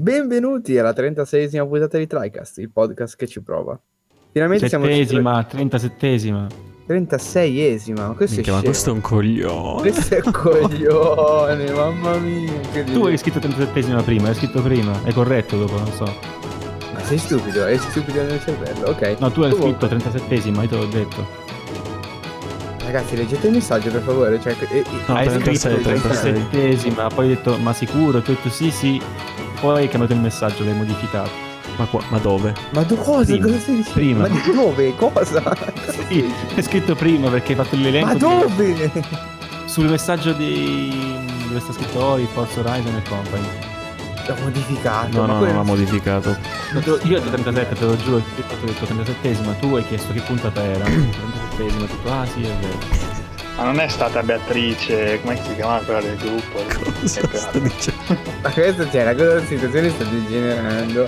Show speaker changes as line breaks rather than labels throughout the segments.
Benvenuti alla 36esima puntata di TriCast, il podcast che ci prova. Finalmente siamo
Settesima, 37esima.
36esima, ma questo
Minchia,
è
ma
scemo.
questo è un coglione.
Questo è coglione, mamma mia. Che
Tu hai scritto 37esima prima, hai scritto prima. È corretto dopo, non so.
Ma sei stupido, è stupido nel cervello, ok.
No, tu hai
Comunque,
scritto 37esima, io te l'ho detto.
Ragazzi, leggete il messaggio per favore. Cioè, e- e-
No,
hai
36,
scritto
36.
37esima, poi hai detto ma sicuro, tu hai detto sì sì. Poi hai cambiato il messaggio, l'hai modificato.
Ma, qua- ma dove?
Ma tu cosa?
Prima,
Cosa stai dicendo?
prima.
Ma di dove? Cosa?
Sì, hai scritto prima perché hai fatto l'elenco.
Ma
di-
dove?
Sul messaggio di... dove sta scritto Ori, Forza Horizon e Company.
L'ho modificato.
No,
ma
no,
quello-
non l'ha modificato.
Io ho detto 37, te lo giuro, ho detto 37esima, tu hai chiesto che puntata era. 37esima, ho detto ah sì è vero.
Ma non è stata Beatrice, come si chiama quella del gruppo?
Cosa
Che
sta dicendo?
Ma questo c'è, la cosa la situazione sta degenerando.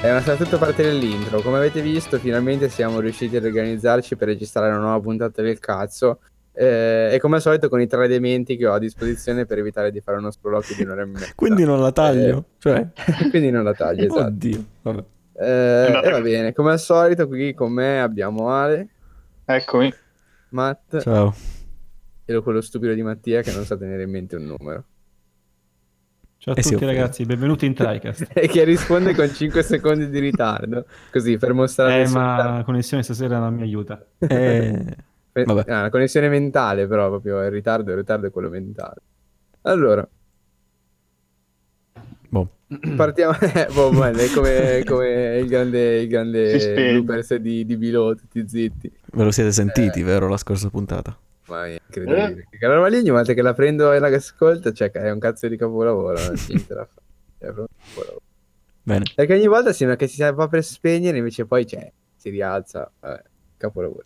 È una stata tutta parte dell'intro. Come avete visto, finalmente siamo riusciti ad organizzarci per registrare una nuova puntata del cazzo. Eh, e come al solito con i tre dementi che ho a disposizione per evitare di fare uno sproloquio di un'ora e mezza.
Quindi non la taglio? Cioè?
Quindi non la taglio, esatto.
Oddio. Vabbè.
Eh, e va bene, come al solito qui con me abbiamo Ale,
Eccomi.
Matt
Ciao.
E quello stupido di Mattia che non sa tenere in mente un numero.
Ciao a
Eh sì,
tutti ragazzi, benvenuti in TriCast.
e che risponde con 5 secondi di ritardo. Così per mostrare
Eh, ma la connessione stasera non mi aiuta.
Eh,
Pe-
Vabbè.
ah, la connessione mentale, però, proprio il ritardo, il ritardo è quello mentale. Allora,
boh.
partiamo. eh, boh, man, è come, come il grande, il grande di, di Bilò, tutti zitti.
Ve lo siete sentiti,
Eh.
vero? La scorsa puntata.
Ma è incredibile. Che Carlo Maligno, una volta che la prendo e la ascolta, cioè, è un cazzo di capolavoro. È proprio un capolavoro.
Bene.
Perché ogni volta sembra che si va per spegnere, invece poi c'è, si rialza. Vabbè, capolavoro.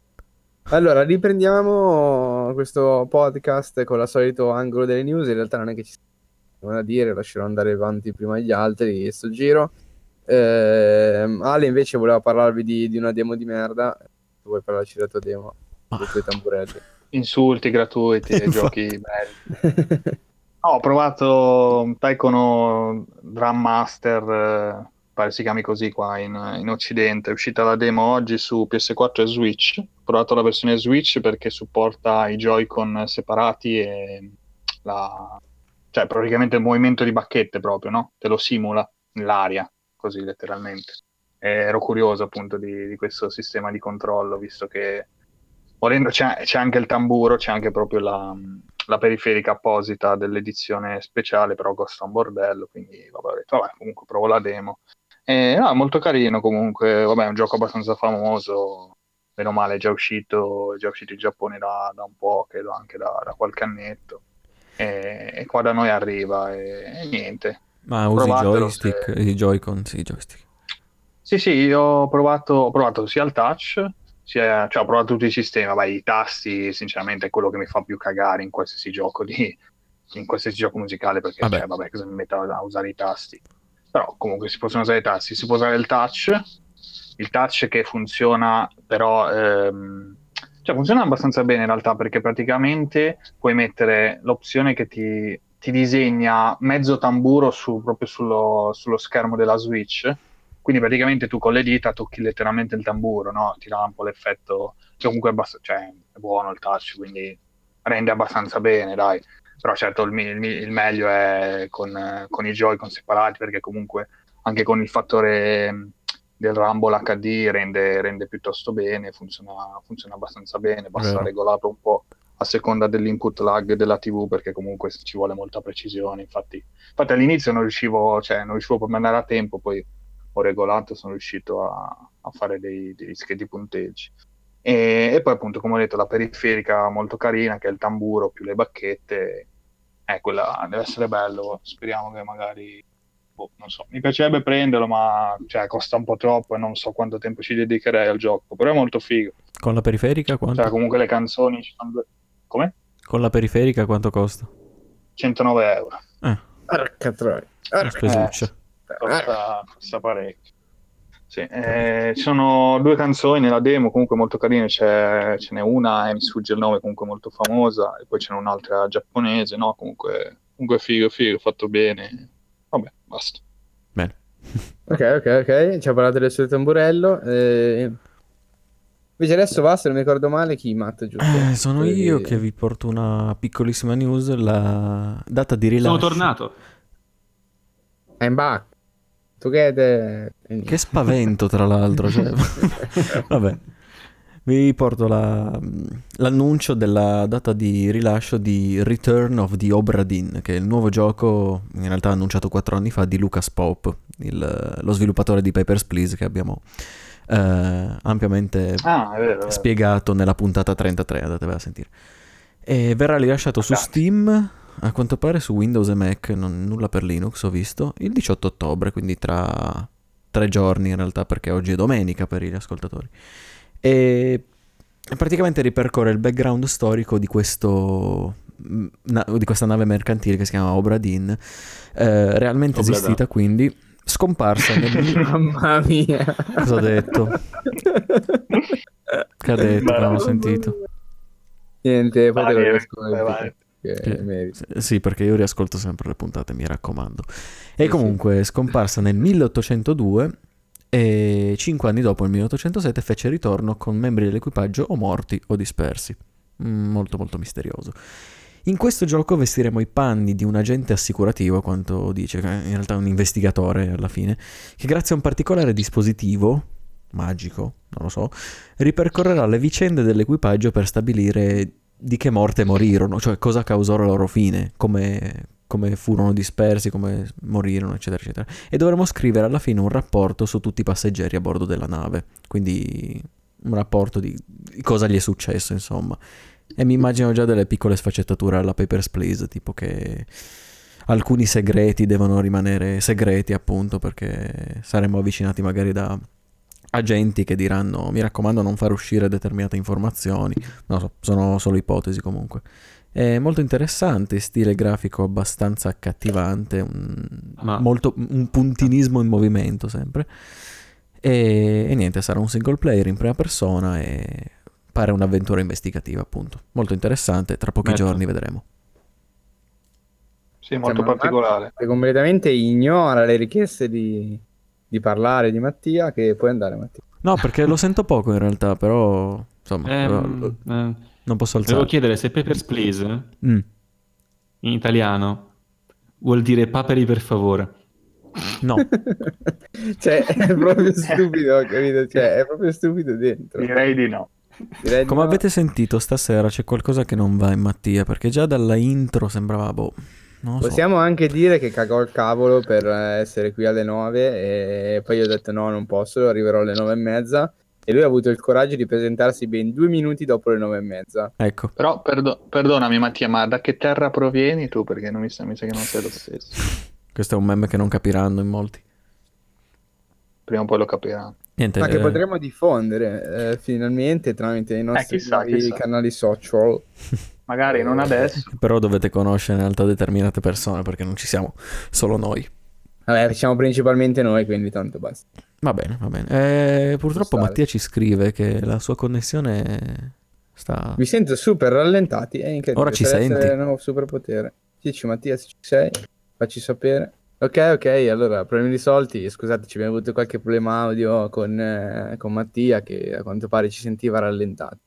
Allora, riprendiamo questo podcast con il solito angolo delle news. In realtà non è che ci sia da dire, lascerò andare avanti prima gli altri sto giro. Ehm, Ale invece voleva parlarvi di, di una demo di merda. Vuoi parlarci della tua demo? Dei tuoi tamburelli.
Insulti gratuiti e giochi belli. No, ho provato Taikono Drum Master, eh, pare si chiami così qua in, in Occidente. È uscita la demo oggi su PS4 e Switch. Ho provato la versione Switch perché supporta i Joy-Con separati e la... cioè praticamente il movimento di bacchette proprio, no? Te lo simula nell'aria, così letteralmente. E ero curioso appunto di, di questo sistema di controllo, visto che volendo c'è, c'è anche il tamburo, c'è anche proprio la, la periferica apposita dell'edizione speciale, però costa un bordello, quindi vabbè, ho detto, vabbè, comunque provo la demo. E no, è molto carino comunque, vabbè, è un gioco abbastanza famoso, meno male è già uscito, è già uscito in Giappone da, da un po', credo anche da, da qualche annetto. E, e qua da noi arriva e, e niente.
Ma usi i joystick,
se-
i Joy-Con, sì, i joystick.
Sì, sì, io ho provato, ho provato sia il touch, cioè ho provato tutti i sistemi, vabbè, i tasti, sinceramente, è quello che mi fa più cagare in qualsiasi gioco di, in qualsiasi gioco musicale, perché,
Vabbè.
cioè, vabbè, cosa mi metto a, a usare i tasti? Però comunque si possono usare i tasti, si può usare il touch, il touch che funziona però, ehm, cioè funziona abbastanza bene in realtà, perché praticamente puoi mettere l'opzione che ti, ti disegna mezzo tamburo su- proprio sullo, sullo schermo della Switch, quindi praticamente tu con le dita tocchi letteralmente il tamburo, no? Ti dà un po' l'effetto, che comunque è, abbast- cioè, è buono il touch, quindi rende abbastanza bene, dai. Però certo il, il il meglio è con, con i Joy-Con separati, perché comunque anche con il fattore mh, del Rumble HD rende, rende piuttosto bene, funziona, funziona abbastanza bene, basta
Vero.
regolarlo un po' a seconda dell'input lag della TV, perché comunque ci vuole molta precisione. Infatti, infatti all'inizio non riuscivo, cioè, non riuscivo proprio ad andare a tempo, poi ho regolato sono riuscito a, a fare dei, degli schedi punteggi. E, e poi appunto, come ho detto, la periferica molto carina, che è il tamburo più le bacchette, eh, quella deve essere bello, speriamo che magari, boh, non so, mi piacerebbe prenderlo, ma cioè, costa un po' troppo e non so quanto tempo ci dedicherei al gioco, però è molto figo.
Con la periferica quanto?
Cioè, comunque le canzoni ci fanno due- Come?
Con la periferica quanto costa?
109 euro.
Eh,
Porca troia.
una spesuccia.
Costa, costa parecchio. Sì, eh, ci sono due canzoni nella demo comunque molto carine, c'è, ce n'è una, e mi sfugge il nome, comunque molto famosa, e poi ce n'è un'altra giapponese, no? Comunque, comunque figo, figo, fatto bene. Vabbè, basta.
Bene.
Ok, ok, ok. Ci ha parlato del suo tamburello. eh, Invece adesso va, se non mi ricordo male, chi Matt, giusto?
Eh, sono
Quelli-
io che vi porto una piccolissima news, la data di rilascio.
Sono tornato.
I'm back. Together.
Che spavento, tra l'altro. cioè. Vabbè. Vi porto la- l'annuncio della data di rilascio di Return of the Obra Dinn, che è il nuovo gioco, in realtà annunciato quattro anni fa, di Lucas Pope, il- lo sviluppatore di Papers, Please, che abbiamo eh, ampiamente
Ah, è vero. è vero.
spiegato nella puntata 33, andatevela a sentire. E verrà rilasciato su. Steam, a quanto pare su Windows e Mac, non- nulla per Linux ho visto, il 18 ottobre, quindi tra tre giorni in realtà, perché oggi è domenica per gli ascoltatori. E praticamente ripercorre il background storico di questo... mm, na- di questa nave mercantile che si chiama Obra Dinn, eh, realmente
Obra
esistita quindi, scomparsa nel...
Mamma mia.
Cosa ho detto? Che ha detto? non ho sentito.
Niente, poi te che
Sì.
meriti.
S- Sì, perché io riascolto sempre le puntate, mi raccomando. E
Sì,
comunque è scomparsa nel 1802 e cinque anni dopo, nel 1807, fece ritorno con membri dell'equipaggio o morti o dispersi. Mm, molto molto misterioso. In questo gioco vestiremo i panni di un agente assicurativo, quanto dice, che in realtà è un investigatore alla fine, che grazie a un particolare dispositivo magico, non lo so, ripercorrerà le vicende dell'equipaggio per stabilire di che morte morirono, cioè cosa causò la loro fine, come, come furono dispersi, come morirono, eccetera, eccetera. E dovremo scrivere alla fine un rapporto su tutti i passeggeri a bordo della nave, quindi un rapporto di, cosa gli è successo, insomma. E mi immagino già delle piccole sfaccettature alla Papers, Please, tipo che alcuni segreti devono rimanere segreti, appunto, perché saremo avvicinati magari da agenti che diranno mi raccomando non far uscire determinate informazioni. Non lo so, sono solo ipotesi comunque. È molto interessante stile grafico abbastanza accattivante un,
Ma-
molto, un puntinismo in movimento sempre. E, e niente sarà un single player in prima persona e pare un'avventura investigativa appunto. Molto interessante tra pochi
Metto.
giorni vedremo.
Sì, molto
ma-
particolare.
Completamente ignora le richieste di, di parlare di Mattia, che puoi andare Mattia.
no perché lo sento poco in realtà però insomma
Ehm,
lo-
eh,
non posso
Devo
alzare
chiedere se Papers, Please
Mm,
in italiano vuol dire paperi per favore.
no
cioè, è proprio stupido, capito? Cioè, è proprio stupido dentro.
Direi di no.
Direi di
Come
no.
avete sentito stasera c'è qualcosa che non va in Mattia perché già dalla intro sembrava boh, so.
Possiamo anche dire che cagò il cavolo per eh, essere qui alle 9 e poi io ho detto no, non posso, arriverò alle 9 e mezza e lui ha avuto il coraggio di presentarsi ben due minuti dopo le 9 e mezza.
Ecco,
Però perdo- perdonami Mattia, ma da che terra provieni tu? Perché non mi sa, mi sa che non sei lo stesso.
questo è un meme che non capiranno in molti.
Prima o poi lo capiranno.
Niente,
Ma che
eh,
potremo diffondere eh, finalmente tramite i nostri
chissà,
nuovi
chissà.
canali social.
Magari non adesso.
però dovete conoscere in realtà determinate persone perché non ci siamo solo noi.
Vabbè, siamo principalmente noi, quindi tanto basta.
Va bene, va bene. Eh, purtroppo
stare.
Mattia ci scrive che la sua connessione sta...
Vi sento super rallentati, è incredibile.
Ora ci
per
senti?
essere il nuovo superpotere. Dici Mattia se ci sei, facci sapere. Ok, ok, allora problemi risolti. Scusate, ci abbiamo avuto qualche problema audio con, eh, con Mattia che a quanto pare ci sentiva rallentato.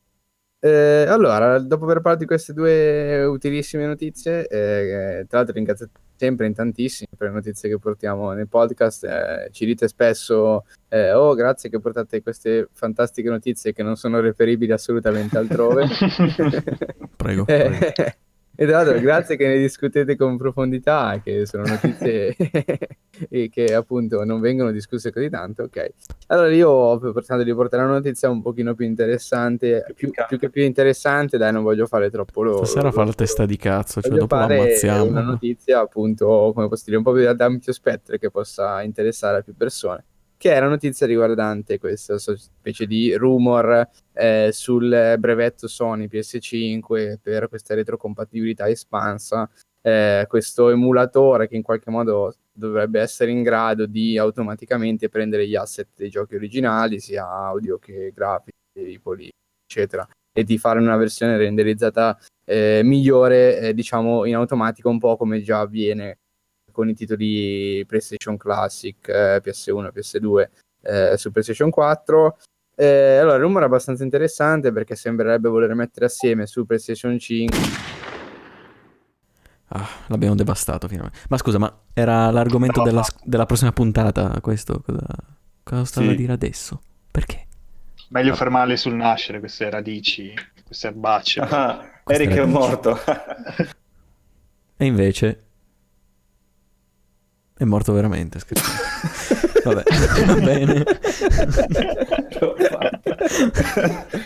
Eh, allora, dopo aver parlato di queste due utilissime notizie, eh, tra l'altro ringrazio sempre in tantissimi per le notizie che portiamo nel podcast. eh, ci dite spesso, eh, oh grazie che portate queste fantastiche notizie che non sono reperibili assolutamente altrove.
Prego,
Eh,
prego.
E tra l'altro, grazie che ne discutete con profondità, che sono notizie e che appunto non vengono discusse così tanto. Ok, allora io ho pensato di portare una notizia un pochino più interessante, più, più che più interessante, dai, non voglio fare troppo lo.
Stasera fa la testa di cazzo, cioè dopo
fare
l'ammazziamo.
una notizia appunto, come posso dire, un po' più ad ampio spettro che possa interessare a più persone. Che è la notizia riguardante questa specie di rumor eh, sul brevetto Sony PS5 per questa retrocompatibilità espansa. eh, questo emulatore che in qualche modo dovrebbe essere in grado di automaticamente prendere gli asset dei giochi originali, sia audio che grafici, poli, eccetera, e di fare una versione renderizzata eh, migliore, eh, diciamo, in automatico, un po' come già avviene con i titoli PlayStation Classic, eh, PS1 e PS2 eh, su PlayStation 4. Eh, allora, il rumore è abbastanza interessante perché sembrerebbe voler mettere assieme su PlayStation 5
Ah, l'abbiamo devastato finalmente. Ma scusa, ma era l'argomento
No,
della,
no.
della prossima puntata questo? Cosa, cosa stava
Sì.
a dire adesso? Perché?
Meglio fermarli sul nascere, queste radici, queste erbacce.
Ah, Eric è morto.
E invece... È morto veramente, è scritto. Vabbè, va bene.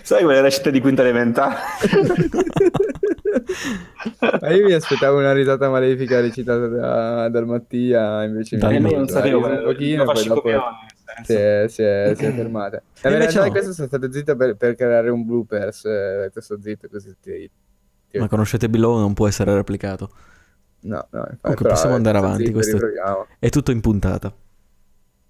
Sai quelle recite di quinta elementare?
Ma io mi aspettavo una risata malefica recitata da- dal Mattia, invece
Dai,
mi detto,
non sapevo,
"Dai, un pochino,
lo
poi
faccio
dopo si è, si è- si è fermata. La
invece
è
no.
questo sono stato zitto per, per creare un bloopers, eh, sto zitto così ti... ti-
Ma conoscete Below non può essere replicato.
No, no, infatti,
Comunque,
però,
possiamo
eh,
andare avanti, questo-. È tutto in puntata.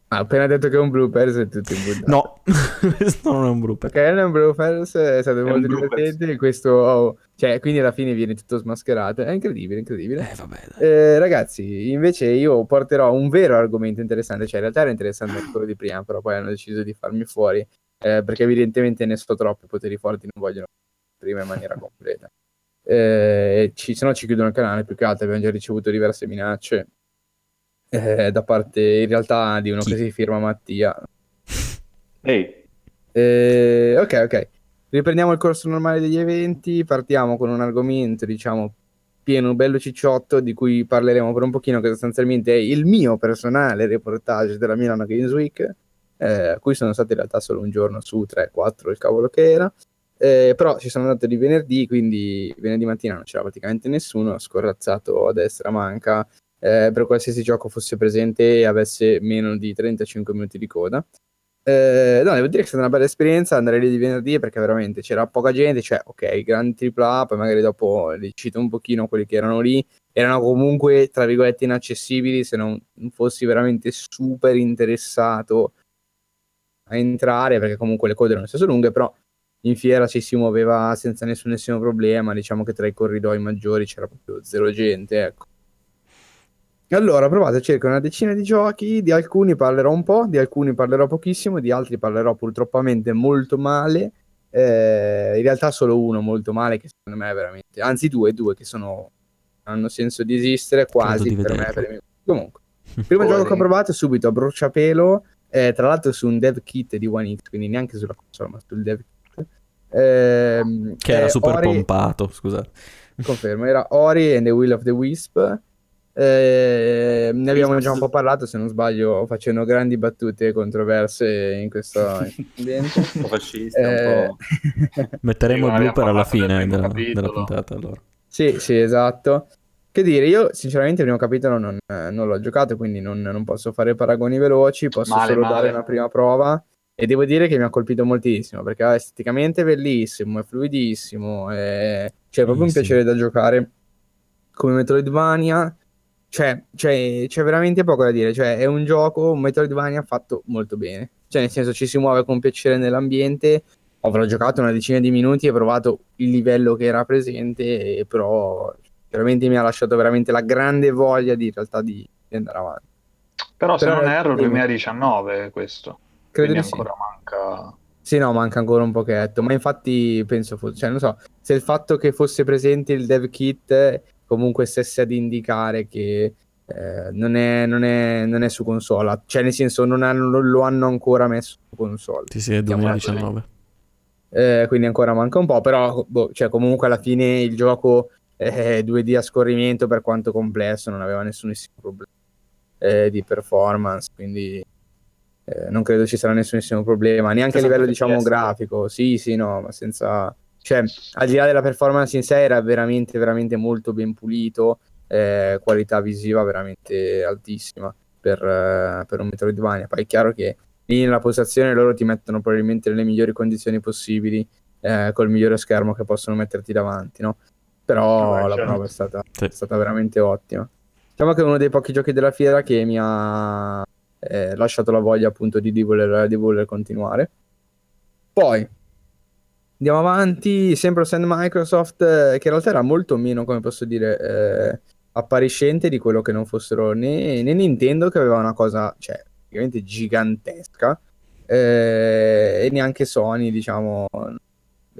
Ah, appena detto che è un bloopers è tutto in puntata.
No, questo non è un blooper.
Ok, è un bloopers, è stato
È
molto
bloopers.
divertente, questo... oh, cioè, quindi alla fine viene tutto smascherato, è incredibile, incredibile.
Eh, vabbè, dai.
Eh, ragazzi, invece io porterò un vero argomento interessante, cioè in realtà era interessante anche quello di prima, però poi hanno deciso di farmi fuori, eh, perché evidentemente ne so troppo, i poteri forti non vogliono prima in maniera completa. Eh, ci, se no ci chiudono il canale, più che altro abbiamo già ricevuto diverse minacce eh, da parte in realtà di uno
Chi?
che si firma Mattia.
Ehi,
Eh, ok, ok. Riprendiamo il corso normale degli eventi. Partiamo con un argomento, diciamo, pieno, bello cicciotto, di cui parleremo per un pochino, che sostanzialmente è il mio personale reportage della Milano Games Week, eh, a cui sono stato in realtà solo un giorno su 3, 4, il cavolo che era. Eh, però ci sono andato di venerdì, quindi venerdì mattina non c'era praticamente nessuno, scorrazzato a destra manca eh, per qualsiasi gioco fosse presente e avesse meno di 35 minuti di coda. Eh, no, devo dire che è stata una bella esperienza andare lì di venerdì perché veramente c'era poca gente, cioè ok, grandi AAA, poi magari dopo li cito un pochino quelli che erano lì, erano comunque tra virgolette inaccessibili se non fossi veramente super interessato a entrare perché comunque le code erano state lunghe, però in fiera ci si muoveva senza nessunissimo problema, diciamo che tra i corridoi maggiori c'era proprio zero gente, ecco. Allora, provate circa una decina di giochi, di alcuni parlerò un po', di alcuni parlerò pochissimo, di altri parlerò purtroppamente molto male. Eh, in realtà solo uno molto male che secondo me è veramente, anzi due, due che sono hanno senso di esistere quasi
di
per me. Per miei- Comunque, il primo gioco che ho provato è subito a bruciapelo, eh, tra l'altro su un dev kit di One X, quindi neanche sulla console, ma sul dev kit. Ehm,
Che era
è
super
Ori-
pompato, scusate.
Confermo, era Ori and the Will of the Wisp. Eh, ne abbiamo già un po' parlato, se non sbaglio, facendo grandi battute controverse in questo ambiente.
un po' fascista,
Eh,
un po'...
Metteremo
Sì,
il blooper alla fine della, della puntata. Allora.
sì, sì, esatto. Che dire, io sinceramente il primo capitolo non, eh, non l'ho giocato, quindi non, non posso fare paragoni veloci, posso
Male,
solo
male.
dare una prima prova. E devo dire che mi ha colpito moltissimo, perché è esteticamente bellissimo, è fluidissimo, è... c'è proprio un piacere da giocare come Metroidvania. Cioè, c'è, c'è veramente poco da dire, cioè è un gioco, un Metroidvania fatto molto bene. Cioè, nel senso, ci si muove con piacere nell'ambiente. Avrò giocato una decina di minuti e provato il livello che era presente, e però veramente mi ha lasciato veramente la grande voglia di in realtà di, di andare avanti.
Però se
Però-
non erro,
dimmi.
2019 questo.
Credo
Quindi
di sì.
ancora manca...
Sì, no, manca ancora un pochetto, ma infatti penso fosse, cioè non so, se il fatto che fosse presente il dev kit comunque stesse ad indicare che eh, non, è, non, è, non è su console, cioè nel senso non, hanno- non lo hanno ancora messo su console,
Sì, sì, è 2019.
Eh, quindi ancora manca un po', però boh, cioè, comunque alla fine il gioco è 2D a scorrimento per quanto complesso, non aveva nessunissimo problema eh, di performance, quindi eh, non credo ci sarà nessunissimo problema, neanche a livello diciamo grafico, sì sì no, ma senza... Cioè, al di là della performance in sé era veramente, veramente molto ben pulito, eh, qualità visiva veramente altissima per, eh, per un Metroidvania. Poi è chiaro che lì nella postazione loro ti mettono probabilmente nelle migliori condizioni possibili, eh, col migliore schermo che possono metterti davanti, no? Però
Vabbè,
la
certo.
prova è stata,
Sì.
è stata veramente ottima. Diciamo che è uno dei pochi giochi della fiera che mi ha eh, lasciato la voglia appunto di, di voler, di voler continuare. Poi andiamo avanti, sempre Sand Microsoft, eh, che in realtà era molto meno, come posso dire, eh, appariscente di quello che non fossero né, né Nintendo che aveva una cosa, cioè, praticamente gigantesca, eh, e neanche Sony, diciamo,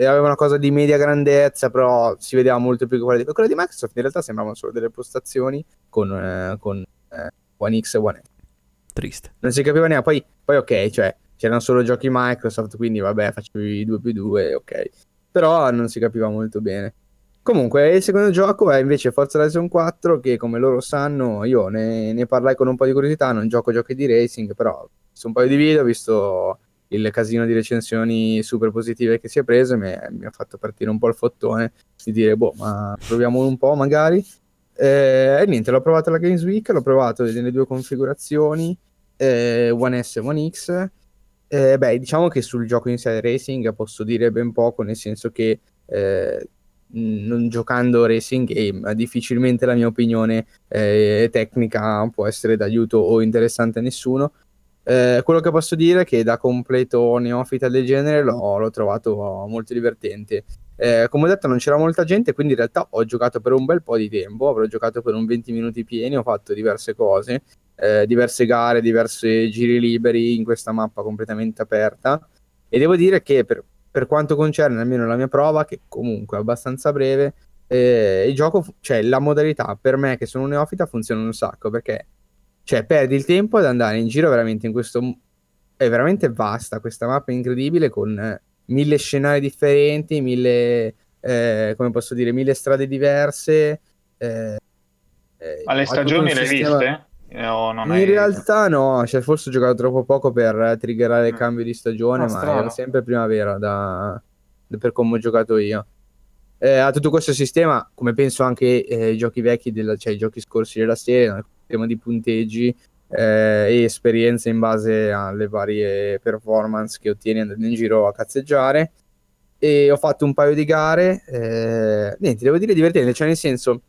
aveva una cosa di media grandezza, però si vedeva molto più che quella di, quella di Microsoft. In realtà sembravano solo delle postazioni con, eh, con eh, One X e One S.
Triste.
Non si capiva neanche. Poi, poi, ok, cioè c'erano solo giochi Microsoft, quindi vabbè, facevi 2 più 2, ok. Però non si capiva molto bene. Comunque, il secondo gioco è invece Forza Horizon 4, che come loro sanno, io ne, ne parlai con un po' di curiosità, non gioco giochi di racing, però visto un paio di video, ho visto il casino di recensioni super positive che si è preso e mi, mi ha fatto partire un po' il fottone di dire, boh, ma proviamo un po' magari. Eh, e niente, l'ho provato alla Games Week, l'ho provato nelle due configurazioni, eh, One S e One X. Eh, beh, diciamo che sul gioco in sé racing posso dire ben poco, nel senso che eh, non giocando racing game, difficilmente la mia opinione eh, tecnica può essere d'aiuto o interessante a nessuno. Eh, quello che posso dire è che da completo neofita del genere l'ho, l'ho trovato molto divertente. Eh, come ho detto, non c'era molta gente, quindi in realtà ho giocato per un bel po' di tempo. Avrò giocato per un 20 minuti pieni, ho fatto diverse cose, eh, diverse gare, diversi giri liberi in questa mappa completamente aperta. E devo dire che per, per quanto concerne almeno la mia prova, che comunque è abbastanza breve, eh, il gioco, cioè la modalità per me che sono un neofita funziona un sacco perché cioè, perdi il tempo ad andare in giro veramente in questo... È veramente vasta questa mappa incredibile con eh, mille scenari differenti, mille... Eh, come posso dire, mille strade diverse. Eh,
Ma le stagioni le hai viste?
No, in hai... realtà no, cioè, forse ho giocato troppo poco per triggerare il mm. cambio di stagione, ah, ma strano. era sempre primavera da... per come ho giocato io. Eh, ha tutto questo sistema, come penso anche eh, i giochi vecchi, della, cioè i giochi scorsi della serie, sistema di punteggi eh, e esperienze in base alle varie performance che ottieni andando in giro a cazzeggiare. E ho fatto un paio di gare, eh, niente, devo dire divertente, cioè nel senso,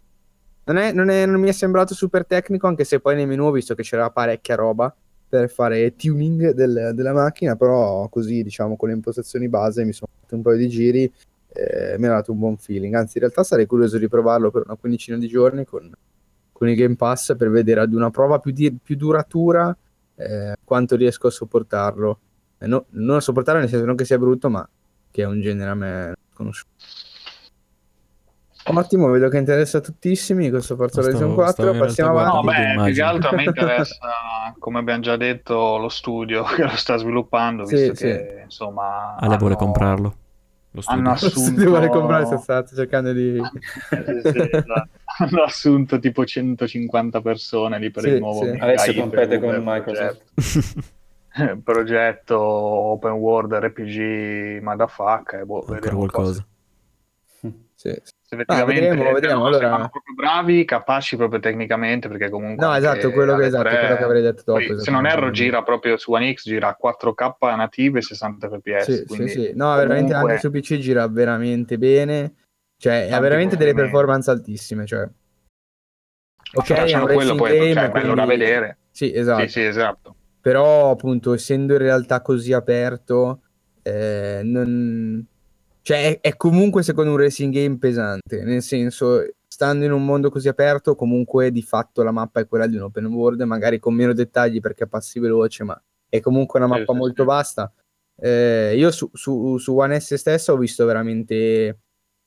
non, è, non, è, non mi è sembrato super tecnico, anche se poi nei menu ho visto che c'era parecchia roba per fare tuning del, della macchina, però così diciamo con le impostazioni base mi sono fatto un paio di giri, eh, mi ha dato un buon feeling, anzi in realtà sarei curioso di provarlo per una quindicina di giorni con, con il Game Pass per vedere ad una prova più, di, più duratura eh, quanto riesco a sopportarlo. Eh, no, non a sopportarlo nel senso non che sia brutto, ma che è un genere a me sconosciuto. Ottimo, vedo che interessa a tuttissimi questo Forza Horizon 4. Passiamo avanti.
No, beh, più che altro a me interessa, come abbiamo già detto, lo studio che lo sta sviluppando, visto sì, che sì. insomma.
Ale hanno... vuole comprarlo.
Lo studio. Hanno assunto...
vuole comprare, stato cercando di.
sì, esatto hanno assunto tipo 150 persone lì per sì, il nuovo
sì. adesso compete con Microsoft
progetto. progetto open world RPG motherfucker boh,
ancora qualcosa
sì.
effettivamente ah, vedremo, vedremo. Allora... proprio bravi, capaci proprio tecnicamente perché comunque
no esatto quello che, esatto, quello che avrei detto dopo
poi, se non erro gira proprio su One X gira a 4K native e 60 fps
sì, sì, sì. no comunque... veramente anche su PC gira veramente bene cioè, ha veramente delle performance altissime. Cioè.
Ok, è un quello poi game, cioè, bello da vedere.
Sì, esatto.
Sì, sì, esatto.
Però, appunto, essendo in realtà così aperto, eh, non... cioè, è, è, comunque secondo un racing game pesante. Nel senso, stando in un mondo così aperto, comunque di fatto la mappa è quella di un open world, magari con meno dettagli perché passi veloce, ma è comunque una mappa sì, molto sì. vasta. Eh, io su, su, su One S stesso ho visto veramente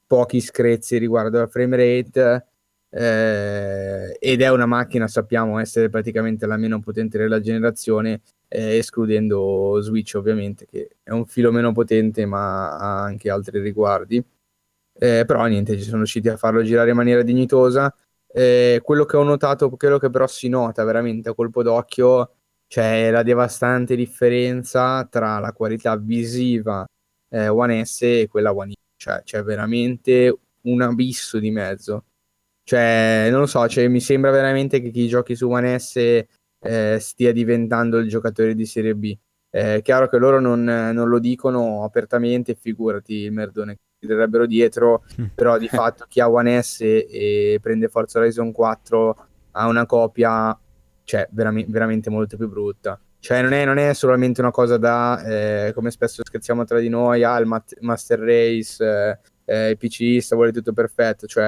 pochi screzi riguardo al frame rate eh, ed è una macchina, sappiamo essere praticamente la meno potente della generazione, eh, escludendo Switch ovviamente, che è un filo meno potente ma ha anche altri riguardi. Eh, però niente, ci sono riusciti a farlo girare in maniera dignitosa. Eh, quello che ho notato, quello che però si nota veramente a colpo d'occhio, c'è la devastante differenza tra la qualità visiva eh, One S e quella One X cioè c'è veramente un abisso di mezzo. Cioè, non lo so, cioè, mi sembra veramente che chi giochi su One S eh, stia diventando il giocatore di Serie B. È chiaro che loro non, non, lo dicono apertamente, figurati il merdone che ti direbbero dietro, però di fatto chi ha One S e prende Forza Horizon 4 ha una copia, cioè, veram- veramente molto più brutta. Cioè, non è, non è, solamente una cosa da, eh, come spesso scherziamo tra di noi, ah, il mat- Master Race, eh, eh, il PCista vuole tutto perfetto. Cioè,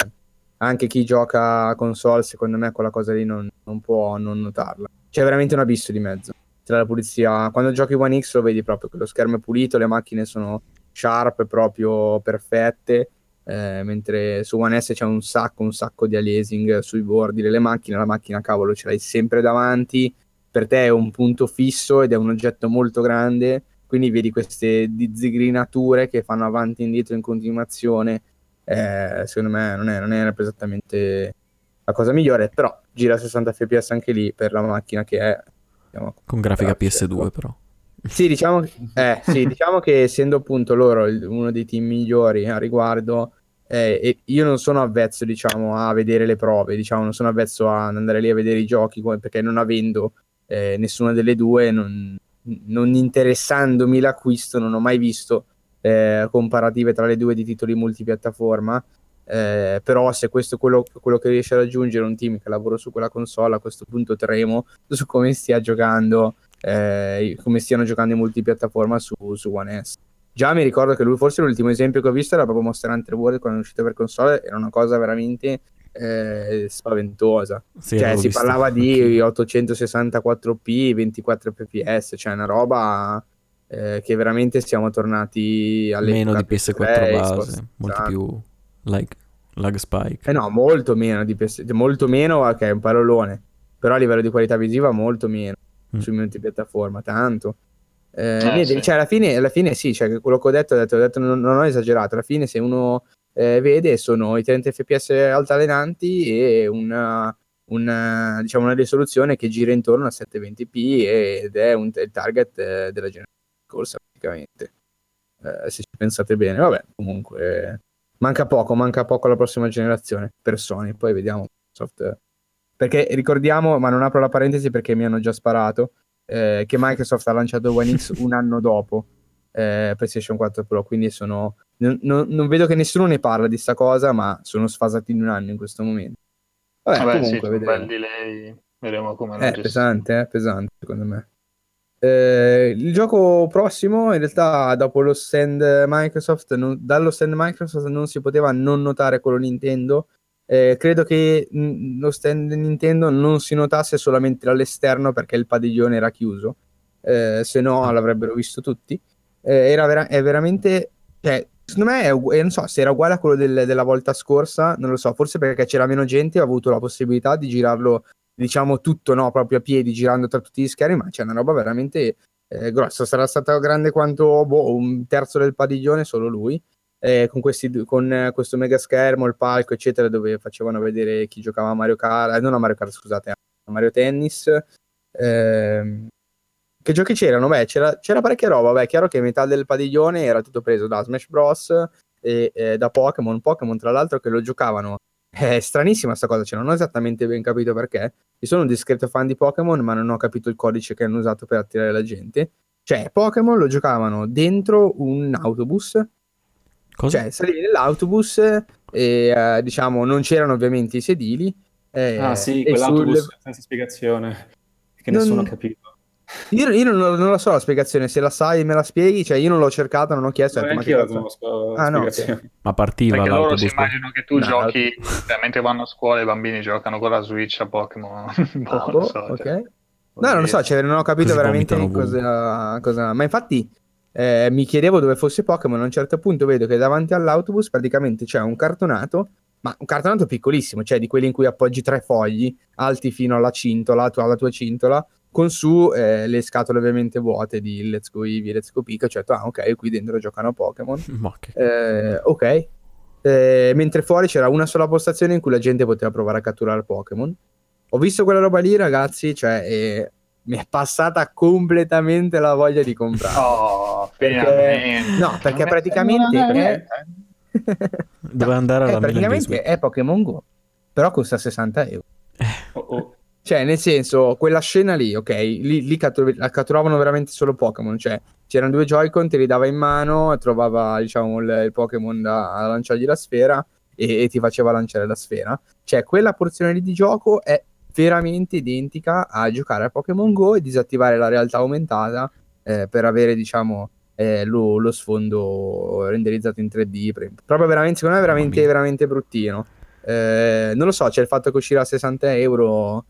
anche chi gioca a console, secondo me, quella cosa lì non, non può non notarla. C'è veramente un abisso di mezzo tra la pulizia. Quando giochi One X lo vedi proprio che lo schermo è pulito, le macchine sono sharp, proprio perfette. Eh, mentre su One S c'è un sacco, un sacco di aliasing sui bordi delle macchine. La macchina, cavolo, ce l'hai sempre davanti. Per te è un punto fisso ed è un oggetto molto grande. Quindi vedi queste zigrinature che fanno avanti e indietro in continuazione. Eh, secondo me non è, non è esattamente la cosa migliore, però gira a 60 fps anche lì per la macchina che è.
Diciamo, Con grafica grazie, PS2 ecco. però.
Sì diciamo, eh, sì, diciamo che essendo appunto loro uno dei team migliori a riguardo, eh, io non sono avvezzo diciamo, a vedere le prove, diciamo, non sono avvezzo ad andare lì a vedere i giochi, perché non avendo eh, nessuna delle due, non, non, interessandomi l'acquisto, non ho mai visto eh, comparative tra le due di titoli multipiattaforma. Eh, però se questo è quello, quello, che riesce a raggiungere un team che lavora su quella console a questo punto tremo su come stia giocando eh, come stiano giocando in multipiattaforma su, su One S già mi ricordo che lui forse l'ultimo esempio che ho visto era proprio Monster Hunter World quando è uscito per console era una cosa veramente eh, spaventosa sì, cioè si visto. parlava di 864p 24 fps cioè una roba eh, che veramente siamo tornati alle
meno di PS4 base molto più like lag spike
eh no molto meno di PS molto meno che è un parolone però a livello di qualità visiva molto meno mm. su multipiattaforma tanto eh, eh, niente, sì. cioè alla fine, alla fine sì, cioè quello che ho detto, ho detto, ho detto non, non, ho esagerato, alla fine se uno eh, vede sono i 30 fps altalenanti e una, una, diciamo una risoluzione che gira intorno a 720p ed è un, il target eh, della generazione corsa praticamente. Eh, se ci pensate bene, vabbè, comunque manca poco, manca poco alla prossima generazione per Sony, poi vediamo soft, perché ricordiamo, ma non apro la parentesi perché mi hanno già sparato eh, che Microsoft ha lanciato One X un anno dopo eh, PlayStation 4 Pro, quindi sono... Non, non, non, vedo che nessuno ne parla di sta cosa, ma sono sfasati in un anno in questo momento.
Vabbè, Vabbè comunque, sì, vedremo. delay, vedremo come
È eh, pesante, eh, pesante secondo me. Eh, il gioco prossimo, in realtà, dopo lo stand Microsoft, non, dallo stand Microsoft non si poteva non notare quello Nintendo, eh, credo che mm, lo stand Nintendo non si notasse solamente dall'esterno perché il padiglione era chiuso, eh, se no l'avrebbero visto tutti. Eh, era vera- è veramente, cioè, secondo me, è, eh, non so se era uguale a quello del, della volta scorsa, non lo so, forse perché c'era meno gente, ho avuto la possibilità di girarlo, diciamo, tutto, no, proprio a piedi, girando tra tutti gli schermi, ma c'è una roba veramente eh, grossa. Sarà stata grande quanto boh, un terzo del padiglione, solo lui eh, con, questi, con eh, questo mega schermo, il palco, eccetera, dove facevano vedere chi giocava a Mario Kart, eh, non a Mario Kart, scusate, a Mario Tennis. Eh, che giochi c'erano? Beh, c'era, c'era parecchia roba. Beh, è chiaro che metà del padiglione era tutto preso da Smash Bros. e eh, da Pokémon. Pokémon, tra l'altro, che lo giocavano. È stranissima sta cosa, cioè non ho esattamente ben capito perché. Io sono un discreto fan di Pokémon, ma non ho capito il codice che hanno usato per attirare la gente. Cioè, Pokémon lo giocavano dentro un autobus Cosa? Cioè, salivi nell'autobus e eh, diciamo non c'erano ovviamente i sedili.
Eh, ah sì, quell'autobus sul... senza spiegazione che non... nessuno ha capito.
Io, io non, non, la so la spiegazione, se la sai me la spieghi, cioè io non l'ho cercata, non ho chiesto.
No, io la conosco
ah, no,
Ma partiva
Perché loro si immaginano che tu no, giochi, cioè, mentre vanno a scuola i bambini giocano con la Switch a Pokémon. boh, ah, boh,
so, ok. Cioè, no, non lo so, cioè, non ho capito veramente cosa, cosa... Ma infatti eh, mi chiedevo dove fosse Pokémon, a un certo punto vedo che davanti all'autobus praticamente c'è un cartonato, ma un cartonato piccolissimo, cioè di quelli in cui appoggi tre fogli alti fino alla cintola, alla tua cintola, con su eh, le scatole ovviamente vuote di Let's Go Eevee, Let's Go Pikachu, ho detto, ah ok, qui dentro giocano Pokémon. Eh, ok. Eh, mentre fuori c'era una sola postazione in cui la gente poteva provare a catturare Pokémon. Ho visto quella roba lì, ragazzi, cioè eh, mi è passata completamente la voglia di comprare.
Oh,
perché... No, perché praticamente è...
Dove andare alla
è, praticamente è Pokémon Go, però costa 60 euro. Oh, oh. Cioè, nel senso, quella scena lì, ok, lì, lì cattur- catturavano veramente solo Pokémon, cioè c'erano due Joy-Con, te li dava in mano, trovava, diciamo, il, il Pokémon da, da lanciargli la sfera e, e ti faceva lanciare la sfera. Cioè, quella porzione lì di gioco è veramente identica a giocare a Pokémon Go e disattivare la realtà aumentata eh, per avere, diciamo, eh, lo, lo, sfondo renderizzato in 3D. Proprio veramente, secondo me, veramente, veramente bruttino. Eh, non lo so, c'è il fatto che uscirà a 60 euro.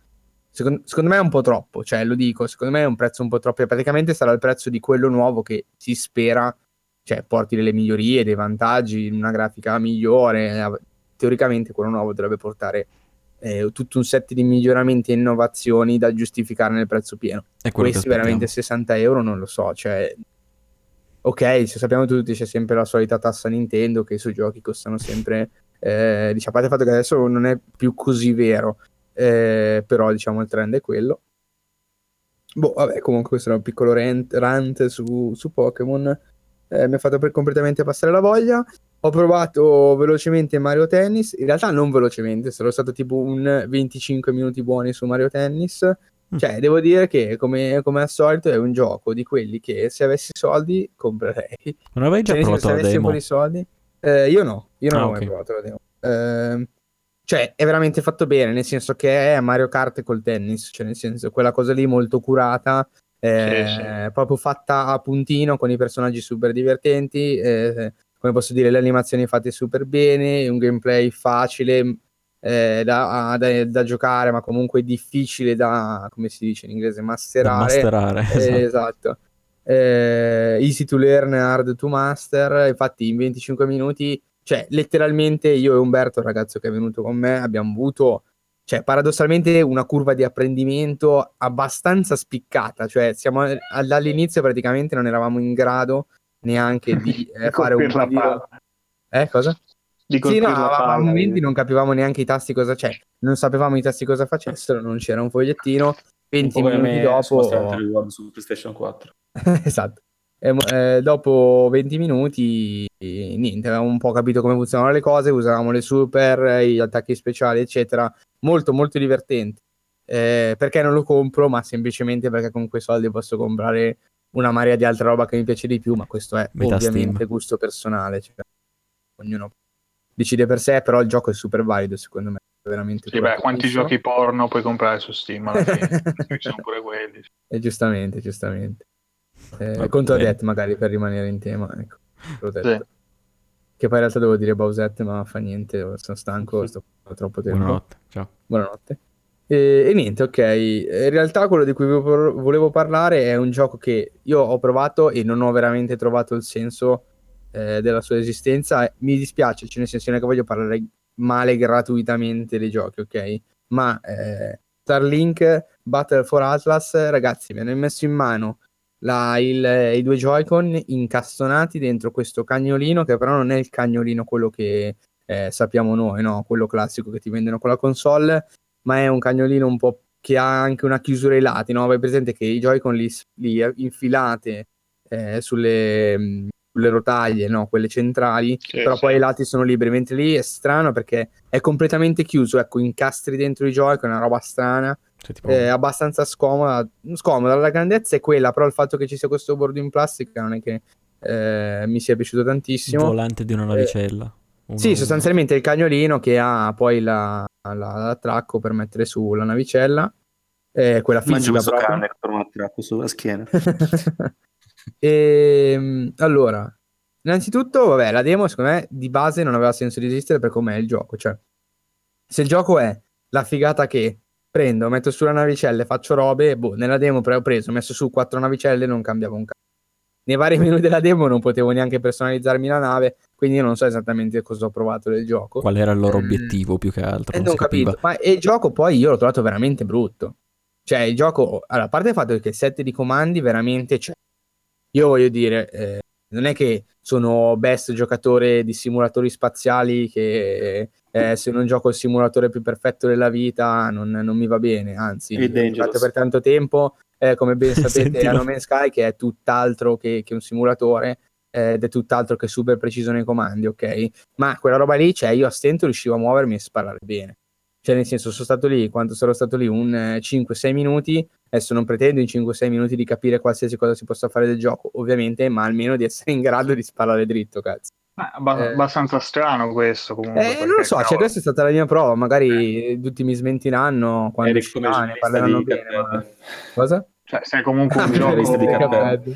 Secondo, secondo me è un po' troppo, cioè lo dico, secondo me è un prezzo un po' troppo. Praticamente sarà il prezzo di quello nuovo che si spera, cioè porti delle migliorie, dei vantaggi, una grafica migliore. Teoricamente quello nuovo dovrebbe portare eh, tutto un set di miglioramenti e innovazioni da giustificare nel prezzo pieno. Questi veramente 60 euro non lo so, cioè ok, se sappiamo tutti c'è sempre la solita tassa Nintendo che i suoi giochi costano sempre, eh, diciamo, a parte il fatto che adesso non è più così vero, eh, però diciamo il trend è quello. Boh, vabbè, comunque questo era un piccolo rant, rant su, su Pokémon, eh, mi ha fatto per completamente passare la voglia. Ho provato velocemente Mario Tennis, in realtà non velocemente, sarò stato tipo un 25 minuti buoni su Mario Tennis.
Mm.
Cioè, devo dire che come, come al solito è un gioco di quelli che se avessi soldi comprerei.
Non avevi già
Cioè,
provato
senso, se
la demo?
soldi. Eh, io no, io non
Ah,
ho
ok.
mai provato la demo. Ehm, cioè, è veramente fatto bene, nel senso che è Mario Kart col tennis, cioè nel senso quella cosa lì molto curata, eh,
Sì, sì.
proprio fatta a puntino con i personaggi super divertenti, eh, come posso dire, le animazioni fatte super bene, un gameplay facile eh, da, da- da giocare, ma comunque difficile da, come si dice in inglese,
Da
masterare.
masterare,
Eh,
esatto.
esatto. Eh, easy to learn, hard to master. Infatti, in 25 minuti, cioè, letteralmente io e Umberto, il ragazzo che è venuto con me, abbiamo avuto, cioè, paradossalmente, una curva di apprendimento abbastanza spiccata. Cioè, siamo dall'inizio praticamente non eravamo in grado neanche di eh, fare un
palla.
Eh, cosa?
Di
Sì, no, a momenti non capivamo neanche i tasti cosa c'è, non sapevamo i tasti cosa facessero, non c'era un fogliettino. 20
Un po' come
minuti dopo,
su PlayStation 4.
esatto. E, eh, dopo 20 minuti, eh, niente, avevamo un po' capito come funzionavano le cose, usavamo le super, eh, gli attacchi speciali, eccetera. Molto, molto divertente. Eh, perché non lo compro? Ma semplicemente perché con quei soldi posso comprare una marea di altra roba che mi piace di più, ma questo è
Metà
ovviamente
Steam.
gusto personale. cioè, ognuno decide per sé, però il gioco è super valido, secondo me. Veramente
Sì, beh, quanti giochi porno puoi comprare su Steam alla fine? Ci sono pure quelli.
E giustamente, giustamente. Eh,
Va
contro
bene.
Death magari per rimanere in tema, ecco.
Sì.
Che poi in realtà devo dire Bowsette, ma fa niente, sono stanco, sto troppo tempo.
Buonanotte, ciao.
Buonanotte. E, e niente, ok. In realtà quello di cui volevo volevo parlare è un gioco che io ho provato e non ho veramente trovato il senso eh, della sua esistenza. Mi dispiace, cioè nel senso che voglio parlare male gratuitamente dei giochi, ok? Ma eh, Starlink Battle for Atlas, ragazzi, mi hanno messo in mano la- il- i due Joy-Con incastonati dentro questo cagnolino, che però non è il cagnolino quello che eh, sappiamo noi, no? Quello classico che ti vendono con la console, ma è un cagnolino un po' che ha anche una chiusura ai lati, no? Vai presente che i Joy-Con li, li infilate eh, sulle, mh, sulle rotaglie, no? Quelle centrali,
Sì,
però
sì.
poi i lati sono liberi, mentre lì è strano perché è completamente chiuso, ecco, incastri dentro i Joy-Con, è una roba strana
Cioè, tipo,
è abbastanza scomoda. Scomoda, la grandezza è quella, però il fatto che ci sia questo bordo in plastica non è che eh, mi sia piaciuto
il
tantissimo.
volante di una navicella. Uno-
Sì, sostanzialmente il cagnolino che ha poi la, la- l'attracco per mettere su la navicella, eh, quella fisica
questo
proprio.
cane per un attracco sulla schiena.
e, allora, innanzitutto, vabbè, la demo secondo me di base non aveva senso di esistere per com'è il gioco. Cioè, se il gioco è la figata che prendo, metto sulla navicella e faccio robe, boh, nella demo pre- ho preso, ho messo su quattro navicelle e non cambiava un cazzo. Nei vari menu della demo non potevo neanche personalizzarmi la nave, quindi io non so esattamente cosa ho provato del gioco.
Qual era il loro
Ehm,
obiettivo più che altro?
Eh,
non
non capito. Ma e il gioco poi io l'ho trovato veramente brutto. Cioè, il gioco, allora, a parte il fatto che il set di comandi veramente c'è. Io voglio dire, eh, non è che sono best giocatore di simulatori spaziali che eh, se non gioco il simulatore più perfetto della vita non, non mi va bene, anzi, ho giocato per tanto tempo, eh, come ben sapete,
Sentilo.
a No Man's Sky che è tutt'altro che, che un simulatore eh, ed è tutt'altro che super preciso nei comandi, ok? Ma quella roba lì, cioè io a stento riuscivo a muovermi e sparare bene. Cioè, nel senso, sono stato lì, quanto sarò stato lì, un eh, 5-6 minuti. Adesso non pretendo in 5-6 minuti di capire qualsiasi cosa si possa fare del gioco, ovviamente, ma almeno di essere in grado di sparare dritto, cazzo.
Eh, abba-
Eh.
abbastanza strano questo comunque.
Eh, non lo so, cioè,
cavolo,
questa è stata la mia prova. Magari tutti mi smentiranno quando uscirà, ne parleranno bene. Ma... Cosa?
cioè, se è comunque un
Ah,
giornalista di
gioco
Cuphead.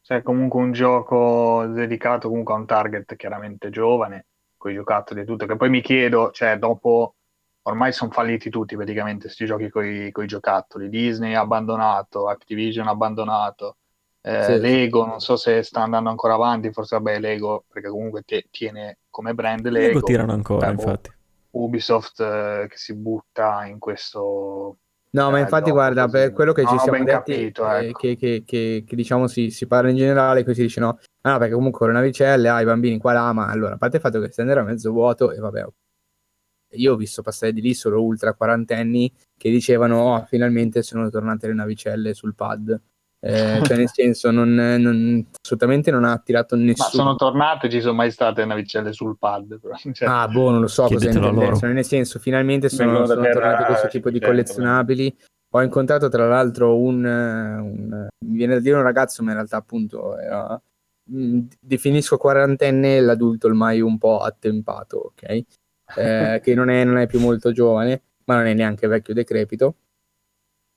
se è comunque un gioco dedicato comunque a un target chiaramente giovane, con i giocattoli e tutto, che poi mi chiedo, cioè dopo, ormai sono falliti tutti praticamente questi giochi con i giocattoli, Disney ha abbandonato, Activision ha abbandonato, eh,
Sì.
Lego non so se sta andando ancora avanti, forse vabbè Lego, perché comunque te- tiene come brand Lego,
Lego tirano ancora,
Eh, boh,
infatti.
Ubisoft eh, che si butta in questo...
No, ma
eh,
infatti, guarda,
così.
per quello che ci
ho
siamo
ben
detti,
capito,
eh,
ecco.
che, che- che- che, diciamo si, si parla in generale, così dice no, ah, no, perché comunque con le navicelle, ah, i bambini qua là, ma allora, a parte il fatto che stand era mezzo vuoto, e vabbè, io ho visto passare di lì solo ultra quarantenni che dicevano, oh, finalmente sono tornate le navicelle sul pad. Eh, cioè, nel senso, non, non- assolutamente non ha attirato
Ma
nessuno.
sono tornate, ci sono mai state navicelle sul pad. però, cioè,
Ah, boh, non lo so cosa
loro.
Nel senso, finalmente sono, sono
terra
tornati questo tipo di
500,
collezionabili. Ho incontrato tra l'altro un, un- mi viene da dire un ragazzo, ma in realtà appunto era, mh, definisco quarantenne l'adulto ormai un po' attempato, ok? Eh, che non è, non è più molto giovane, ma non è neanche vecchio decrepito.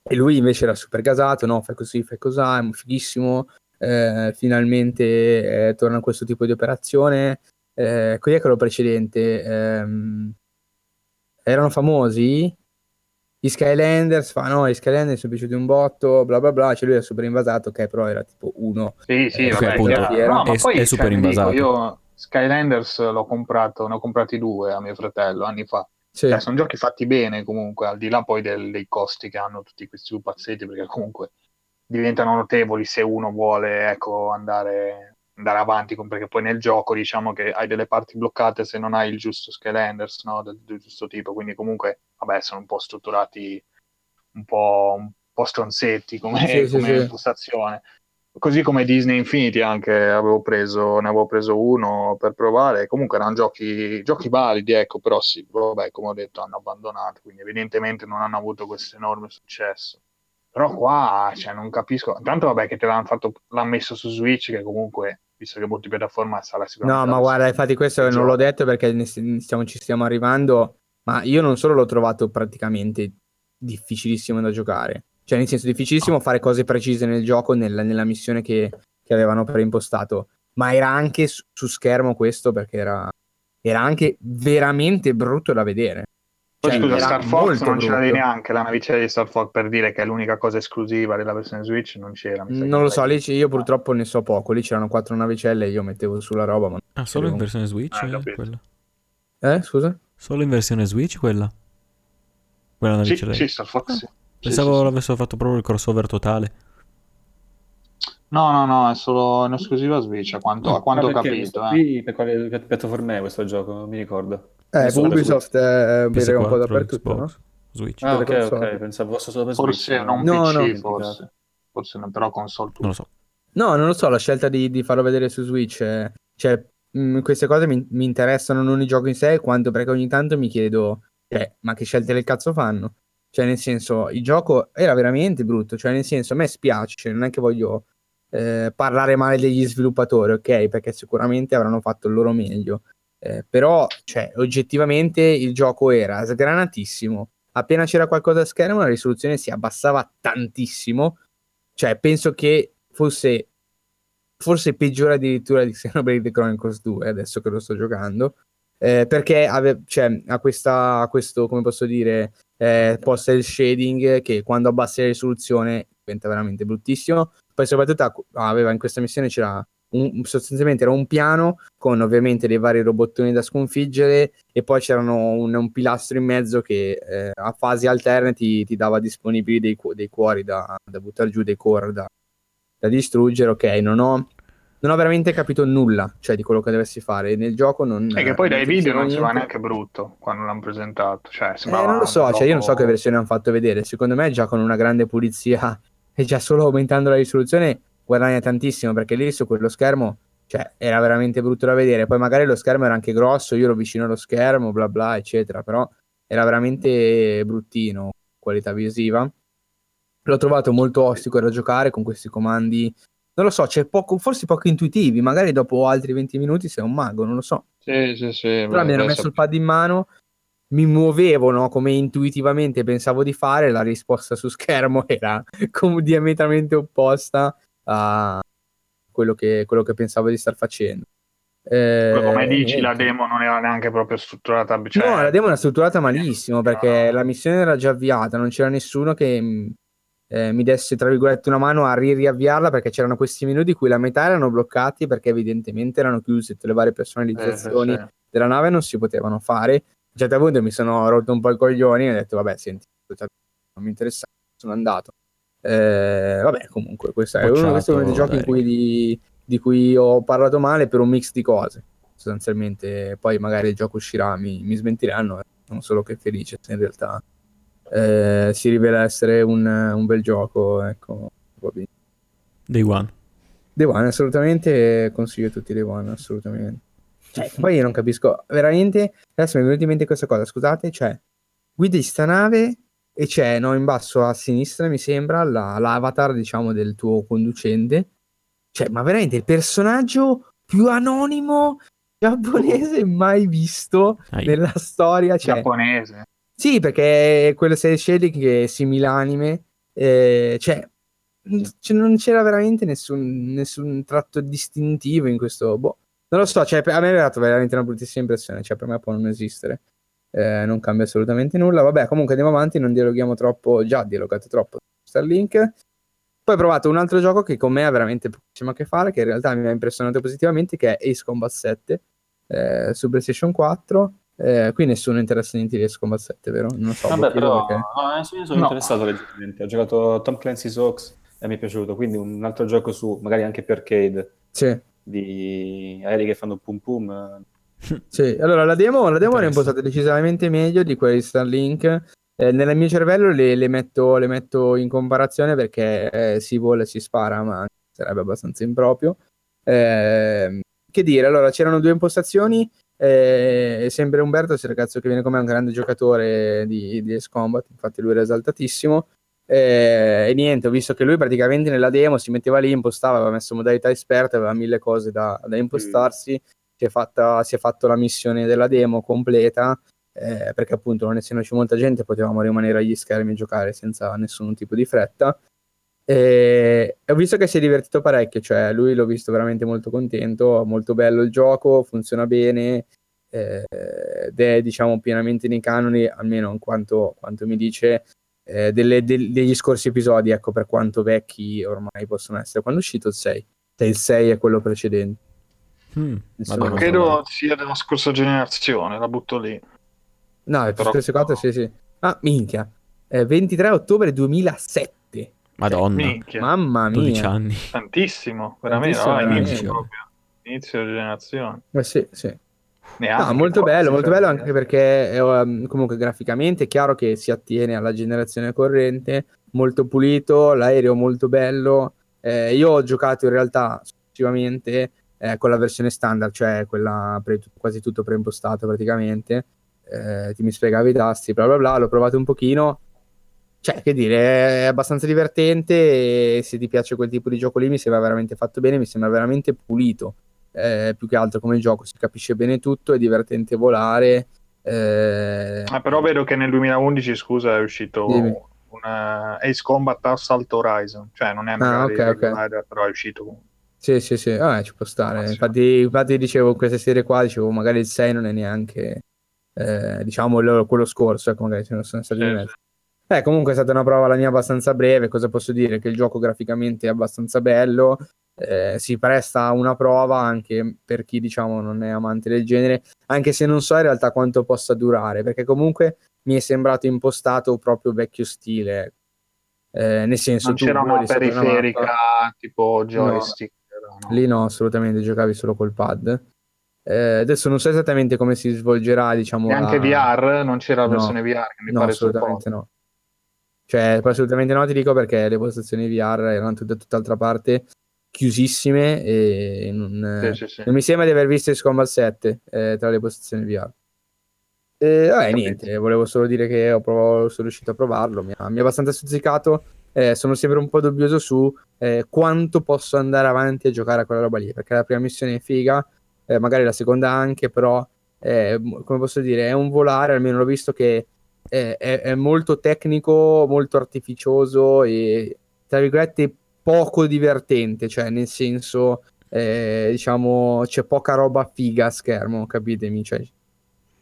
E lui invece era super gasato, no, fai così, fai cos'ha, è fighissimo, eh, finalmente eh, torna questo tipo di operazione. Eh, cos'è quello precedente? Ehm, erano famosi? Gli Skylanders, fa no, gli Skylanders sono piaciuti un botto, bla bla bla, cioè lui era super invasato, ok, però era tipo uno.
Sì, sì,
Eh,
vabbè. No, ma
è-
poi,
è super
cioè, dico,
invasato.
io Skylanders l'ho comprato, ne ho comprati due a mio fratello anni fa.
Sì.
Cioè, sono giochi fatti bene comunque, al di là poi del- dei costi che hanno tutti questi pupazzetti, perché comunque diventano notevoli se uno vuole ecco, andare, andare avanti, con- perché poi nel gioco diciamo che hai delle parti bloccate se non hai il giusto Skylanders, no? del, del giusto tipo, quindi comunque vabbè, sono un po' strutturati un po', un po' stronzetti come,
Sì,
come
sì.
impostazione. Così come Disney Infinity anche avevo preso, ne avevo preso uno per provare, comunque erano giochi, giochi validi, ecco, però sì, vabbè, come ho detto, hanno abbandonato, quindi evidentemente non hanno avuto questo enorme successo. Però qua, cioè, non capisco, tanto vabbè che te l'hanno fatto, l'hanno messo su Switch, che comunque, visto che multipiattaforma sarà sicuramente...
No, ma guarda, infatti questo non l'ho detto perché stiamo- ci stiamo arrivando, ma io non solo l'ho trovato praticamente difficilissimo da giocare, cioè nel senso difficilissimo fare cose precise nel gioco, nella, nella missione che, che avevano preimpostato, ma era anche su, su schermo questo perché era, era anche veramente brutto da vedere.
Poi
Cioè,
scusa, Star Fox non c'era
brutto.
neanche la navicella di Star Fox per dire che è l'unica cosa esclusiva della versione Switch, non c'era. mi sa che
Non lo so, lì c- io purtroppo ne so poco, lì c'erano quattro navicelle e io mettevo sulla roba, ma...
Ah, solo in versione Switch?
Ah,
eh, quella?
Eh, scusa?
Solo in versione Switch quella? Quella
Sì,
navicella?
sì, Star Fox sì. Sì,
Pensavo
sì, sì.
l'avessero fatto proprio il crossover totale.
No, no, no, è solo in esclusiva Switch, a quanto, a quanto ho capito.
questo
eh.
per quale pi- piattaforma è questo gioco? Non mi ricordo.
Eh, Ubisoft è
PS4,
un po' dappertutto, no?
Xbox, Switch.
Ah, ok, ok, pensavo fosse solo per Switch.
Forse non
No,
PC,
no.
forse. Forse no, però console tu.
Non lo so.
No, non lo so, la scelta di, di farlo vedere su Switch, eh, cioè, mh, queste cose mi, mi interessano non il gioco in sé, quanto perché ogni tanto mi chiedo, cioè, ma che scelte del cazzo fanno? Cioè, nel senso, il gioco era veramente brutto, cioè, nel senso, a me spiace, non è che voglio eh, parlare male degli sviluppatori, ok? Perché sicuramente avranno fatto il loro meglio, Eh, però, cioè, oggettivamente il gioco era sgranatissimo, appena c'era qualcosa a schermo la risoluzione si abbassava tantissimo, cioè, penso che fosse forse peggiore addirittura di Xenoblade Chronicles 2 adesso che lo sto giocando eh, perché ave- cioè, ha questa questo come posso dire eh, post cell shading che quando abbassi la risoluzione diventa veramente bruttissimo poi soprattutto ha- aveva in questa missione c'era un, sostanzialmente era un piano con ovviamente dei vari robottoni da sconfiggere e poi c'erano un, un pilastro in mezzo che eh, a fasi alterne ti, ti dava disponibili dei, dei cuori da, da buttare giù, dei core da, da distruggere. Ok, non ho, non ho veramente capito nulla cioè, di quello che dovessi fare nel gioco. Non,
E che poi dai video non sembrava
niente.
neanche brutto quando l'hanno presentato. Cioè,
Eh, non lo so,
un
cioè io non so che versione hanno fatto vedere. Secondo me, già con una grande pulizia e già solo aumentando la risoluzione guadagna tantissimo perché lì su quello schermo cioè, era veramente brutto da vedere. Poi magari lo schermo era anche grosso, io ero vicino allo schermo, bla bla, eccetera. Però era veramente bruttino, qualità visiva. L'ho trovato molto ostico da giocare con questi comandi. Non lo so, c'è poco, forse poco intuitivi. Magari dopo altri 20 minuti sei un mago, non lo so.
Sì, sì, sì.
Però mi hanno messo il pad in mano, mi muovevo no, come intuitivamente pensavo di fare, la risposta su schermo era come diametralmente opposta a quello che, quello che pensavo di star facendo. Eh,
Come dici,
niente.
la demo non era neanche proprio strutturata. Cioè,
No, la demo era strutturata malissimo perché
No.
la missione era già avviata, non c'era nessuno che mh, eh, mi desse, tra virgolette, una mano a ri- riavviarla perché c'erano questi menu di cui la metà erano bloccati perché evidentemente erano chiuse tutte le varie
eh, sì,
personalizzazioni della nave non si potevano fare. A un certo punto mi sono rotto un po' i coglioni e ho detto, vabbè, senti, non mi interessa, sono andato. Eh, vabbè, comunque, questo è uno, questo è uno dei giochi in cui di, di cui ho parlato male per un mix di cose. Sostanzialmente, poi magari il gioco uscirà, mi, mi smentiranno, eh, sono solo che felice se in realtà eh, si rivela essere un, un bel gioco. Ecco, va bene.
Day One.
Day One, assolutamente consiglio a tutti Day One, assolutamente. Cioè, poi io non capisco, veramente, adesso mi è venuta in mente questa cosa, scusate, cioè, guidi sta nave e c'è, no, in basso a sinistra, mi sembra, la- l'avatar, diciamo, del tuo conducente. Cioè, ma veramente il personaggio più anonimo giapponese mai visto
Ai.
nella storia, cioè,
Giapponese.
Sì, perché quello sei scegli che è simile anime, eh, cioè, c- non c'era veramente nessun, nessun tratto distintivo in questo, boh, non lo so, cioè, a me è dato veramente una bruttissima impressione, cioè, per me può non esistere, Eh, non cambia assolutamente nulla, vabbè, comunque andiamo avanti, non dialoghiamo troppo, già dialogato troppo su Starlink, poi ho provato un altro gioco che con me ha veramente pochissimo a che fare, che in realtà mi ha impressionato positivamente, che è Ace Combat 7 eh, su PlayStation 4. Eh, qui nessuno interessa niente di Ace Combat 7, vero? Non so,
Vabbè,
lo chiedo
però
perché-
no, eh, io sono
No.
interessato leggermente. Ho giocato Tom Clancy's Hawks e mi è piaciuto, quindi un altro gioco su, magari anche per arcade,
Sì,
di aerei che fanno pum pum. eh.
sì. Allora, la demo, la demo era
Interessa.
impostata decisamente meglio di quella di Starlink. Eh, nel mio cervello le, le metto, le metto in comparazione perché eh, si vola e si spara, ma sarebbe abbastanza improprio. Eh, che dire, allora c'erano due impostazioni. Eh, sempre Umberto, se il ragazzo che viene con me è un grande giocatore di, di Ace Combat, infatti lui era esaltatissimo. Eh, e niente, ho visto che lui praticamente nella demo si metteva lì, impostava, aveva messo modalità esperta, aveva mille cose da, da impostarsi. Si, è fatta, si è fatto la missione della demo completa. eh, perché appunto non essendoci molta gente potevamo rimanere agli schermi e giocare senza nessun tipo di fretta. E ho visto che si è divertito parecchio, cioè lui l'ho visto veramente molto contento, molto bello il gioco, funziona bene eh, ed è diciamo pienamente nei canoni, almeno in quanto, quanto mi dice, eh, delle- del- degli scorsi episodi, ecco per quanto vecchi ormai possono essere. Quando è uscito il 6? Se il 6 è quello precedente.
Mm,
Insomma,
Madonna.
Credo sia della scorsa generazione, la butto lì.
No, il
Però-
PS4 sì sì. Ah, minchia. Eh, 23 ottobre 2007.
Madonna.
Minchia,
Mamma
12
mia.
anni.
tantissimo, veramente.
Tantissimo,
no,
veramente.
inizio proprio. Inizio della generazione.
Eh sì, sì.
Neanche
No, molto bello, molto bello anche perché è, um, comunque graficamente è chiaro che si attiene alla generazione corrente, molto pulito, l'aereo molto bello. Eh, io ho giocato in realtà successivamente eh, con la versione standard, cioè quella pre- quasi tutto preimpostato praticamente. Eh, ti mi spiegavi i tasti, bla bla bla, l'ho provato un pochino. Cioè, che dire, è abbastanza divertente e se ti piace quel tipo di gioco lì mi sembra veramente fatto bene, mi sembra veramente pulito eh, più che altro come gioco si capisce bene tutto, è divertente volare. eh,
Ah, però vedo che nel 2011, scusa, è uscito
Dimmi.
una Ace Combat Assault Horizon. Cioè, non è magari
ok, ok.
regolare, però è uscito.
Sì, sì, sì, ah, ci può stare.
Ah.
Infatti, infatti dicevo, questa serie qua, dicevo, magari il 6 non è neanche, eh, diciamo, quello scorso, ecco, magari ce ne sono stati
Sì,
di mezzo. Eh, comunque è stata una prova la mia abbastanza breve, cosa posso dire? Che il gioco graficamente è abbastanza bello, eh, si presta a una prova anche per chi, diciamo, non è amante del genere, anche se non so in realtà quanto possa durare, perché comunque mi è sembrato impostato proprio vecchio stile, eh, nel senso
Non c'era una
una
periferica
mappa-
tipo joystick. no?
Lì no, assolutamente, giocavi solo col pad. Eh, adesso non so esattamente come si svolgerà, diciamo.
Neanche
la-
VR, non c'era la
No.
versione VR che mi
No,
pare
assolutamente no. Cioè, assolutamente no, ti dico perché le postazioni VR erano tutte da tutt'altra parte, chiusissime e non.
Sì, sì, sì.
non mi sembra di aver visto il Combat 7 eh, tra le postazioni VR. Eh, vabbè, niente, volevo solo dire che ho provato- sono riuscito a provarlo, mi ha, mi ha abbastanza stuzzicato. eh, sono sempre un po' dubbioso su eh, quanto posso andare avanti a giocare a quella roba lì, perché la prima missione è figa, eh, magari la seconda anche, però, eh, come posso dire, è un volare, almeno l'ho visto che è, è- è molto tecnico, molto artificioso e, tra virgolette, poco divertente, cioè nel senso eh, diciamo, c'è poca roba figa a schermo, capitemi? Cioè,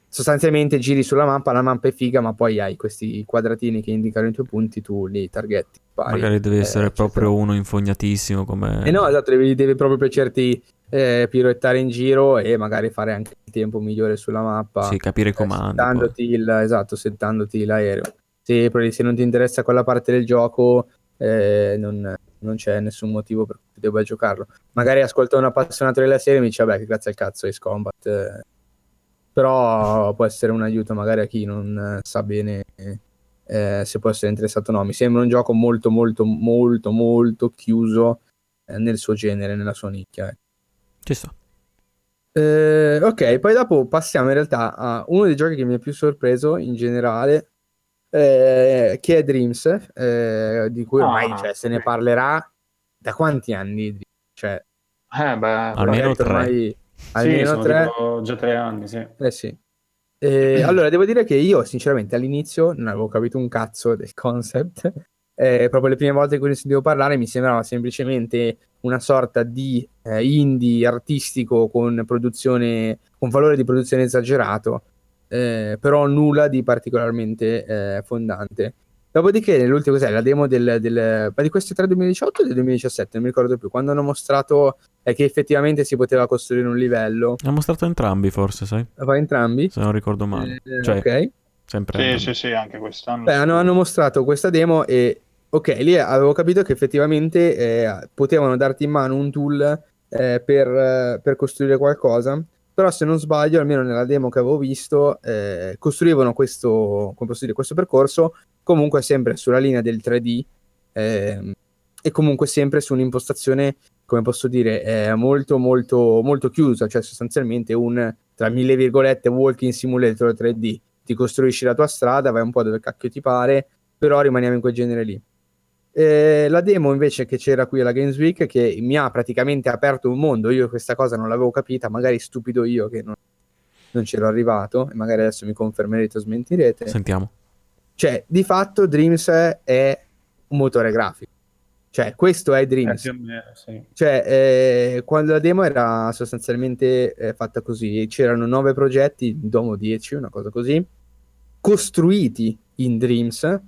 sostanzialmente giri sulla mappa, la mappa è figa, ma poi hai questi quadratini che indicano i tuoi punti, tu li targetti. Pari,
Magari deve
eh,
essere
eccetera.
proprio uno infognatissimo come...
Eh no, esatto, devi, devi proprio piacerti eh, piroettare in giro e magari fare anche il tempo migliore sulla mappa.
Sì, capire i
eh,
comandi.
settandoti il, esatto, settandoti l'aereo. Se, se non ti interessa quella parte del gioco, eh, non, non c'è nessun motivo per cui debba giocarlo. Magari ascolto un appassionato della serie e mi dice, vabbè, grazie al cazzo Ace Combat. eh. Però può essere un aiuto magari a chi non eh, sa bene eh, se può essere interessato o no. Mi sembra un gioco molto, molto, molto, molto chiuso nel suo genere, nella sua nicchia. ecco.
Ci sta.
Eh, ok, poi dopo passiamo in realtà a uno dei giochi che mi ha più sorpreso in generale, eh, che è Dreams, eh, di cui ormai
Ah,
cioè, se ne parlerà da quanti anni? Cioè,
Eh, beh,
Almeno tre.
ormai
Sì,
almeno
sono
tre.
già tre anni, sì.
Eh sì. Eh, allora, devo dire che io, sinceramente, all'inizio non avevo capito un cazzo del concept. Eh, proprio le prime volte in cui ne sentivo parlare mi sembrava semplicemente una sorta di eh, indie artistico con produzione, con valore di produzione esagerato, eh, però nulla di particolarmente eh, fondante. Dopodiché, nell'ultimo, cos'è? La demo del, del- ma di questo 3 2018 o del 2017? Non mi ricordo più. Quando hanno mostrato eh, che effettivamente si poteva costruire un livello,
Ha mostrato entrambi, forse, sai?
fa entrambi.
Se non ricordo male.
Eh,
Cioè,
ok.
sempre
sì,
entrambi.
sì, sì, anche quest'anno.
Beh, hanno, hanno mostrato questa demo e ok, lì avevo capito che effettivamente eh, potevano darti in mano un tool eh, per, eh, per costruire qualcosa, però se non sbaglio, almeno nella demo che avevo visto, eh, costruivano questo, dire, questo percorso comunque sempre sulla linea del 3D ehm, e comunque sempre su un'impostazione, come posso dire, eh, molto molto molto chiusa, cioè sostanzialmente un, tra mille virgolette, walking simulator 3D ti costruisci la tua strada, vai un po' dove cacchio ti pare, però rimaniamo in quel genere lì. Eh, la demo invece che c'era qui alla Games Week, che mi ha praticamente aperto un mondo, io questa cosa non l'avevo capita, magari stupido io che non, non c'ero arrivato, e magari adesso mi confermerete o smentirete.
Sentiamo.
Cioè, di fatto Dreams è un motore grafico. Cioè, questo è
Eh,
Dreams.
o meno, sì.
Cioè, eh, quando la demo era sostanzialmente eh, fatta così, c'erano nove progetti, domo 10, una cosa così, costruiti in Dreams,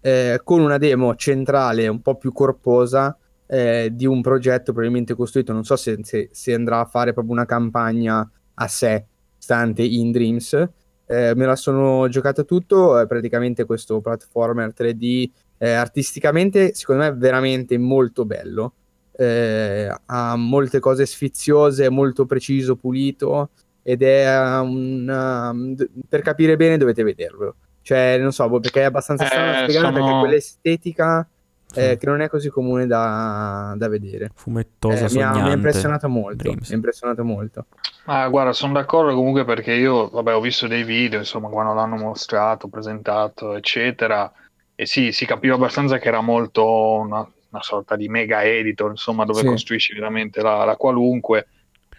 eh, con una demo centrale un po' più corposa eh, di un progetto probabilmente costruito, non so se, se- se andrà a fare proprio una campagna a sé, stante in Dreams. Eh, me la sono giocata tutto, è praticamente questo platformer 3D, eh, artisticamente secondo me è veramente molto bello eh, ha molte cose sfiziose, molto preciso, pulito ed è un, um, per capire bene dovete vederlo. Cioè, non so, boh, perché è abbastanza
Eh,
strano da spiegare
sono-
perché quell'estetica eh, che non è così comune da, da vedere.
Fumettosa,
Eh, mi, ha, mi ha impressionato molto,
Dreams.
mi ha impressionato molto.
Ma guarda, sono d'accordo comunque perché io, vabbè, ho visto dei video, insomma, quando l'hanno mostrato, presentato, eccetera, e sì, si capiva abbastanza che era molto una, una sorta di mega editor, insomma, dove
Sì.
costruisci veramente la, la qualunque,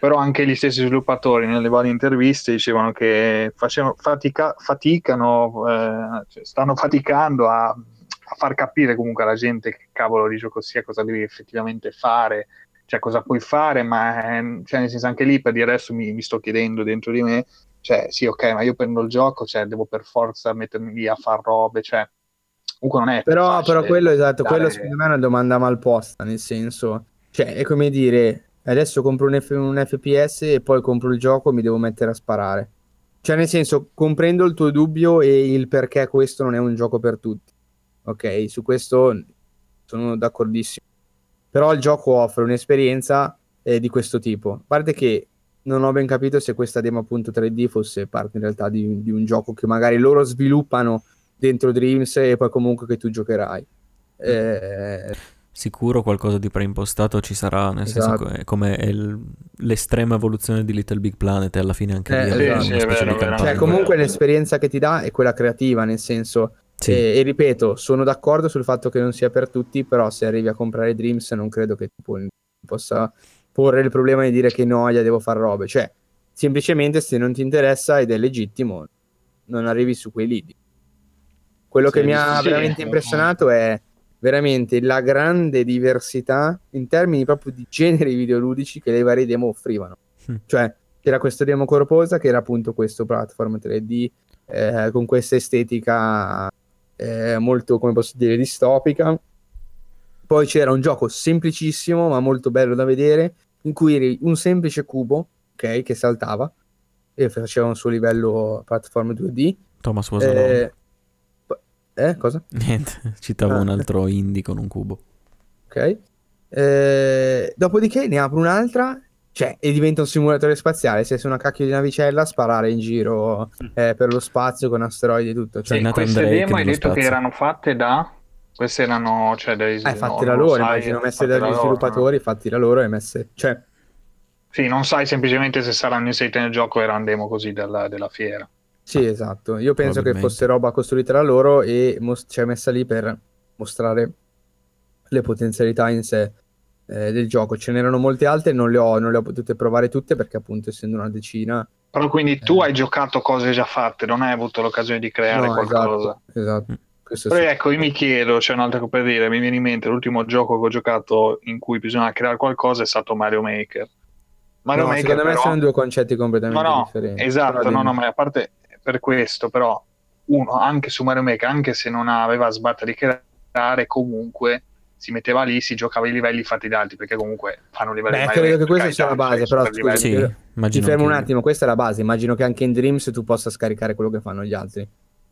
però anche gli stessi sviluppatori nelle varie interviste dicevano che facevano fatica, faticano, eh, cioè, stanno faticando a, a far capire comunque alla gente che cavolo di gioco sia, cosa devi effettivamente fare, cioè cosa puoi fare, ma eh, cioè, nel senso anche lì per dire adesso mi, mi sto chiedendo dentro di me, cioè sì ok, ma io prendo il gioco, cioè devo per forza mettermi lì a far robe, cioè comunque non è
Però, però quello, esatto,
dare-
quello secondo me è una domanda mal posta, nel senso, cioè, è come dire, adesso compro un, F- un FPS e poi compro il gioco e mi devo mettere a sparare. Cioè, nel senso, comprendo il tuo dubbio e il perché questo non è un gioco per tutti. Ok, su questo sono d'accordissimo. Però il gioco offre un'esperienza eh, di questo tipo. A parte che non ho ben capito se questa demo appunto 3D fosse parte in realtà di, di un gioco che magari loro sviluppano dentro Dreams e poi comunque che tu giocherai. Eh,
Sicuro qualcosa di preimpostato ci sarà, nel senso
Esatto.
che come è il- l'estrema evoluzione di Little Big Planet e alla fine anche
Eh,
lì
sì,
aveva
sì,
una
è vero,
di
vero.
cioè, comunque l'esperienza che ti dà è quella creativa, nel senso,
Sì.
e, e ripeto, sono d'accordo sul fatto che non sia per tutti, però se arrivi a comprare Dreams non credo che tu possa porre il problema di dire che noia, devo fare robe. Cioè, semplicemente se non ti interessa ed è legittimo, non arrivi su quei lidi. Quello
Sì,
che mi ha
sì,
veramente
sì.
impressionato è veramente la grande diversità in termini proprio di generi videoludici che le varie demo offrivano.
Mm.
Cioè, c'era questo demo corposa che era appunto questo platform 3D eh, con questa estetica eh, molto, come posso dire, distopica. Poi c'era un gioco semplicissimo ma molto bello da vedere in cui eri un semplice cubo, ok, che saltava e faceva un suo livello platform 2D.
Thomas was.
Eh, eh, cosa?
Niente, citavo
Ah.
un altro indie con un cubo.
Ok. Eh, dopodiché ne apro un'altra, cioè, e diventa un simulatore spaziale. Sei su una cacchio di navicella sparare in giro eh, per lo spazio con asteroidi e tutto. Cioè,
Sì,
queste demo hai detto che
spazio.
erano fatte da... Queste erano, cioè, dei...
eh, fatti
no,
da loro,
sai,
immagino, messe
fatte da
dagli
loro,
sviluppatori, fatti da loro e messe... Cioè,
no? Sì, non sai semplicemente se saranno inserite nel gioco o erano demo così della, della fiera.
Sì, esatto. Io penso che fosse roba costruita da loro e mos- cioè, messa lì per mostrare le potenzialità in sé eh, del gioco. Ce n'erano molte altre, non le ho, non le ho potute provare tutte perché appunto essendo una decina...
Però quindi tu
Eh.
hai giocato cose già fatte, non hai avuto l'occasione di creare
No,
qualcosa.
esatto, esatto.
Mm.
Però
sì.
ecco, io mi chiedo, c'è un'altra cosa per dire, mi viene in mente l'ultimo gioco che ho giocato in cui bisogna creare qualcosa è stato Mario Maker. Mario
No,
Maker
secondo me
però-
sono due concetti completamente
No, no,
differenti.
esatto,
Però
no,
dimmi.
no, ma a parte per questo, però, uno, anche su Mario Maker, anche se non aveva sbatta di creare, comunque si metteva lì, si giocava i livelli fatti da altri, perché comunque fanno livelli
Beh,
Mario
credo che questa sia la base, però scusi.
Sì,
Ti fermo un
che-
attimo, questa è la base. Immagino che anche in Dreams tu possa scaricare quello che fanno gli altri.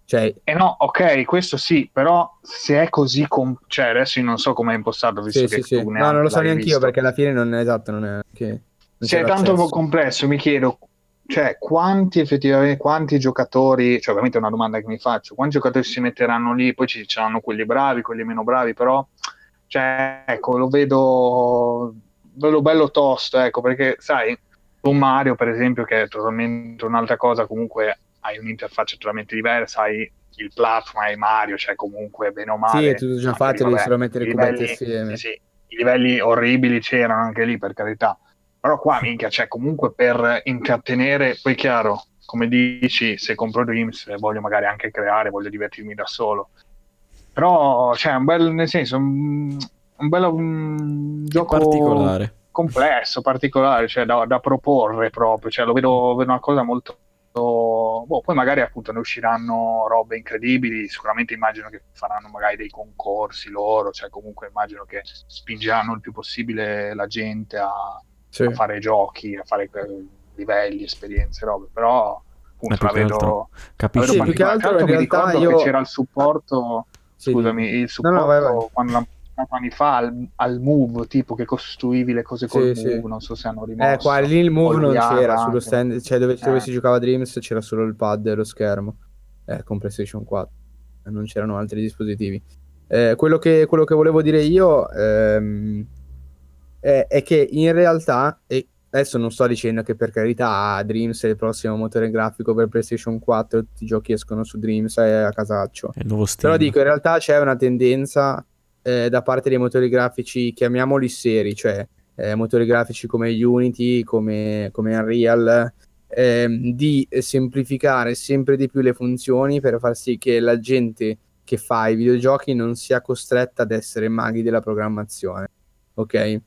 Cioè,
Eh no, ok, questo sì, però se è così, com- cioè adesso io non so come è impostato, visto
sì,
che
sì, sì. No, non lo so neanche io perché alla fine non è esatto, non è che non
Se è tanto
accesso.
complesso, mi chiedo, cioè, quanti effettivamente, quanti giocatori, cioè ovviamente è una domanda che mi faccio, quanti giocatori si metteranno lì, poi ci saranno quelli bravi, quelli meno bravi, però, cioè, ecco, lo vedo, vedo bello tosto, ecco, perché, sai, con Mario, per esempio, che è totalmente un'altra cosa, comunque hai un'interfaccia totalmente diversa, hai il platform, hai Mario, cioè comunque, bene o male...
Sì, è tutto già fatto, devi solo mettere i cubetti assieme.
sì, sì, i livelli orribili c'erano anche lì, per carità. Però qua, minchia, cioè, comunque per intrattenere, poi chiaro, come dici, se compro Dreams voglio magari anche creare, voglio divertirmi da solo. Però, cioè, un bel, nel senso, un, un bello un gioco
particolare.
complesso, particolare, cioè da, da proporre proprio, cioè lo vedo, vedo una cosa molto... Boh, poi magari appunto ne usciranno robe incredibili, sicuramente immagino che faranno magari dei concorsi loro, cioè comunque immagino che spingeranno il più possibile la gente a,
Sì.
a fare giochi, a fare eh, livelli, esperienze, robe, però appunto
più
la
che
vedo,
altro
la
capisci
vedo
Sì, più che altro
l'altro
in
mi
realtà
ricordo
io-
che c'era il supporto
Sì,
Scusami, il
No,
supporto
no, vai, vai.
quando l'hanno anni fa al, al Move, tipo che costruivi le cose col
Sì,
Move,
sì.
non so se hanno rimosso.
Eh, qua lì il move non c'era
anche.
sullo stand, cioè dove, dove
Eh.
si giocava Dreams c'era solo il pad e lo schermo eh, con PlayStation 4, Eh, non c'erano altri dispositivi. Eh, quello, che, quello che volevo dire io ehm, è, è che in realtà, e adesso non sto dicendo che per carità Dreams è il prossimo motore grafico per PlayStation 4, tutti i giochi escono su Dreams e a casaccio.
È il nuovo.
Però dico, in realtà c'è una tendenza eh, da parte dei motori grafici, chiamiamoli seri, cioè eh, motori grafici come Unity, come, come Unreal, ehm, di semplificare sempre di più le funzioni per far sì che la gente che fa i videogiochi non sia costretta ad essere maghi della programmazione. Ok?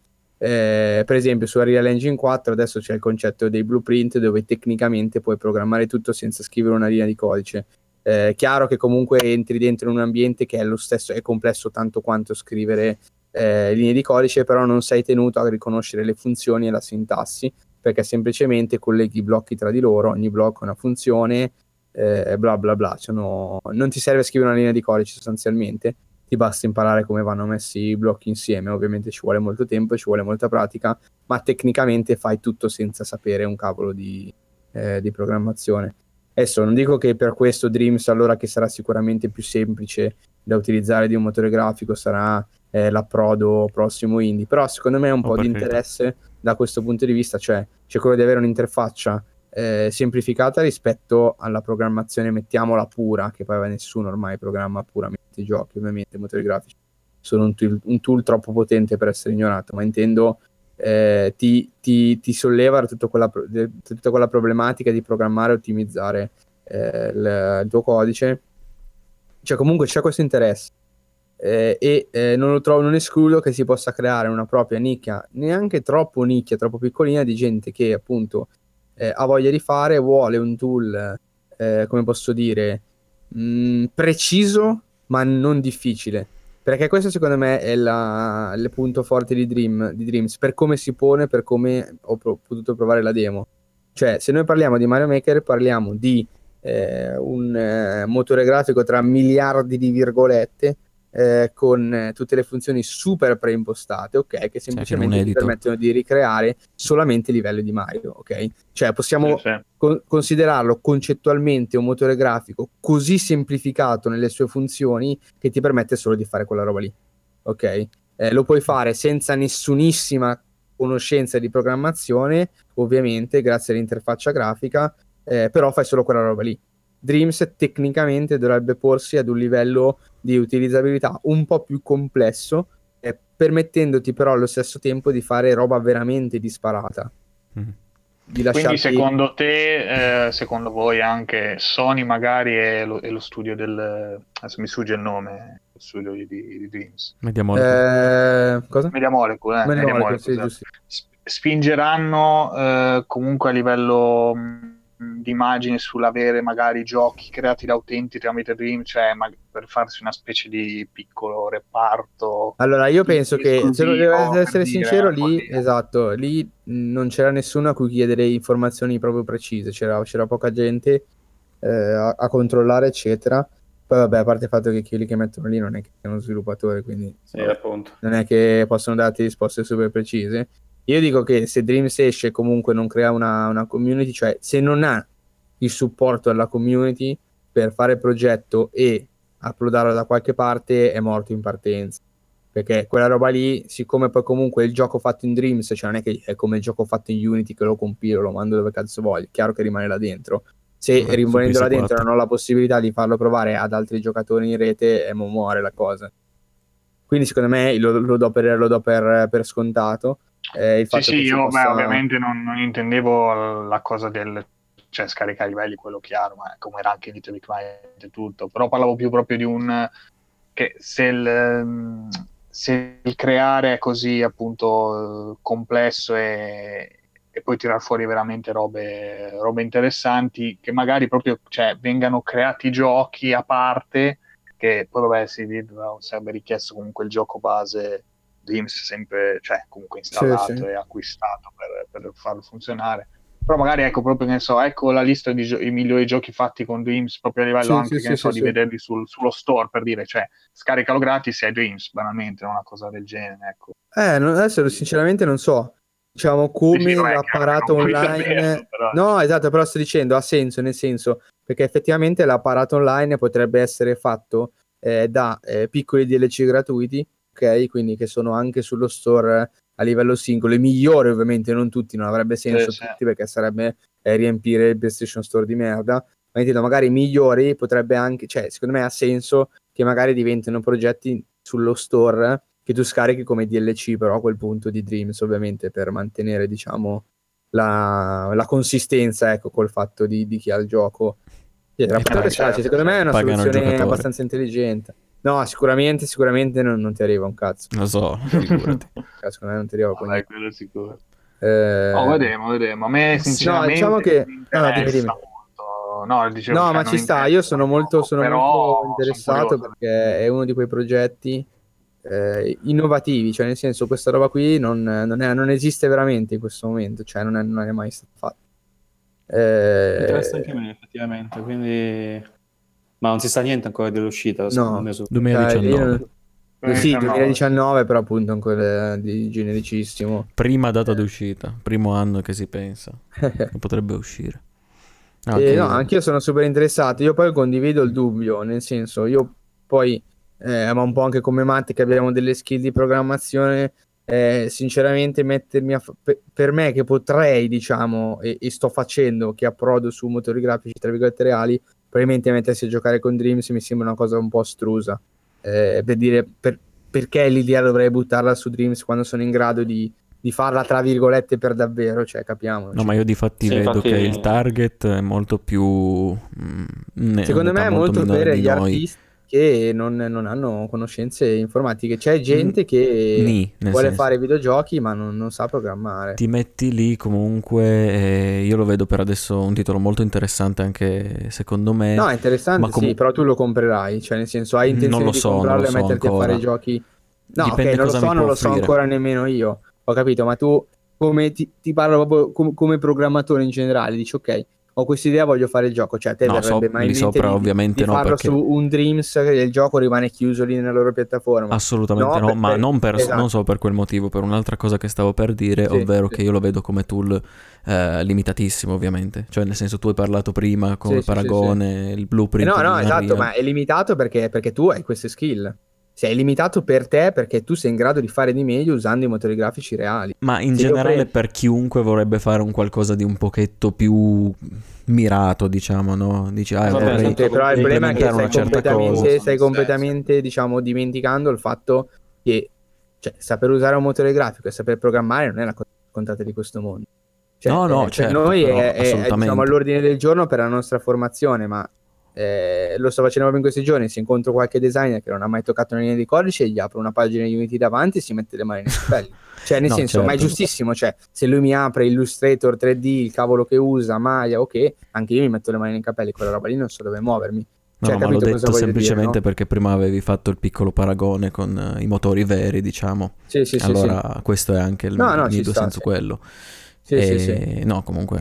Eh, per esempio su Unreal Engine 4 adesso c'è il concetto dei blueprint dove tecnicamente puoi programmare tutto senza scrivere una linea di codice. Eh, chiaro che comunque entri dentro un ambiente che è lo stesso, è complesso tanto quanto scrivere eh, linee di codice, però non sei tenuto a riconoscere le funzioni e la sintassi, perché semplicemente colleghi i blocchi tra di loro, ogni blocco ha una funzione, eh, bla bla bla. Cioè, no- non ti serve scrivere una linea di codice sostanzialmente, ti basta imparare come vanno messi i blocchi insieme, ovviamente ci vuole molto tempo, ci vuole molta pratica, ma tecnicamente fai tutto senza sapere un cavolo di, eh, di programmazione. Adesso non dico che per questo Dreams allora che sarà sicuramente più semplice da utilizzare di un motore grafico sarà eh, l'approdo prossimo indie, però secondo me è un
Oh,
po' di
per carità.
interesse da questo punto di vista, cioè c'è quello di avere un'interfaccia eh, semplificata rispetto alla programmazione, mettiamola pura, che poi nessuno ormai programma puramente i giochi, ovviamente i motori grafici sono un tool, un tool troppo potente per essere ignorato, ma intendo eh, ti, ti- ti solleva tutta quella, tutta quella problematica di programmare e ottimizzare eh, il, il tuo codice. Cioè, comunque c'è questo interesse. eh, e eh, non trovo, non escludo che si possa creare una propria nicchia, neanche troppo nicchia, troppo piccolina, di gente che appunto eh, ha voglia di fare, vuole un tool, eh, come posso dire, mh, preciso ma non difficile. Perché questo secondo me è la- il punto forte di, Dream, di Dreams, per come si pone, per come ho pro- potuto provare la demo. Cioè, se noi parliamo di Mario Maker, parliamo di eh, un eh, motore grafico tra miliardi di virgolette, eh, con eh, tutte le funzioni super preimpostate, ok? Che semplicemente ti
editor.
permettono di ricreare solamente i livelli di Mario, ok? Cioè, possiamo
Sì, sì.
con- considerarlo concettualmente un motore grafico così semplificato nelle sue funzioni che ti permette solo di fare quella roba lì. Ok? Eh, lo puoi fare senza nessunissima conoscenza di programmazione, ovviamente, grazie all'interfaccia grafica, eh, però fai solo quella roba lì. Dreams tecnicamente dovrebbe porsi ad un livello di utilizzabilità un po' più complesso, eh, permettendoti però allo stesso tempo di fare roba veramente disparata.
Mhm.
Di
Quindi
lasciarti...
secondo te, eh, secondo voi anche Sony magari è lo, è lo studio del... adesso mi sfugge il nome, lo studio di, di, di Dreams.
Media Molecule.
Eh, cosa?
Media Molecule, eh,
Media
Media
Molecule,
Molecule,
sì,
esatto. spingeranno eh, comunque a livello mh, di immagine sull'avere magari giochi creati da utenti tramite Dream, cioè ma- per farsi una specie di piccolo reparto.
Allora, io penso che, se devo
per
essere
dire,
sincero, lì, esatto, lì non c'era nessuno a cui chiedere informazioni proprio precise, c'era, c'era poca gente eh, a, a controllare, eccetera. Poi, vabbè, a parte il fatto che quelli che mettono lì non è che siano sviluppatori, quindi
Sì,
non è che possono darti risposte super precise. Io dico che se Dreams esce comunque non crea una, una community, cioè se non ha il supporto della community per fare il progetto e uploadarlo da qualche parte, è morto in partenza. Perché quella roba lì, siccome poi comunque il gioco fatto in Dreams, cioè non è che è come il gioco fatto in Unity che lo compilo, lo mando dove cazzo voglio, chiaro che rimane là dentro. Se
su
rimanendo là
PS4.
dentro non ho la possibilità di farlo provare ad altri giocatori in rete, eh, mo muore la cosa. Quindi secondo me lo, lo do, per, lo do per, per scontato. Eh,
Sì, sì, io
possa-
beh, ovviamente non, non intendevo la cosa del cioè scaricare i livelli, quello chiaro, ma come era anche in Little Big Planet e tutto, però parlavo più proprio di un che se il, se il creare è così appunto complesso e, e poi tirar fuori veramente robe, robe interessanti che magari proprio cioè, vengano creati giochi a parte che poi vabbè si sarebbe richiesto comunque il gioco base Dreams sempre cioè comunque installato
sì.
e acquistato per, per farlo funzionare però magari ecco proprio che ne so ecco la lista di gio- migliori giochi fatti con Dreams proprio a livello
Sì,
anche
sì,
che ne
sì,
so
sì,
di
sì.
vederli sul- sullo store per dire cioè scaricalo gratis e hai Dreams banalmente una cosa del genere ecco
Eh, non- adesso sinceramente non so. Diciamo come
Sì,
l'apparato online.
saperlo, però.
No, esatto, però sto dicendo ha senso, nel senso perché effettivamente l'apparato online potrebbe essere fatto eh, da eh, piccoli DLC gratuiti, ok? Quindi che sono anche sullo store a livello singolo. I migliori, ovviamente, non tutti, non avrebbe senso
Sì, sì.
tutti perché sarebbe eh, riempire il PlayStation Store di merda. Ma intendo, magari i migliori potrebbe anche, cioè, secondo me ha senso che magari diventino progetti sullo store che tu scarichi come DLC, però a quel punto di Dreams, ovviamente, per mantenere, diciamo, la, la consistenza, ecco, col fatto di, di chi ha il gioco. Sì,
E poi,
starci,
certo,
secondo me è una soluzione abbastanza intelligente. No, sicuramente, sicuramente non, non ti arriva un cazzo.
Lo so, figurati.
Secondo me non ti arriva
Vabbè,
niente.
quello sicuro
Eh,
Oh, vedremo, vedremo. A me
sì, no,
sinceramente
diciamo che- no, no, dimmi, dimmi.
molto. No, dicevo,
No,
cioè,
ma ci sta, io sono molto, sono
però
molto
sono
interessato
curioso.
perché è uno di quei progetti eh, innovativi, cioè nel senso questa roba qui non, non è- non esiste veramente in questo momento, cioè non è, non è mai stato fatto. Eh,
Mi interessa anche a me, effettivamente, quindi... Ma non si sa niente ancora dell'uscita, secondo me, su...
cioè, io
2019.
non- sì, 2019 però appunto ancora di genericissimo.
Prima data d'uscita, primo anno che si pensa. che potrebbe uscire. Ah,
Eh,
ok.
no, anch'io sono super interessato. Io poi condivido il dubbio, nel senso, io poi, eh, ma un po' anche come Matte, che abbiamo delle skill di programmazione, eh, sinceramente, mettermi a fa- per, per me che potrei, diciamo, e, e sto facendo, che approdo su motori grafici, tra virgolette, reali, probabilmente mettersi a giocare con Dreams mi sembra una cosa un po' astrusa. Eh, per dire, per- perché l'idea dovrei buttarla su Dreams quando sono in grado di, di farla, tra virgolette, per davvero, cioè, capiamo.
No, ma io di fatti
Sì,
vedo
infatti-
che il target è molto più... mm, ne-
Secondo me è molto per gli
noi.
artisti che non, non hanno conoscenze informatiche. C'è gente che
Ni,
vuole
senso.
fare videogiochi ma non, non sa programmare.
Ti metti lì comunque, eh, io lo vedo per adesso un titolo molto interessante anche secondo me.
No, è interessante,
ma comu-
sì, però tu lo comprerai, cioè nel senso hai intenzione di
so,
comprarlo
lo
e
so
metterti a
ancora.
fare giochi. No,
Dipende
ok, non lo so, non lo so ancora nemmeno io. Ho capito, ma tu come ti, ti parlo proprio com- come programmatore in generale, dici ok, ho questa idea, voglio fare il gioco, cioè te
No,
verrebbe
so-
mai in
sopra
di,
ovviamente
di
no,
farlo
perché-
su un Dreams che il gioco rimane chiuso lì nella loro piattaforma.
Assolutamente
No,
no,
per-
ma
per-
non, per,
esatto.
non solo per quel motivo, per un'altra cosa che stavo per dire,
Sì,
ovvero
sì.
che io lo vedo come tool eh, limitatissimo ovviamente, cioè nel senso tu hai parlato prima come
Sì, sì,
paragone, il
Eh
blueprint
no, no,
di
esatto, ma è limitato perché, perché tu hai queste skill. Sei limitato per te perché tu sei in grado di fare di meglio usando i motori grafici reali.
Ma in
Se
generale
prendo-
per chiunque vorrebbe fare un qualcosa di un pochetto più mirato, diciamo, no? Dici, ah,
vabbè,
vorrei
esatto,
però il problema è che stai
una certa
completamente,
cosa.
stai completamente diciamo, dimenticando il fatto che cioè, saper usare un motore grafico e saper programmare non è la cosa scontata di questo mondo. Cioè,
No, no,
eh,
certo,
per noi
però,
è, è- è, diciamo, all'ordine del giorno per la nostra formazione, ma eh, lo sto facendo proprio in questi giorni. Se incontro qualche designer che non ha mai toccato una linea di codice, gli apro una pagina Unity davanti e si mette le mani nei capelli. Cioè, nel
No,
senso, ma è
certo.
giustissimo. Cioè, se lui mi apre Illustrator 3D, il cavolo che usa, Maya, ok, anche io mi metto le mani nei capelli, quella roba lì non so dove muovermi. Cioè,
no, ma l'ho detto semplicemente
dire, no?
perché prima avevi fatto il piccolo paragone con eh, i motori veri, diciamo.
Sì, sì, sì,
allora questo è anche il
No,
mio
sta,
senso
sì.
quello.
sì. Sì,
E-
sì, sì.
No, comunque,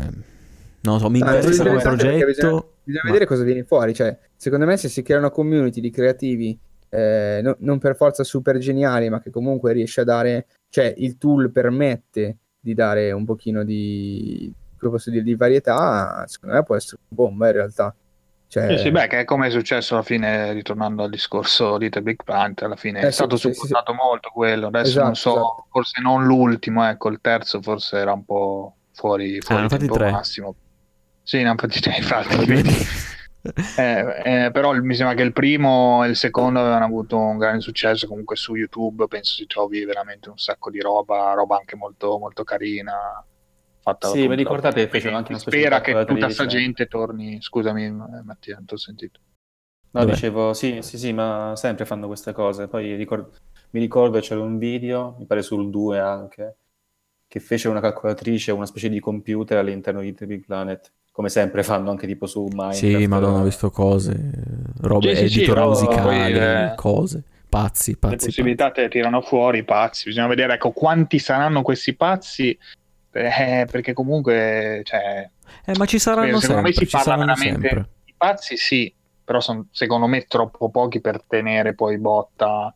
non lo so, mi interessa come progetto.
Bisogna, bisogna
ma-
vedere cosa viene fuori. Cioè, secondo me, se si crea una community di creativi, eh, no- non per forza super geniali, ma che comunque riesce a dare, cioè, il tool permette di dare un pochino di, come posso dire, di varietà. Secondo me può essere un bomba in realtà. Cioè,
Sì, sì, beh, che è come è successo alla fine, ritornando al discorso Little Big Planet, alla fine
Eh,
è
sì,
stato
sì, sì,
supportato molto quello. Adesso non
Esatto,
so,
esatto.
forse non l'ultimo, ecco, il terzo forse era un po' fuori,
Ah,
fuori
fatti
tempo
tre.
massimo. Sì, ne hanno fatti tre, infatti. Eh, eh, però mi sembra che il primo e il secondo avevano avuto un grande successo comunque su YouTube penso si trovi veramente un sacco di roba roba anche molto, molto carina fatta
Sì, mi ricordate fecero anche una
spera che tutta
calcolatrice.
sta gente torni scusami Mattia non ti ho sentito
No,
Dov'è?
dicevo, sì, sì, sì, ma sempre fanno queste cose. Poi ricor- mi ricordo c'era un video, mi pare sul 2 anche, che fece una calcolatrice, una specie di computer all'interno di The Big Planet, come sempre fanno anche tipo su Minecraft.
Sì, madonna, ho visto cose, robe,
Sì, sì, sì,
editor
però
musicali,
poi, eh,
cose, pazzi,
le
pazzi, pazzi.
possibilità te tirano fuori i pazzi bisogna vedere ecco quanti saranno questi pazzi eh, perché comunque cioè,
Eh, ma ci saranno
secondo
sempre,
me si
ci
parla
saranno
veramente
sempre.
i pazzi sì però sono secondo me troppo pochi per tenere poi botta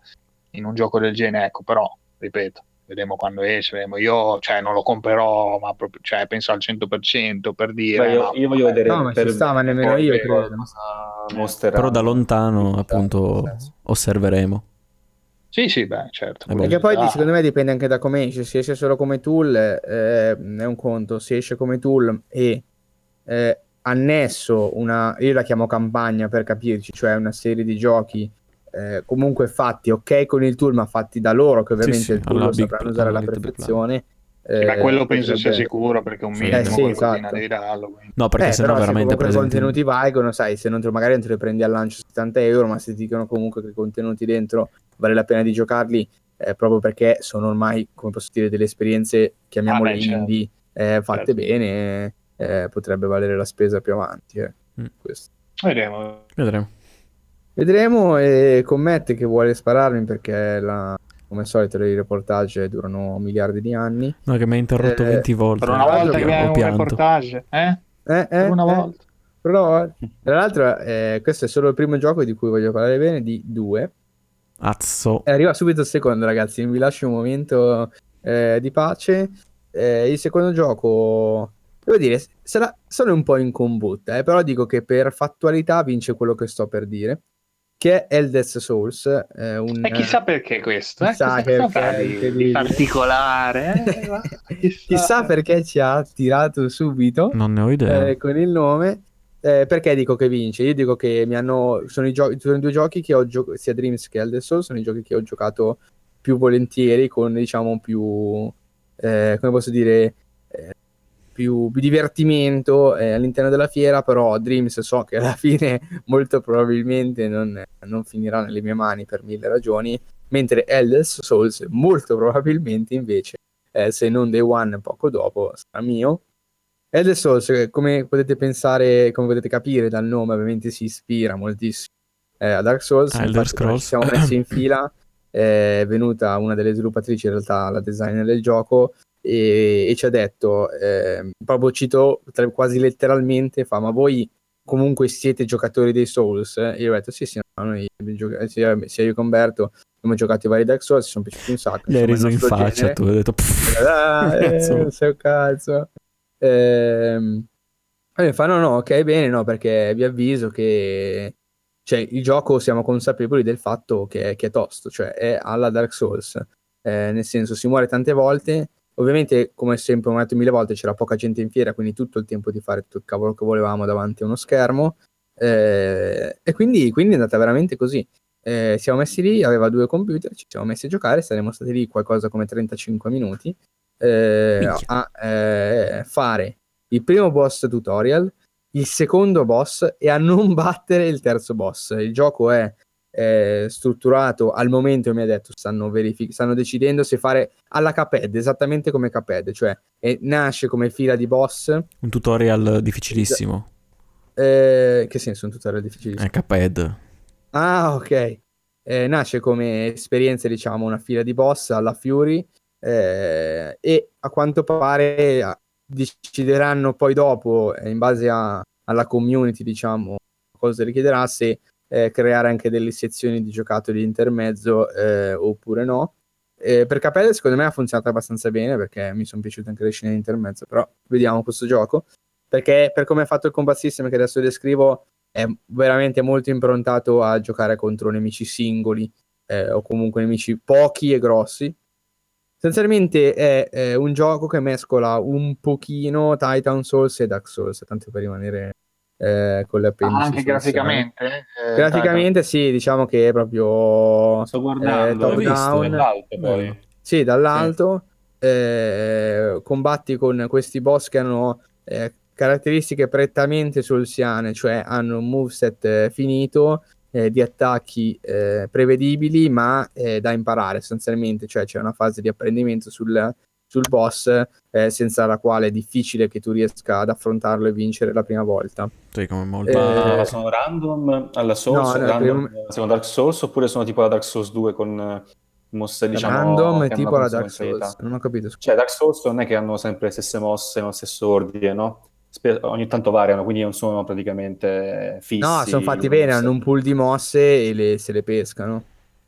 in un gioco del genere ecco però ripeto vedremo quando esce vedremo. io cioè non lo comprerò ma proprio cioè penso al 100% per dire
Beh, io, io voglio vedere
No, ma ci
per
sta, ma nemmeno io credo.
mostreranno.
Però da lontano, appunto,
sì.
osserveremo.
sì sì beh certo
Eh.
Perché poi
curiosità.
secondo me dipende anche da come esce. Se esce solo come tool eh, è un conto, se esce come tool e eh, annesso una, io la chiamo campagna per capirci, cioè una serie di giochi eh, comunque fatti ok con il tool, ma fatti da loro, che ovviamente
sì,
il tool lo sapranno usare alla perfezione.
Sì, ma
eh,
quello penso sia sicuro perché un
Sì.
minimo
Eh,
sì, esatto.
devi darlo quindi.
No, perché
Eh,
sennò
però se
veramente
i
presenti...
contenuti valgono, sai, se non te, magari non te li prendi al lancio 70 euro, ma se ti dicono comunque che i contenuti dentro vale la pena di giocarli, eh, proprio perché sono ormai, come posso dire, delle esperienze, chiamiamole
Ah, beh, certo.
indie, eh, fatte
Certo.
bene, eh, potrebbe valere la spesa più avanti. eh,
Mm.
vedremo
Vedremo.
Vedremo e commette che vuole spararmi perché la- come al solito i reportage durano miliardi di anni.
No, che mi ha interrotto
Eh,
20 volte.
per una volta che è un
pianto.
reportage eh?
Eh, eh,
una
eh.
volta
Però, tra l'altro, eh, questo è solo il primo gioco di cui voglio parlare bene, di due.
Azzo.
E arriva subito il secondo, ragazzi. Vi lascio un momento eh, di pace. Eh, il secondo gioco, devo dire, sarà, sono un po' in combutta, eh, però dico che per fattualità vince quello che sto per dire, che è Eldest Souls. eh, un,
E chissà perché questo, eh?
chissà
Chissà
perché,
di, particolare. eh? Va,
chissà perché ci ha tirato subito.
Non ne ho idea.
eh, con il nome. Eh, perché dico che vince? Io dico che mi hanno. Sono i, gio- sono i due giochi che ho giocato, sia Dreams che Elder Souls, sono i giochi che ho giocato più volentieri, con diciamo più. eh, come posso dire. Più, più divertimento eh, all'interno della fiera, però Dreams so che alla fine molto probabilmente non, non finirà nelle mie mani per mille ragioni, mentre Elder Souls molto probabilmente invece, eh, se non Day One poco dopo, sarà mio. Elder Souls, eh, come potete pensare, come potete capire dal nome, ovviamente si ispira moltissimo eh, a Dark Souls.
Ah, Elder Scrolls.
Ci siamo messi in fila, eh, è venuta una delle sviluppatrici, in realtà la designer del gioco, e, e ci ha detto, eh, proprio cito quasi letteralmente, fa, ma voi comunque siete giocatori dei Souls? E io ho detto, sì, sì, no, noi gioca- sia, sia io che Umberto abbiamo giocato i vari Dark Souls, ci sono piaciuti un sacco.
Gli hai
insomma,
riso in faccia,
genere.
tu hai detto... "Pff".
Ah, eh,
Insomma.
sei un cazzo. Ehm, e mi fa, no, no, ok, bene, no, perché vi avviso che cioè, il gioco siamo consapevoli del fatto che è, che è tosto, cioè è alla Dark Souls, Eh, nel senso si muore tante volte, ovviamente come sempre ho detto mille volte c'era poca gente in fiera, quindi tutto il tempo di fare tutto il cavolo che volevamo davanti a uno schermo, eh, e quindi, quindi è andata veramente così. Eh, siamo messi lì, aveva due computer, ci siamo messi a giocare, saremmo stati lì qualcosa come 35 minuti eh, a eh, fare il primo boss tutorial, il secondo boss e a non battere il terzo boss. Il gioco è eh, strutturato al momento, mi ha detto, stanno, verific- stanno decidendo se fare alla Cuphead, esattamente come Cuphead, cioè eh, nasce come fila di boss.
Un tutorial difficilissimo.
eh, che senso un tutorial difficilissimo?
È Cuphead.
Ah, ok. Eh, nasce come esperienza, diciamo, una fila di boss alla Fury eh, e a quanto pare eh, decideranno poi dopo, eh, in base a- alla community, diciamo, cosa richiederà, se eh, creare anche delle sezioni di giocattoli intermezzo eh, oppure no. Eh, per Capelle secondo me ha funzionato abbastanza bene perché mi sono piaciute anche le scene di intermezzo, però vediamo questo gioco. Perché per come è fatto il combat system che adesso descrivo è veramente molto improntato a giocare contro nemici singoli eh, o comunque nemici pochi e grossi. Essenzialmente è, eh, un gioco che mescola un pochino Titan Souls e Dark Souls, tanto per rimanere eh, con le appendici.
anche
sul
graficamente?
seno.
eh,
Graficamente sì, diciamo che è proprio
Sto guardando,
Eh,
l'ho
top
visto,
down.
dall'alto poi.
Bello.
sì, dall'alto eh, combatti con questi boss che hanno eh, caratteristiche prettamente solsiane, cioè hanno un moveset eh, finito eh, di attacchi eh, prevedibili ma eh, da imparare essenzialmente, cioè c'è una fase di apprendimento sul, sul boss eh, senza la quale è difficile che tu riesca ad affrontarlo e vincere la prima volta.
Sì, come molto.
Eh,
Ma sono random alla Souls,
no, no,
random
prima-
secondo Dark Souls oppure sono tipo la Dark Souls 2 con eh, mosse diciamo
Random e tipo la Dark? Souls, non ho capito. scusa.
Cioè Dark Souls non è che hanno sempre le stesse mosse, lo stesso ordine, no? Spe- ogni tanto variano, quindi non sono praticamente fissi.
No, sono fatti bene, hanno un pool di mosse e le- se le pescano.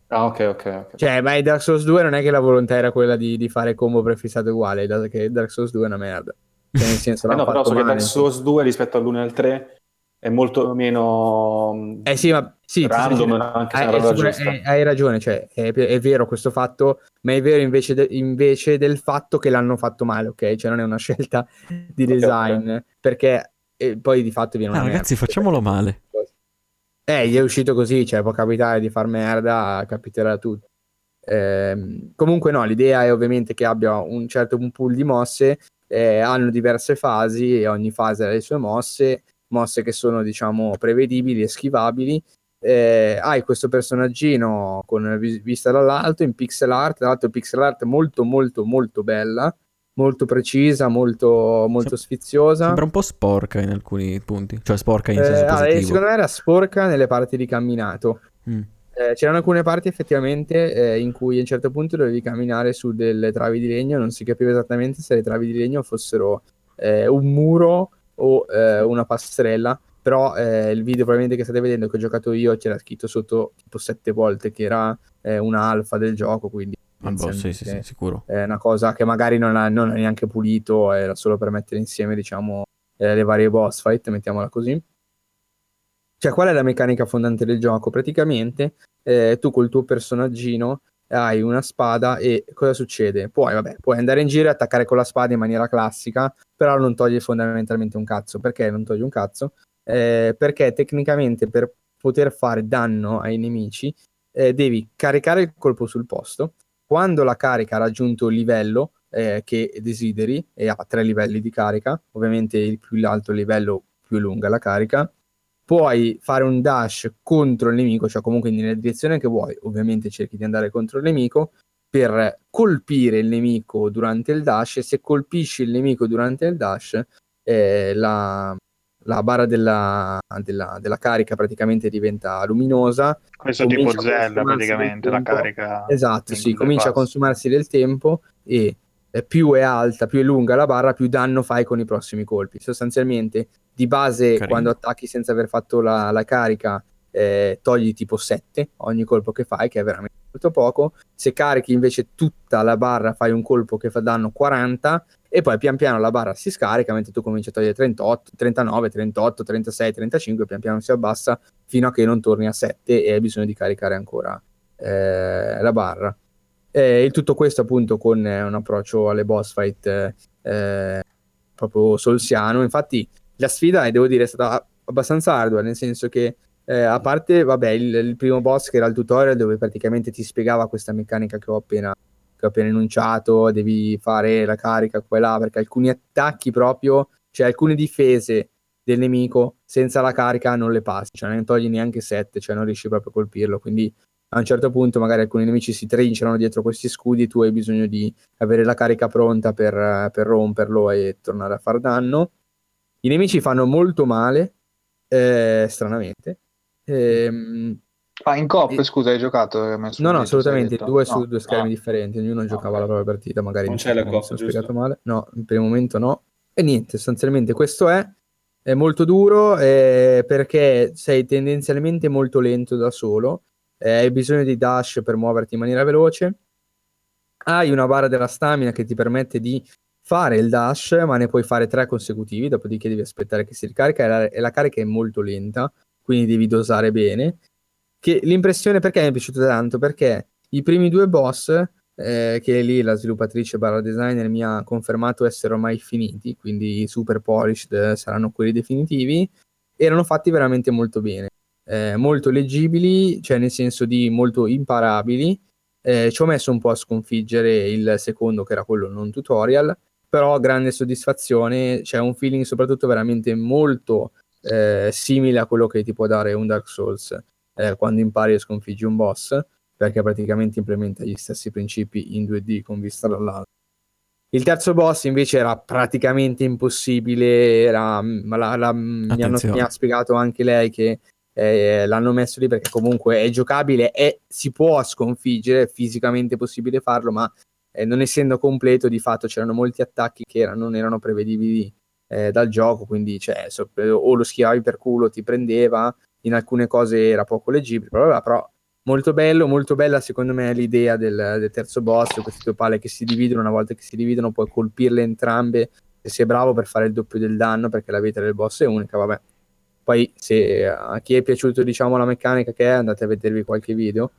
Ah, ok, ok, ok.
Cioè, ma in Dark Souls 2 non è che la volontà era quella di, di fare combo prefissato uguale, dato che Dark Souls 2 è una merda. Cioè, nel senso,
Eh
l'hanno
no, però so che
male.
Dark Souls 2 rispetto all'1 e al 3 è molto meno
Eh sì, ma sì,
random, anche
hai,
giusta.
eh, hai ragione, cioè, è, è vero questo fatto, ma è vero invece, de- invece del fatto che l'hanno fatto male, ok? Cioè non è una scelta di design, perché eh, poi di fatto viene
Ah,
una
ragazzi,
merda.
facciamolo male.
Eh, gli è uscito così, cioè può capitare di far merda, capiterà a tutti. Ehm, comunque no, l'idea è ovviamente che abbia un certo un pool di mosse, eh, hanno diverse fasi e ogni fase ha le sue mosse, mosse che sono diciamo prevedibili e schivabili. Eh, hai questo personaggino con vis- vista dall'alto in pixel art, tra l'altro pixel art molto molto molto bella, molto precisa, molto, molto sfiziosa.
Sembra un po' sporca in alcuni punti. Cioè, sporca in
Eh,
senso
ah, eh,
positivo.
secondo me era sporca nelle parti di camminato.
Mm.
Eh, c'erano alcune parti effettivamente eh, in cui a un certo punto dovevi camminare su delle travi di legno, non si capiva esattamente se le travi di legno fossero eh, un muro o eh, una passerella, però eh, il video probabilmente che state vedendo che ho giocato io c'era scritto sotto tipo sette volte che era una alfa del gioco, quindi
Ah, boh, sì, sì, sì, sicuro.
è una cosa che magari non ha, non ha neanche pulito, era solo per mettere insieme, diciamo, eh, le varie boss fight, mettiamola così. Cioè, qual è la meccanica fondante del gioco? Praticamente eh, tu col tuo personaggino hai una spada e cosa succede? Puoi, vabbè, puoi andare in giro e attaccare con la spada in maniera classica, però non toglie fondamentalmente un cazzo. Perché non toglie un cazzo? Eh, perché tecnicamente per poter fare danno ai nemici eh, devi caricare il colpo sul posto. Quando la carica ha raggiunto il livello, eh, che desideri e ha tre livelli di carica. Ovviamente il più alto livello più lunga la carica. Puoi fare un dash contro il nemico, cioè comunque nella direzione che vuoi. Ovviamente cerchi di andare contro il nemico per colpire il nemico durante il dash e se colpisci il nemico durante il dash eh, la, la barra della, della, della, carica praticamente diventa luminosa.
Questo è tipo Zelda praticamente, la carica.
Esatto, sì, comincia a consumarsi del tempo e eh, più è alta, più è lunga la barra, più danno fai con i prossimi colpi. Sostanzialmente di base Carino. quando attacchi senza aver fatto la, la carica eh, togli tipo 7 ogni colpo che fai, che è veramente molto poco. Se carichi invece tutta la barra fai un colpo che fa danno 40 e poi pian piano la barra si scarica mentre tu cominci a togliere 38, 39, 38, 36, 35, pian piano si abbassa fino a che non torni a 7 e hai bisogno di caricare ancora eh, la barra. E tutto questo appunto con eh, un approccio alle boss fight eh, proprio solsiano. Infatti la sfida, devo dire, è stata abbastanza ardua, nel senso che eh, a parte, vabbè, il, il, primo boss che era il tutorial dove praticamente ti spiegava questa meccanica che ho appena che ho appena enunciato, devi fare la carica qua e là, perché alcuni attacchi proprio, cioè alcune difese del nemico senza la carica non le passi, cioè non togli neanche 7, cioè non riesci proprio a colpirlo, quindi a un certo punto magari alcuni nemici si trinciano dietro questi scudi e tu hai bisogno di avere la carica pronta per, per romperlo e tornare a far danno. I nemici fanno molto male, eh, stranamente. Ehm,
Ah, in coppia, scusa, hai giocato?
no, no, assolutamente, due su due schermi ah. differenti, ognuno no, giocava okay. la propria partita, magari
non c'è la coppia,
ho spiegato male. No, per il momento no. E niente, sostanzialmente questo è, è molto duro eh, perché sei tendenzialmente molto lento da solo, eh, hai bisogno di dash per muoverti in maniera veloce, hai una barra della stamina che ti permette di fare il dash, ma ne puoi fare tre consecutivi, dopodiché devi aspettare che si ricarica e la, e la carica è molto lenta, quindi devi dosare bene che l'impressione perché mi è piaciuto tanto? Perché i primi due boss, eh, che lì la sviluppatrice barra designer mi ha confermato essere ormai finiti, quindi super polished saranno quelli definitivi, erano fatti veramente molto bene. Eh, molto leggibili, cioè nel senso di molto imparabili. Eh, ci ho messo un po' a sconfiggere il secondo, che era quello non tutorial, però grande soddisfazione, c'è un feeling soprattutto veramente molto eh, simile a quello che ti può dare un Dark Souls eh, quando impari e sconfiggi un boss, perché praticamente implementa gli stessi principi in 2D con vista dall'alto. Il terzo boss invece era praticamente impossibile, era, ma la, la, mi, hanno, mi, ha spiegato anche lei che eh, l'hanno messo lì perché comunque è giocabile e si può sconfiggere, è fisicamente possibile farlo, ma eh, non essendo completo di fatto c'erano molti attacchi che era, non erano prevedibili eh, dal gioco, quindi cioè, so, o lo schiavi per culo ti prendeva in alcune cose era poco leggibile, però, però molto bello, molto bella secondo me l'idea del, del, terzo boss, queste due palle che si dividono, una volta che si dividono puoi colpirle entrambe se sei bravo per fare il doppio del danno perché la vita del boss è unica, vabbè. Poi se a chi è piaciuto diciamo la meccanica che è andate a vedervi qualche video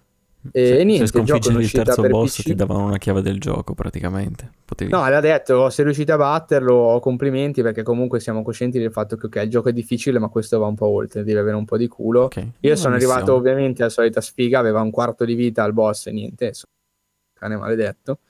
e, se, niente, se sconfiggere il terzo boss PC. ti davano una chiave del gioco praticamente.
Potevi... No, l'ha detto, se riuscite a batterlo, complimenti perché comunque siamo coscienti del fatto che ok, il gioco è difficile ma questo va un po' oltre, devi avere un po' di culo. Okay. Io sono missione. arrivato ovviamente alla solita sfiga, aveva un quarto di vita al boss e niente, cane maledetto.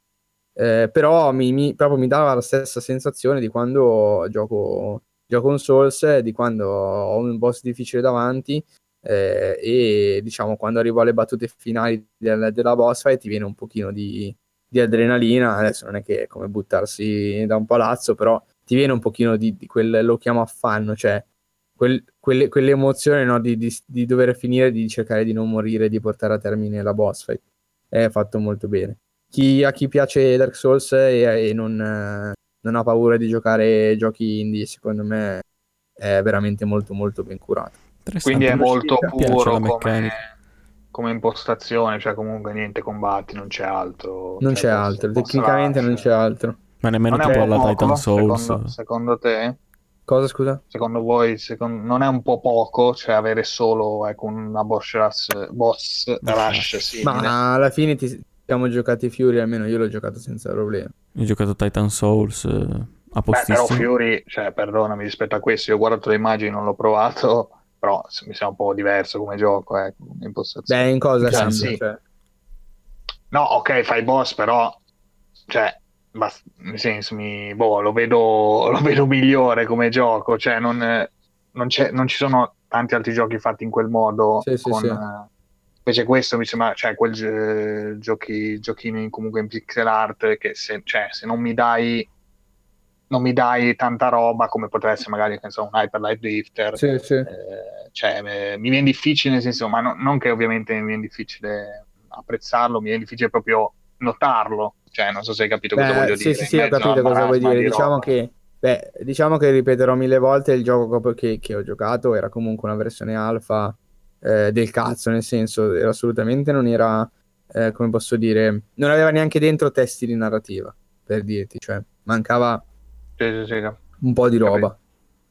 Eh, però mi, mi, proprio mi dava la stessa sensazione di quando gioco, gioco un Souls, di quando ho un boss difficile davanti eh, e diciamo quando arrivo alle battute finali del, della boss fight ti viene un pochino di, di, adrenalina, adesso non è che è come buttarsi da un palazzo, però ti viene un pochino di, di quel, lo chiamo affanno, cioè quel, quelle, quell'emozione no, di, di, dover finire, di cercare di non morire, di portare a termine la boss fight. È fatto molto bene. Chi, a chi piace Dark Souls e, e non, non ha paura di giocare giochi indie, secondo me è veramente molto molto ben curato.
Quindi è molto puro come, come, impostazione, cioè comunque niente combatti, non c'è altro.
Non cioè, c'è altro, tecnicamente non c'è altro.
Ma nemmeno non tipo alla Titan Souls.
Secondo, secondo, te?
Cosa scusa?
Secondo voi secondo, non è un po' poco, cioè avere solo ecco, una boss rush, boss rush simile?
Ma alla fine ti siamo giocati Fury, almeno io l'ho giocato senza problemi.
Ho giocato Titan Souls eh, a postissimo.
Beh, però Fury, cioè perdonami rispetto a questo, io ho guardato le immagini, non l'ho provato però mi sembra un po' diverso come gioco, eh, come impostazione.
Beh, in cosa cioè, sì. Cioè...
No, ok, fai boss, però cioè, bast- nel senso, mi, boh, lo vedo, lo vedo migliore come gioco, cioè non, non, c'è- non ci sono tanti altri giochi fatti in quel modo.
Sì, sì,
con,
sì.
eh, invece questo mi sembra, cioè quel gi- giochi, giochino in- comunque in pixel art che se, cioè, se non mi dai non mi dai tanta roba come potrebbe essere magari so, un Hyper Light Drifter
Sì, sì.
eh, cioè, eh, mi viene difficile nel senso, ma no- non che ovviamente mi viene difficile apprezzarlo, mi viene difficile proprio notarlo. Cioè, non so se hai capito cosa
Beh,
voglio
sì,
dire.
sì, sì, ho capito cosa vuoi dire.
di
Diciamo che, beh, diciamo che ripeterò mille volte il gioco che, che ho giocato era comunque una versione alfa eh, del cazzo, nel senso, era assolutamente non era, eh, come posso dire, non aveva neanche dentro testi di narrativa, per dirti, cioè, mancava
Sì, sì, sì.
un po' di roba.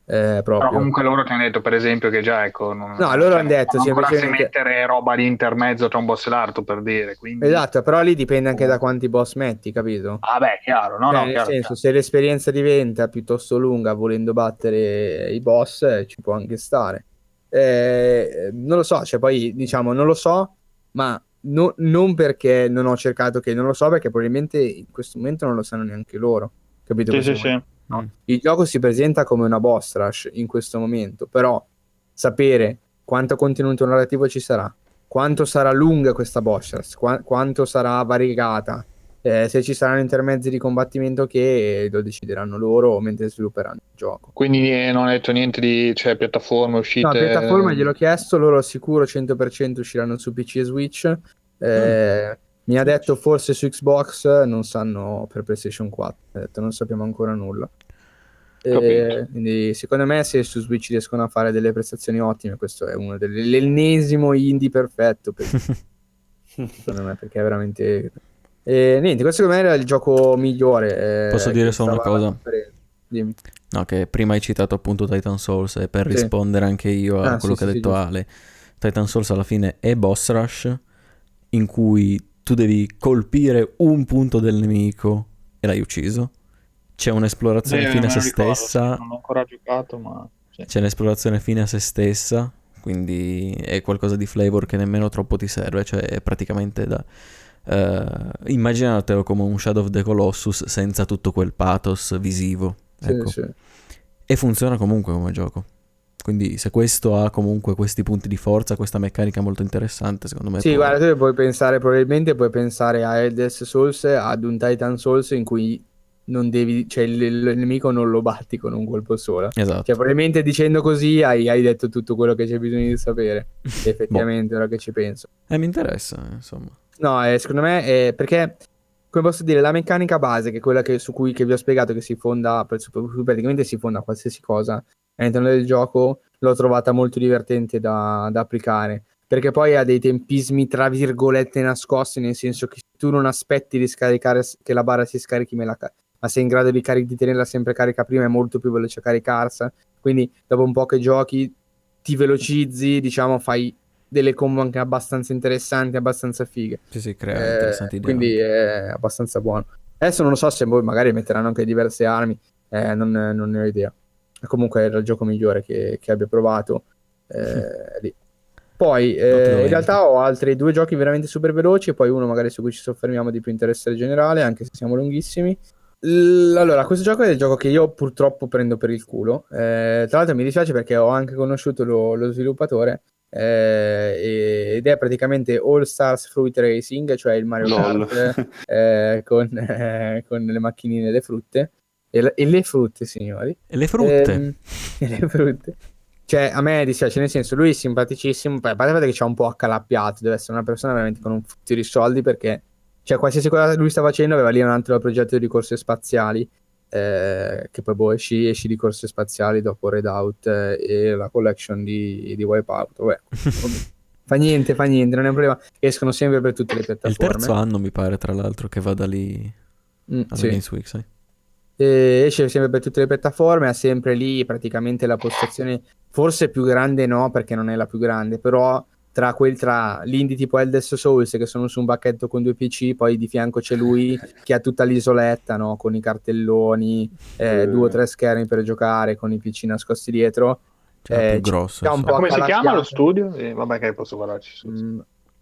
Eh,
Però comunque loro ti hanno detto, per esempio, che già ecco. Non,
No, loro
cioè,
hanno detto
non ancora se
semplicemente-
mettere roba di intermezzo tra un boss e l'altro per dire. Quindi...
Esatto, però lì dipende anche da quanti boss metti, capito?
Ah, beh, chiaro, no, no,
nel
chiaro,
senso,
chiaro.
se l'esperienza diventa piuttosto lunga volendo battere i boss, eh, ci può anche stare. Eh, non lo so, cioè poi diciamo non lo so, ma no- non perché non ho cercato che non lo so, perché probabilmente in questo momento non lo sanno neanche loro. Capito?
Sì,
cosa
sì, sì.
Mm.
Il gioco si presenta come una boss rush in questo momento, però sapere quanto contenuto narrativo ci sarà, quanto sarà lunga questa boss rush, qua- quanto sarà variegata, eh, se ci saranno intermezzi di combattimento che lo decideranno loro mentre svilupperanno il gioco.
Quindi eh, non ha detto niente di cioè, piattaforme uscite.
No, piattaforma gliel'ho chiesto, loro sicuro 100% usciranno su PC e Switch. Eh, Mi ha detto forse su Xbox, non sanno per PlayStation 4. Ha detto non sappiamo ancora nulla.
Capito.
quindi secondo me se su Switch riescono a fare delle prestazioni ottime, questo è uno degli l'ennesimo indie perfetto per, secondo me, perché è veramente... E niente, questo secondo me era il gioco migliore. eh,
Posso dire solo una cosa?
Dimmi.
No, che prima hai citato appunto Titan Souls e per
Sì.
rispondere anche io a
Ah,
quello
sì,
che ha
sì, sì,
detto. Ale, Titan Souls alla fine è boss rush in cui tu devi colpire un punto del nemico e l'hai ucciso. C'è un'esplorazione
Sì,
fine a se
ricordo,
stessa,
Non ho ancora giocato, ma. sì.
c'è un'esplorazione fine a se stessa, quindi è qualcosa di flavor che nemmeno troppo ti serve, cioè è praticamente da... eh, immaginatelo come un Shadow of the Colossus senza tutto quel pathos visivo.
Sì,
Ecco.
sì.
E funziona comunque come gioco. Quindi se questo ha comunque questi punti di forza, questa meccanica molto interessante, secondo me...
Sì,
può-
guarda, tu puoi pensare, probabilmente puoi pensare a Eldes Souls, ad un Titan Souls in cui non devi, cioè il, il nemico non lo batti con un colpo solo.
Esatto.
Cioè, probabilmente dicendo così hai, hai detto tutto quello che c'è bisogno di sapere. Effettivamente, ora che ci penso.
Eh, mi interessa, insomma.
No, eh, secondo me è perché, come posso dire, la meccanica base, che è quella che- su cui che vi ho spiegato, che si fonda, praticamente si fonda qualsiasi cosa all'interno del gioco, l'ho trovata molto divertente da, da applicare. Perché poi ha dei tempismi, tra virgolette, nascosti, nel senso che tu non aspetti di scaricare, che la barra si scarichi, me la ma sei in grado di, cari- di tenerla sempre carica prima, è molto più veloce a caricarsi. Quindi, dopo un po' che giochi, ti velocizzi, diciamo, fai delle combo anche abbastanza interessanti, abbastanza fighe.
Sì, sì, crea
Eh,
interessanti idee.
quindi è abbastanza buono. Adesso non lo so se poi magari metteranno anche diverse armi, eh, non, non ne ho idea. Comunque era il gioco migliore che, che abbia provato eh, lì. Poi eh, in realtà ho altri due giochi veramente super veloci e poi uno magari su cui ci soffermiamo di più interesse generale, anche se siamo lunghissimi. L- allora, questo gioco è il gioco che io purtroppo prendo per il culo. Eh, tra l'altro mi dispiace perché ho anche conosciuto lo, lo sviluppatore eh, ed è praticamente All Stars Fruit Racing, cioè il Mario. Kart eh, con, eh, con le macchinine e le frutte. E, le- e le frutte, signori.
E le frutte?
Ehm, e le frutte. Cioè, a me dispiace, nel senso, lui è simpaticissimo, poi a parte che c'ha un po' accalappiato, deve essere una persona veramente con un futto di soldi perché, cioè, qualsiasi cosa lui sta facendo aveva lì un altro progetto di corse spaziali, eh, che poi boh, esci, esci di corse spaziali dopo Redout eh, e la collection di, di Wipeout, vabbè. fa niente, fa niente, non è un problema, escono sempre per tutte le
È il
piattaforme.
terzo anno, mi pare, tra l'altro, che vada lì
Mm,
alla
sì.
Games Week, sai?
E esce sempre per tutte le piattaforme, ha sempre lì praticamente la postazione, forse più grande no, perché non è la più grande, però tra, quel, tra l'indie tipo Eldes Souls che sono su un bacchetto con due PC, poi di fianco c'è lui che ha tutta l'isoletta, no? con i cartelloni, eh,
Eh.
due o tre schermi per giocare, con i PC nascosti dietro.
Cioè,
Eh,
più grosso.
c'ha un po'
Ma come si chiama lo studio? Eh, vabbè, che posso guardarci su.
Mm,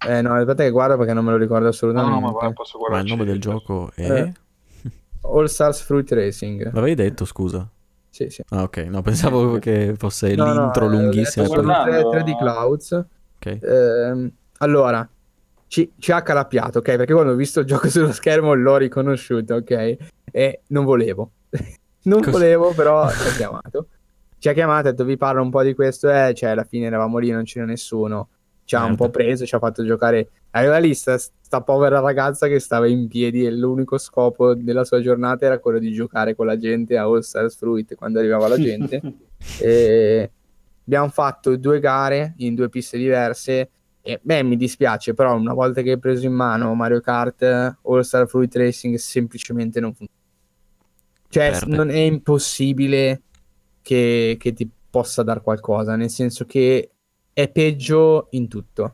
eh no, aspetta che guardo perché non me lo ricordo
No,
assolutamente.
no, ma guarda, posso
Ma il nome del gioco è...
Eh. All Stars Fruit Racing.
L'avevi detto, scusa?
Sì, sì.
Ah, ok. No, pensavo che fosse
No, no,
l'intro
eh,
lunghissima.
ho
Sto
detto
per-
guardando.
3, d Clouds.
Ok.
Ehm, allora, ci, ci ha calappiato, ok? Perché quando ho visto il gioco sullo schermo l'ho riconosciuto, ok? E non volevo. non
Cos-
volevo, però ci ha chiamato. Ci ha chiamato, ha detto vi parlo un po' di questo, eh, cioè alla fine eravamo lì, non c'era nessuno. Ci ha un
Merda.
po' preso, ci ha fatto giocare. Aveva lì sta, sta povera ragazza che stava in piedi e l'unico scopo della sua giornata era quello di giocare con la gente a All Stars Fruit quando arrivava la gente. E abbiamo fatto due gare in due piste diverse e beh mi dispiace però una volta che hai preso in mano Mario Kart All Star Fruit Racing semplicemente non funziona cioè
Perde.
non è impossibile che, che ti possa dar qualcosa nel senso che è peggio in tutto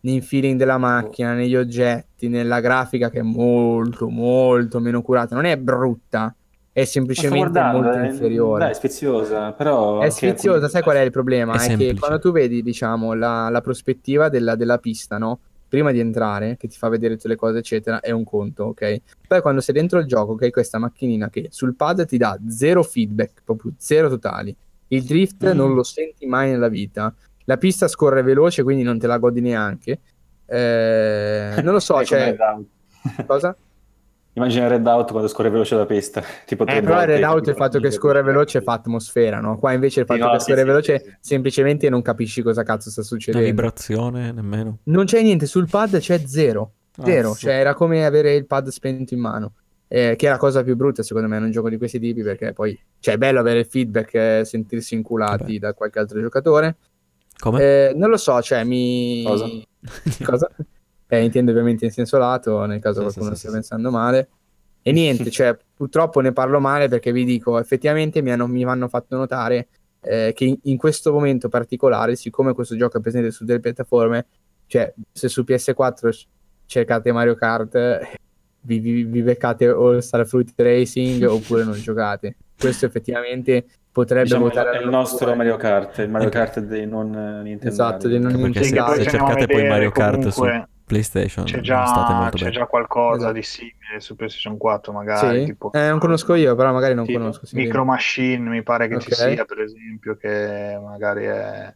nel feeling della macchina, negli oggetti, nella grafica che è molto molto meno curata non è brutta è semplicemente
guardando,
molto
è-
inferiore
Dai, è sfiziosa, però...
è sfiziosa, sai qual è il problema?
È
È, che quando tu vedi, diciamo, la, la prospettiva della, della pista, no? Prima di entrare, che ti fa vedere tutte le cose, eccetera, è un conto, ok? Poi quando sei dentro il gioco, che hai questa macchinina che sul pad ti dà zero feedback, proprio zero totali. Il drift
Mm.
non lo senti mai nella vita. La pista scorre veloce, quindi non te la godi neanche. Eh, non lo so, cioè...
Redout.
Cosa?
Immagina Redout quando scorre veloce la pista. Tipo
Eh, però il
volte,
Red Out
tipo,
il fatto che scorre veloce fa atmosfera, no? Qua invece il
Sì,
fatto
no,
che
sì,
scorre
sì,
veloce
sì, sì.
semplicemente non capisci cosa cazzo sta succedendo.
vibrazione nemmeno.
Non c'è niente, sul pad c'è zero. Zero,
Ah, sì.
cioè era come avere il pad spento in mano. Eh, che è la cosa più brutta secondo me in un gioco di questi tipi perché poi cioè, è bello avere il feedback e sentirsi inculati
Vabbè.
da qualche altro giocatore.
Come?
Eh, non lo so, cioè mi...
Cosa?
Cosa? Eh, intendo ovviamente in senso lato, nel caso
Sì,
qualcuno
sì,
stia
sì.
pensando male. E niente, cioè, purtroppo ne parlo male perché vi dico, effettivamente mi hanno, mi hanno fatto notare eh, che in, in questo momento particolare, siccome questo gioco è presente su delle piattaforme, cioè, se su PS4 c- cercate Mario Kart, vi, vi, vi beccate All Star Fruit Racing oppure non giocate. Questo effettivamente potrebbe
Diciamo,
votare
il nostro
favore.
Mario Kart, il Mario Kart dei non eh, Nintendo.
Esatto, dei non
perché
Sì,
se, se cercate poi Mario Kart su PlayStation,
C'è già,
molto
c'è già qualcosa
Esatto.
di simile su PlayStation 4, magari.
Sì?
Tipo,
Eh, non conosco io, però magari non
Tipo
conosco. sì,
Micro Machine mi pare che ci
Ok.
sia, per esempio, che magari è...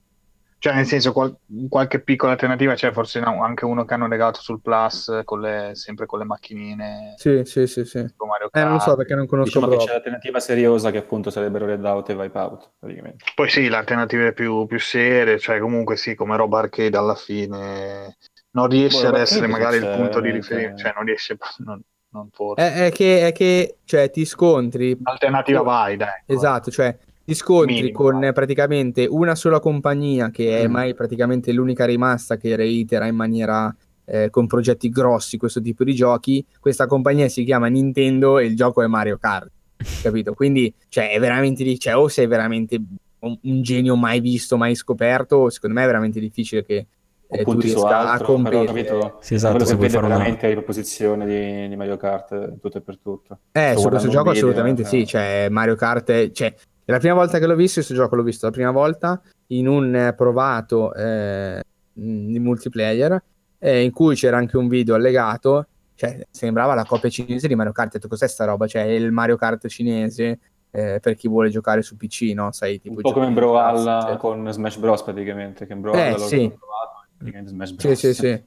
Cioè, nel senso, qual- qualche piccola alternativa c'è, forse no, anche uno che hanno legato sul Plus, con le- sempre con le macchinine,
Sì, sì, sì, sì. Eh, non lo so perché non conosco
Diciamo che c'è l'alternativa seriosa che appunto sarebbero Redout e Wipeout, praticamente.
Poi sì, le alternative più, più serie, cioè comunque sì, come roba arcade alla fine non riesce
Boh,
ad essere magari il punto di riferimento, cioè non riesce, non, non forse.
È, è che, è che, cioè, ti scontri.
Alternativa
con-
vai, dai. ecco.
Esatto, cioè, ti scontri
Minimo,
con
vai.
praticamente una sola compagnia che è
Mm.
mai praticamente l'unica rimasta che reitera in maniera eh, con progetti grossi questo tipo di giochi. Questa compagnia si chiama Nintendo e il gioco è Mario Kart, capito? Quindi, cioè, è veramente lì, cioè, o sei veramente un, un genio mai visto, mai scoperto, secondo me è veramente difficile che eh, tu riesca a
altro, però
competere.
capito?
Sì, esatto,
Quello
se
che
vuoi
vede
fare una...
veramente la riproposizione di, di Mario Kart in tutto e per tutto.
Eh,
Sto
su questo gioco
video,
assolutamente
eh.
sì, cioè Mario Kart, è- cioè, è la prima volta che l'ho visto, questo gioco l'ho visto la prima volta in un eh, provato eh, di multiplayer, eh, in cui c'era anche un video allegato, cioè sembrava la copia cinese di Mario Kart, ho detto cos'è sta roba, cioè è il Mario Kart cinese eh, per chi vuole giocare su PC, no? Sai, tipo
Un po' come Brawlhalla
cioè.
con Smash Bros praticamente, che in Brawlhalla
Eh,
l'ho
sì.
provato, e praticamente Smash
Sì,
Bros.
sì, sì. Eh,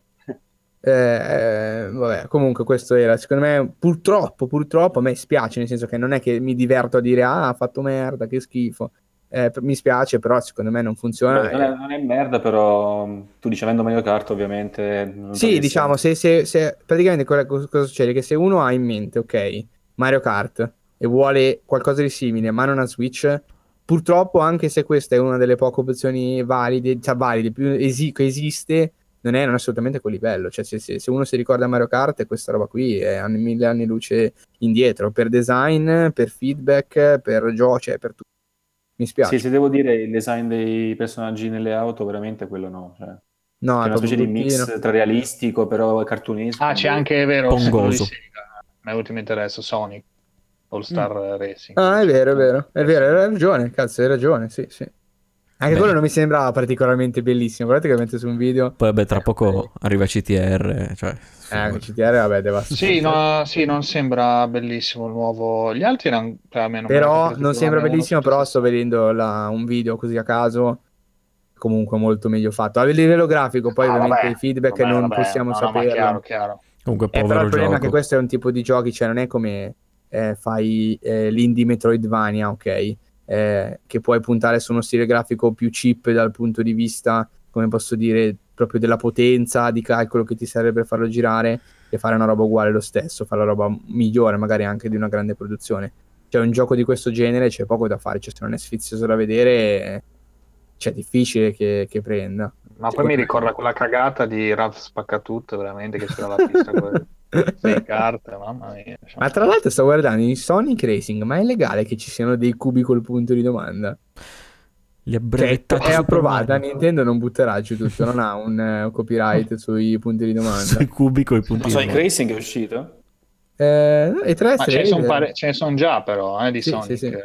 eh, vabbè, comunque questo era, secondo me, purtroppo, purtroppo a me spiace, nel senso che non è che mi diverto a dire ah, ha fatto merda, che schifo. Eh, mi spiace, però secondo me non funziona.
Beh, non, è, non è merda, però tu dici avendo Mario Kart ovviamente...
Sì, diciamo, se, se- se- praticamente cosa, cosa succede? Che se uno ha in mente, ok, Mario Kart e vuole qualcosa di simile, ma non ha Switch, purtroppo anche se questa è una delle poche opzioni valide, cioè valide, più esi- che esiste, non è, non è assolutamente quel livello. Cioè, se, se- se uno si ricorda Mario Kart, questa roba qui è anni, mille anni luce indietro, per design, per feedback, per gioco, cioè per tutto. Mi spiace.
Sì, se devo dire il design dei personaggi nelle auto, veramente quello no. Cioè,
no,
c'è
è
una specie di mix tra realistico però cartunesco.
Ah, c'è anche, è vero,
Pongoso.
Mi è venuto in mente adesso, Sonic, All Star Racing.
Ah, è vero, è vero, è vero, hai ragione, cazzo, hai ragione, sì, sì. Anche
Beh.
quello non mi sembrava particolarmente bellissimo. Guardate che mette su un video.
Poi vabbè, tra poco arriva CTR, cioè...
Eh, CTR, vabbè, devastante.
Sì, no, sì, non sembra bellissimo il nuovo. Gli altri erano cioè, almeno
Però non sembra bellissimo, però sto vedendo la- un video così a caso. Comunque molto meglio fatto. A livello grafico, poi
Ah,
ovviamente
vabbè,
i feedback
vabbè,
non
vabbè,
possiamo
no, no, ma
saperlo.
chiaro, chiaro.
Comunque
Eh, però il problema è che questo è un tipo di giochi, cioè non è come eh, fai eh, l'indie Metroidvania, ok? Eh, che puoi puntare su uno stile grafico più cheap dal punto di vista, come posso dire, proprio della potenza di calcolo che ti serve per farlo girare e fare una roba uguale lo stesso, fare la roba migliore magari anche di una grande produzione. Cioè un gioco di questo genere c'è poco da fare, cioè se non è sfizioso da vedere c'è difficile che, che prenda.
Ma poi mi ricorda quella cagata di Ralph Spaccatutto, veramente, che c'era la pista sei carte, mamma mia. cioè.
Ma tra l'altro sto guardando in Sonic Racing, ma è legale che ci siano dei cubi col punto di domanda?
Li ha
Cioè, è approvata,
Mario.
Nintendo non butterà giù tutto, non ha un eh, copyright sui punti di domanda.
Sui cubi con i
Ma
puntini.
Sonic Racing è uscito?
Eh, e tre
Ma ce ne sono pare- ce ne son già però, eh, di
Sì,
Sonic.
sì, sì.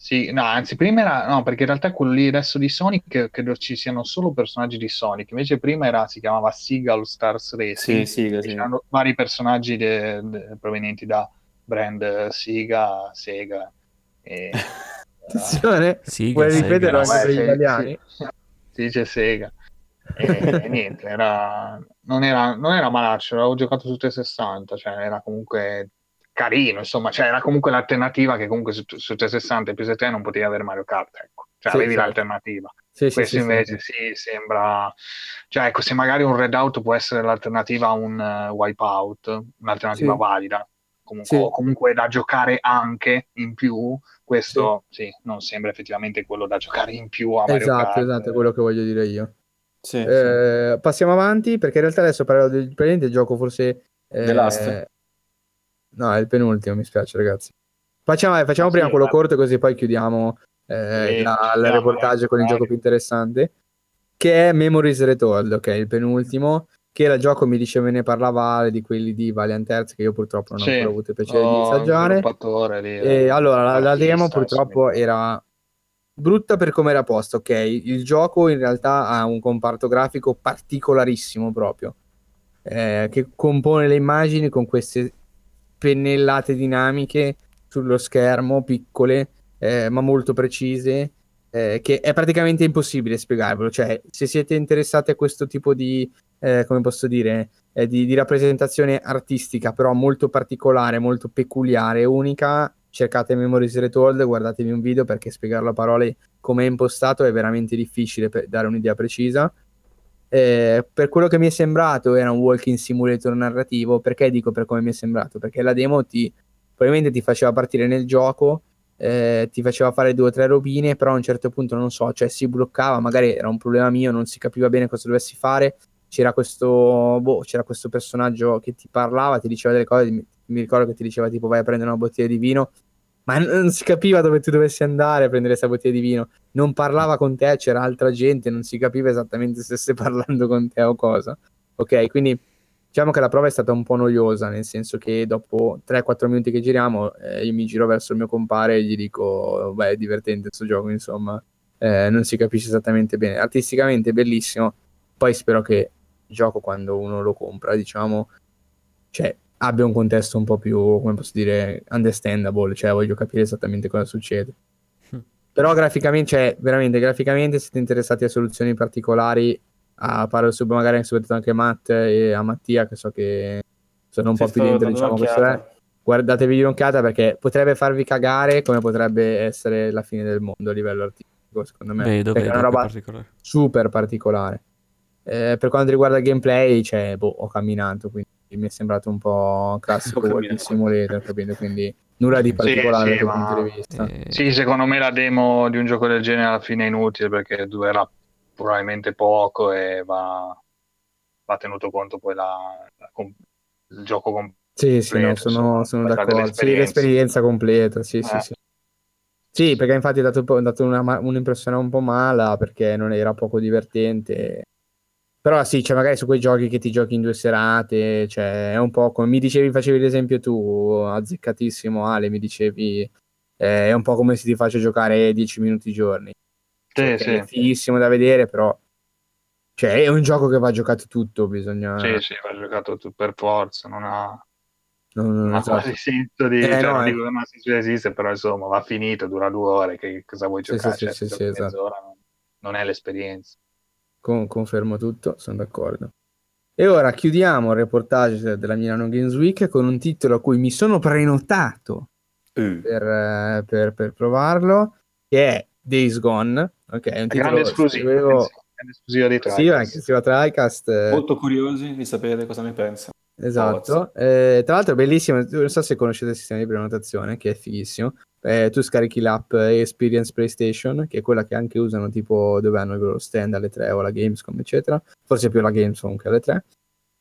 Sì, no, anzi, prima era, no, perché in realtà quello lì adesso di Sonic credo ci siano solo personaggi di Sonic, invece prima era, si chiamava Seagull Stars Racing,
Sì, sì,
e
sì.
c'erano vari personaggi de- de- provenienti da brand Siga, Sega. E,
Attenzione,
Sì,
vuoi
grasso.
anche per gli italiani?
sì. Si dice Sega. E, e niente, era, non, era, non era malaccio, l'avevo giocato su 360, cioè era comunque carino, insomma, cioè era comunque l'alternativa che comunque su, su 360 e PS3 non potevi avere Mario Kart, ecco. Cioè
Sì,
avevi
esatto.
l'alternativa.
Sì, sì,
Questo
sì,
invece
sì.
sì, sembra... Cioè, ecco, se magari un Redout può essere l'alternativa a un eh, Wipeout, un'alternativa
Sì.
valida, comunque,
Sì.
o comunque da giocare anche in più, questo sì. non sembra effettivamente quello da giocare in più a Mario
Esatto,
Kart.
esatto, è quello che voglio dire io.
Sì, sì.
Eh, passiamo avanti perché in realtà adesso parlerò del praticamente gioco forse... eh,
The Last?
No, è il penultimo, mi spiace ragazzi. Facciamo, eh, facciamo
Ah,
prima
sì,
quello
va.
corto così poi chiudiamo eh, il reportage con il gioco più interessante che è Memories Retold, ok, il penultimo che era il gioco, mi diceva ne parlava Ale di quelli di Valiant Earth che io purtroppo non ho
Sì.
ancora avuto il piacere di
Oh,
assaggiare.
sviluppatore lì,
E
eh,
allora, la, la demo purtroppo era brutta per come era posta, ok? Il gioco in realtà ha un comparto grafico particolarissimo proprio, eh, che compone le immagini con queste pennellate dinamiche sullo schermo, piccole, eh, ma molto precise, eh, che è praticamente impossibile spiegarvelo. Cioè, se siete interessati a questo tipo di, eh, come posso dire, eh, di, di rappresentazione artistica, però molto particolare, molto peculiare, unica, cercate Memories Retold, guardatevi un video perché spiegarlo a parole come è impostato è veramente difficile per dare un'idea precisa. Eh, per quello che mi è sembrato era un walking simulator narrativo. Perché dico per come mi è sembrato? Perché la demo ti probabilmente ti faceva partire nel gioco, eh, ti faceva fare due o tre robine, però a un certo punto non so, cioè si bloccava, magari era un problema mio, non si capiva bene cosa dovessi fare. C'era questo, boh, c'era questo personaggio che ti parlava, ti diceva delle cose. Mi, mi ricordo che ti diceva tipo vai a prendere una bottiglia di vino, ma non, si capiva dove tu dovessi andare a prendere questa bottiglia di vino. Non parlava con te, c'era altra gente, non si capiva esattamente se stesse parlando con te o cosa. Ok, quindi diciamo che la prova è stata un po' noiosa, nel senso che dopo 3-4 minuti che giriamo, eh, io mi giro verso il mio compare e gli dico, beh, è divertente questo gioco, insomma, Eh, non si capisce esattamente bene. Artisticamente bellissimo, poi spero che il gioco quando uno lo compra, diciamo, cioè, abbia un contesto un po' più, come posso dire, understandable, cioè voglio capire esattamente cosa succede.
Mm.
Però graficamente, cioè, veramente, graficamente siete interessati a soluzioni particolari, a parlo su, magari soprattutto anche a Matt e a Mattia, che so che sono un
Sì,
po' più dentro, diciamo, questo è. Guardatevi un'occhiata perché potrebbe farvi cagare come potrebbe essere la fine del mondo a livello artistico, secondo me.
Vedo,
perché
vedo,
è una roba
particolare.
super particolare. Eh, per quanto riguarda il gameplay, cioè, boh, ho camminato, quindi mi è sembrato un po' classico walking simulator, capito? Quindi nulla di
Sì,
particolare
sì,
dal
ma-
punto di vista.
Eh,
Sì, secondo me la demo di un gioco del genere alla fine è inutile perché durerà probabilmente poco e va, va tenuto conto poi la, la com- il gioco completo.
Sì, sì, no,
completo,
sono, sono d'accordo. Sì,
l'esperienza.
completa, sì, sì,
Eh.
sì. Sì, perché infatti ha dato, dato una un'impressione un po' mala perché non era poco divertente. Però sì, cioè magari su quei giochi che ti giochi in due serate, cioè è un po' come mi dicevi, facevi l'esempio tu, azzeccatissimo Ale, mi dicevi, eh, è un po' come se ti faccio giocare 10 minuti giorni.
Sì,
ok,
sì.
è fighissimo da vedere, però cioè, è un gioco che va giocato tutto, bisogna...
Sì, sì, va giocato tu per forza, non ha,
non- non-
ha
esatto.
quasi senso di...
Eh,
cioè,
no, eh.
dico che non di esistere, però insomma va finito, dura due ore, che cosa vuoi
Sì,
giocare?
sì,
Cioè,
sì,
se
sì,
giochi
esatto.
mezz'ora non, non è l'esperienza.
Con- confermo tutto, sono d'accordo. E ora chiudiamo il reportage della Milano Games Week con un titolo a cui mi sono prenotato
Uh.
per, eh, per- per provarlo, che è Days Gone. Ok, è un titolo
Grande esclusiva, attenzione, grande esclusiva di
Sì,
Trials.
anche se va tra iCast. eh,
Molto curiosi di sapere cosa ne pensa.
Esatto, Eh, tra l'altro è bellissimo, non so se conoscete il sistema di prenotazione che è fighissimo, Eh, tu scarichi l'app Experience PlayStation che è quella che anche usano tipo dove hanno il loro stand alle 3 o la Gamescom eccetera, forse più la Gamescom che alle 3.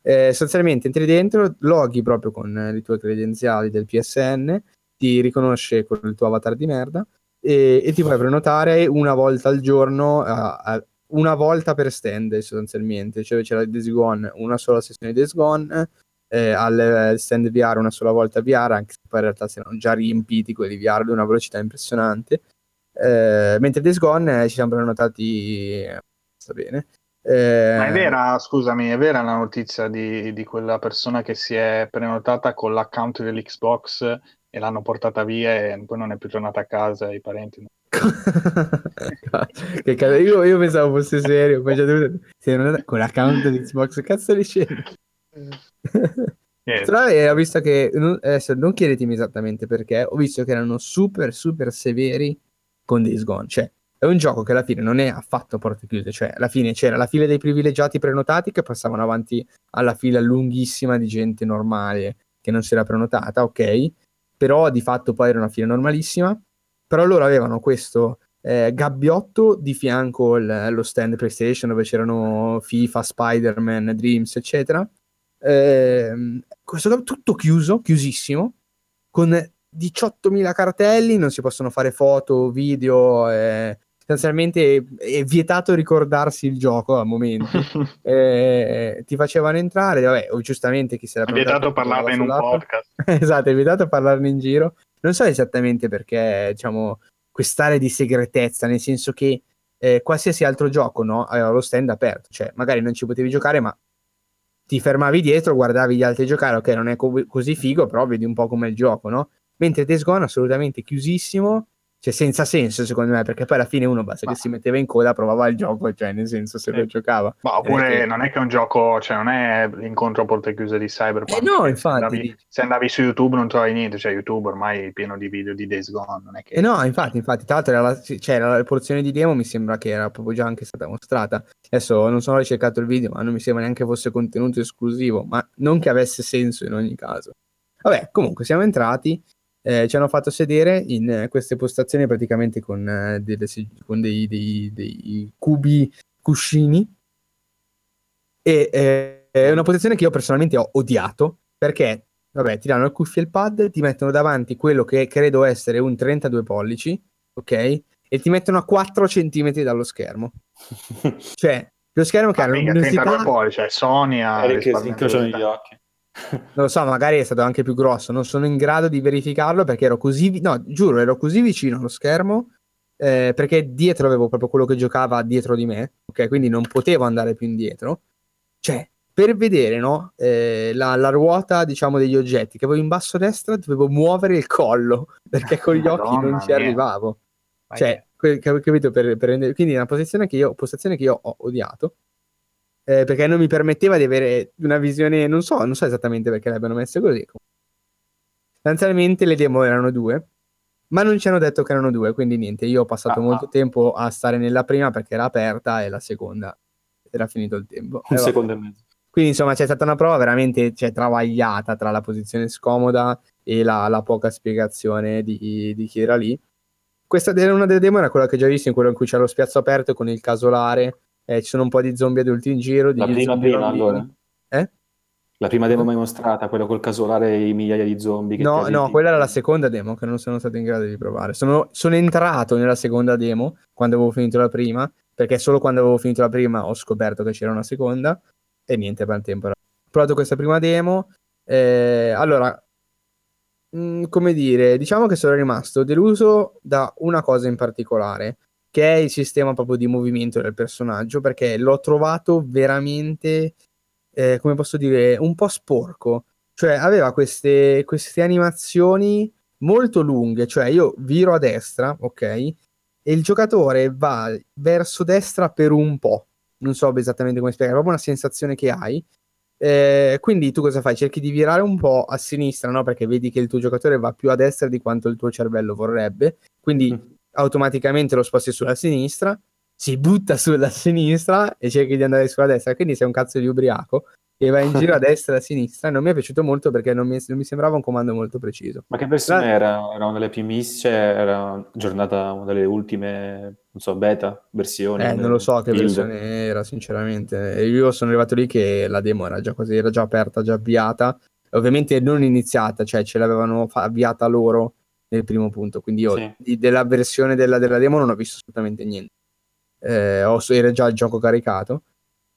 Eh, sostanzialmente entri dentro, loghi proprio con eh, le tue credenziali del PSN, ti riconosce con il tuo avatar di merda e, e ti puoi prenotare una volta al giorno, a- a- una volta per stand sostanzialmente, cioè c'è la Days Gone, una sola sessione di Days Gone, eh, al eh, stand VR una sola volta VR, anche se poi in realtà si erano già riempiti quelli VR ad una velocità impressionante. Eh, mentre Days Gone eh, ci siamo prenotati eh, sta bene. Eh,
Ma è vera, scusami, è vera la notizia di, di quella persona che si è prenotata con l'account dell'Xbox e l'hanno portata via e poi non è più tornata a casa i parenti.
che cazzo, io, io pensavo fosse serio, poi già dovuto... sei andata con l'account di Xbox, cazzo di scena. Tra l'altro ho visto che, adesso non chiedetemi esattamente perché, ho visto che erano super super severi con Days Gone, cioè è un gioco che alla fine non è affatto porte chiuse, cioè alla fine c'era la fila dei privilegiati prenotati che passavano avanti alla fila lunghissima di gente normale che non si era prenotata, ok, però di fatto poi era una fila normalissima, però loro avevano questo eh, gabbiotto di fianco al- allo stand PlayStation dove c'erano FIFA, Spider-Man, Dreams, eccetera. Ehm, questo tutto chiuso, chiusissimo, con 18.000 cartelli, non si possono fare foto, video, eh, sostanzialmente è vietato ricordarsi il gioco al momento. Eh, ti facevano entrare, vabbè, o giustamente chi se l'ha
È vietato parlarne in un podcast.
esatto, è vietato parlarne in giro. Non so esattamente perché, diciamo, quest'area di segretezza, nel senso che eh, qualsiasi altro gioco, no, aveva lo stand aperto, cioè magari non ci potevi giocare, ma ti fermavi dietro, guardavi gli altri giocare, ok, non è co- così figo, però vedi un po' com'è il gioco, no? Mentre Days Gone assolutamente chiusissimo, cioè senza senso secondo me, perché poi alla fine uno basta
Ma-
che si metteva in coda, provava il gioco, cioè nel senso se
Sì.
lo giocava.
Ma oppure
Eh,
non è che è un gioco, cioè non è l'incontro a porte chiuse di Cyberpunk.
Eh no, infatti,
Se andavi, se andavi su YouTube non trovavi niente, cioè YouTube ormai è pieno di video di Days Gone, non è che...
E no, infatti, infatti, tra l'altro la, c'era la porzione di demo, mi sembra che era proprio già anche stata mostrata. Adesso non sono ricercato il video, ma non mi sembra neanche fosse contenuto esclusivo, ma non che avesse senso in ogni caso. Vabbè, comunque siamo entrati, eh, ci hanno fatto sedere in eh, queste postazioni praticamente con, eh, delle con dei, dei- dei cubi cuscini e eh, è una posizione che io personalmente ho odiato perché, vabbè, ti danno il cuffia e il pad, ti mettono davanti quello che credo essere un 32 pollici, ok? E ti mettono a 4 centimetri dallo schermo. Cioè, lo schermo che
Ah,
ha
mica,
luminosità
32 pollici, cioè Sony ha
Eric incrociano gli occhi.
Non lo so, magari è stato anche più grosso, non sono in grado di verificarlo perché ero così, vi- no, giuro, ero così vicino allo schermo eh, perché dietro avevo proprio quello che giocava dietro di me, ok? Quindi non potevo andare più indietro. Cioè, per vedere, no, eh, la, la ruota, diciamo, degli oggetti che avevo in basso a destra, dovevo muovere il collo perché con gli occhi non ci
mia.
arrivavo.
Vai
Cioè, capito? Per, per rendere- quindi è una posizione che io, postazione che io ho odiato. Eh, perché non mi permetteva di avere una visione, non so, non so esattamente perché le abbiano messe così. Sostanzialmente le demo erano due, ma non ci hanno detto che erano due, quindi niente, io ho passato
Ah,
molto
ah.
tempo a stare nella prima perché era aperta e la seconda era finito il tempo.
Un
Eh,
secondo e mezzo.
Quindi insomma c'è stata una prova veramente cioè, travagliata tra la posizione scomoda e la, la poca spiegazione di, di chi era lì. Questa era una delle demo, era quella che già visto, in quello in cui c'è lo spiazzo aperto con il casolare, eh, ci sono un po' di zombie adulti in giro.
La prima prima allora?
Eh?
La prima demo mai mostrata, quella col casolare e i migliaia di zombie
No, no, quella era la seconda demo che non sono stato in grado di provare. Sono, sono entrato nella seconda demo quando avevo finito la prima, perché solo quando avevo finito la prima ho scoperto che c'era una seconda e niente per il tempo. Ho provato questa prima demo. eh, allora, mh, come dire, diciamo che sono rimasto deluso da una cosa in particolare, che è il sistema proprio di movimento del personaggio, perché l'ho trovato veramente, eh, come posso dire, un po' sporco. Cioè, aveva queste, queste animazioni molto lunghe, cioè io viro a destra, ok? E il giocatore va verso destra per un po'. Non so esattamente come spiegare, è proprio una sensazione che hai. Eh, quindi tu cosa fai? Cerchi di virare un po' a sinistra, no? Perché vedi che il tuo giocatore va più a destra di quanto il tuo cervello vorrebbe. Quindi
Mm.
Automaticamente lo sposti sulla sinistra, si butta sulla sinistra e cerchi di andare sulla destra. Quindi sei un cazzo di ubriaco e vai in giro a destra e a sinistra. Non mi è piaciuto molto perché non mi, non mi sembrava un comando molto preciso.
Ma che versione
La-
era? Era una delle primissime, cioè era aggiornata una delle ultime, non so, beta versioni?
Eh, non lo so che
build?
versione era, sinceramente. Io sono arrivato lì che la demo era già così, era già aperta, già avviata. Ovviamente non iniziata, cioè ce l'avevano fa- avviata loro nel primo punto. Quindi io
Sì.
di- della versione della, della demo non ho visto assolutamente niente. Eh, ho- era già il gioco caricato.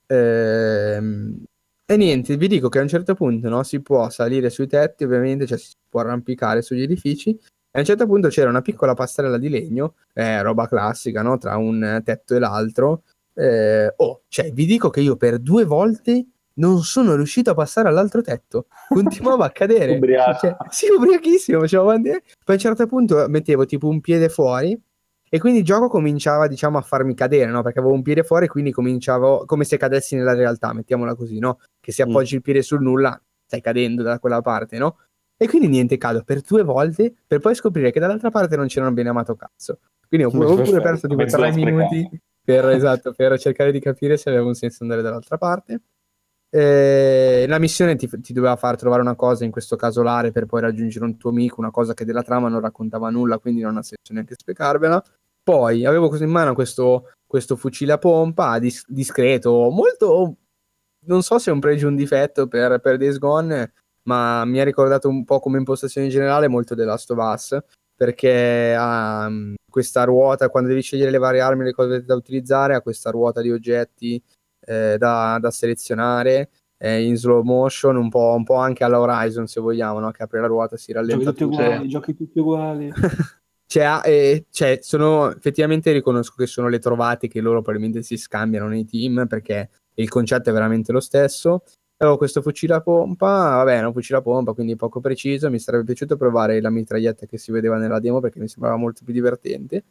Ehm, e niente, vi dico che a un certo punto no, si può salire sui tetti, ovviamente, cioè si può arrampicare sugli edifici. E a un certo punto c'era una piccola passerella di legno, eh, roba classica, no? Tra un eh, tetto e l'altro. Eh, oh, cioè, vi dico che io per due volte non sono riuscito a passare all'altro tetto. Continuavo a cadere.
Ubriaco.
Cioè, sì, ubriachissimo. facevo avanti. Poi a un certo punto mettevo tipo un piede fuori e quindi il gioco cominciava, diciamo, a farmi cadere, no? Perché avevo un piede fuori, quindi cominciavo come se cadessi nella realtà, mettiamola così, no? Che se
Mm.
appoggi il piede sul nulla, stai cadendo da quella parte, no? E quindi niente, cado per due volte per poi scoprire che dall'altra parte non c'era un bene amato cazzo. Quindi ho pure, pure perso tipo tre minuti per, esatto, per cercare di capire se aveva un senso andare dall'altra parte. Eh, la missione ti, ti doveva far trovare una cosa, in questo caso l'are, per poi raggiungere un tuo amico, una cosa che della trama non raccontava nulla, quindi non ha senso neanche spiegarvela. Poi avevo in mano questo, questo fucile a pompa dis- discreto, molto non so se è un pregio o un difetto per, per Days Gone, ma mi ha ricordato un po' come impostazione generale molto The Last of Us, perché ha mm, questa ruota, quando devi scegliere le varie armi le cose da utilizzare, ha questa ruota di oggetti eh, da, da selezionare eh, in slow motion, un po', un po' anche alla Horizon se vogliamo, no? che apre la ruota, si
Giochi
rallenta
tutti
tutto.
uguali, giochi tutti uguali.
Cioè, ah, eh, cioè, sono effettivamente riconosco che sono le trovate che loro probabilmente si scambiano nei team perché il concetto è veramente lo stesso. Avevo questo fucile a pompa, vabbè, è un fucile a pompa, quindi poco preciso. Mi sarebbe piaciuto provare la mitraglietta che si vedeva nella demo perché mi sembrava molto più divertente.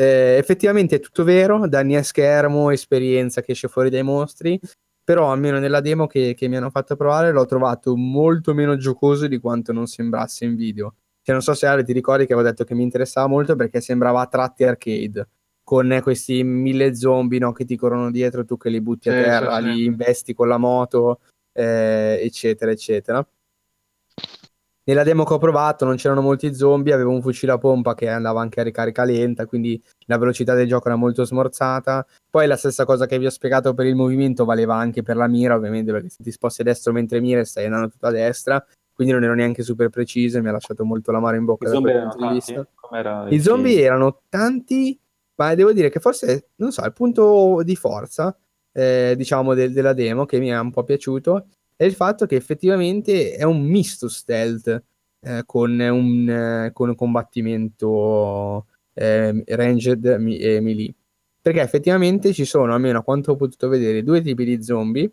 Eh, effettivamente è tutto vero, danni a schermo, esperienza che esce fuori dai mostri, però almeno nella demo che, che mi hanno fatto provare l'ho trovato molto meno giocoso di quanto non sembrasse in video. Cioè, non so se Ale ti ricordi che avevo detto che mi interessava molto perché sembrava a tratti arcade, con questi mille zombie no, che ti corrono dietro, tu che li butti a
Sì,
terra,
sì, sì.
li investi con la moto, eh, eccetera, eccetera. Nella demo che ho provato non c'erano molti zombie, avevo un fucile a pompa che andava anche a ricarica lenta, quindi la velocità del gioco era molto smorzata. Poi la stessa cosa che vi ho spiegato per il movimento valeva anche per la mira, ovviamente, perché se ti sposti a destra mentre miri stai andando tutto a destra, quindi non ero neanche super preciso e mi ha lasciato molto l'amaro in bocca
I zombie erano tanti?
I zombie erano tanti, ma devo dire che forse, non so, il punto di forza, eh, diciamo, del- della demo che mi è un po' piaciuto è il fatto che effettivamente è un misto stealth eh, con un, eh, con un combattimento eh, ranged e melee. Perché effettivamente ci sono, almeno a quanto ho potuto vedere, due tipi di zombie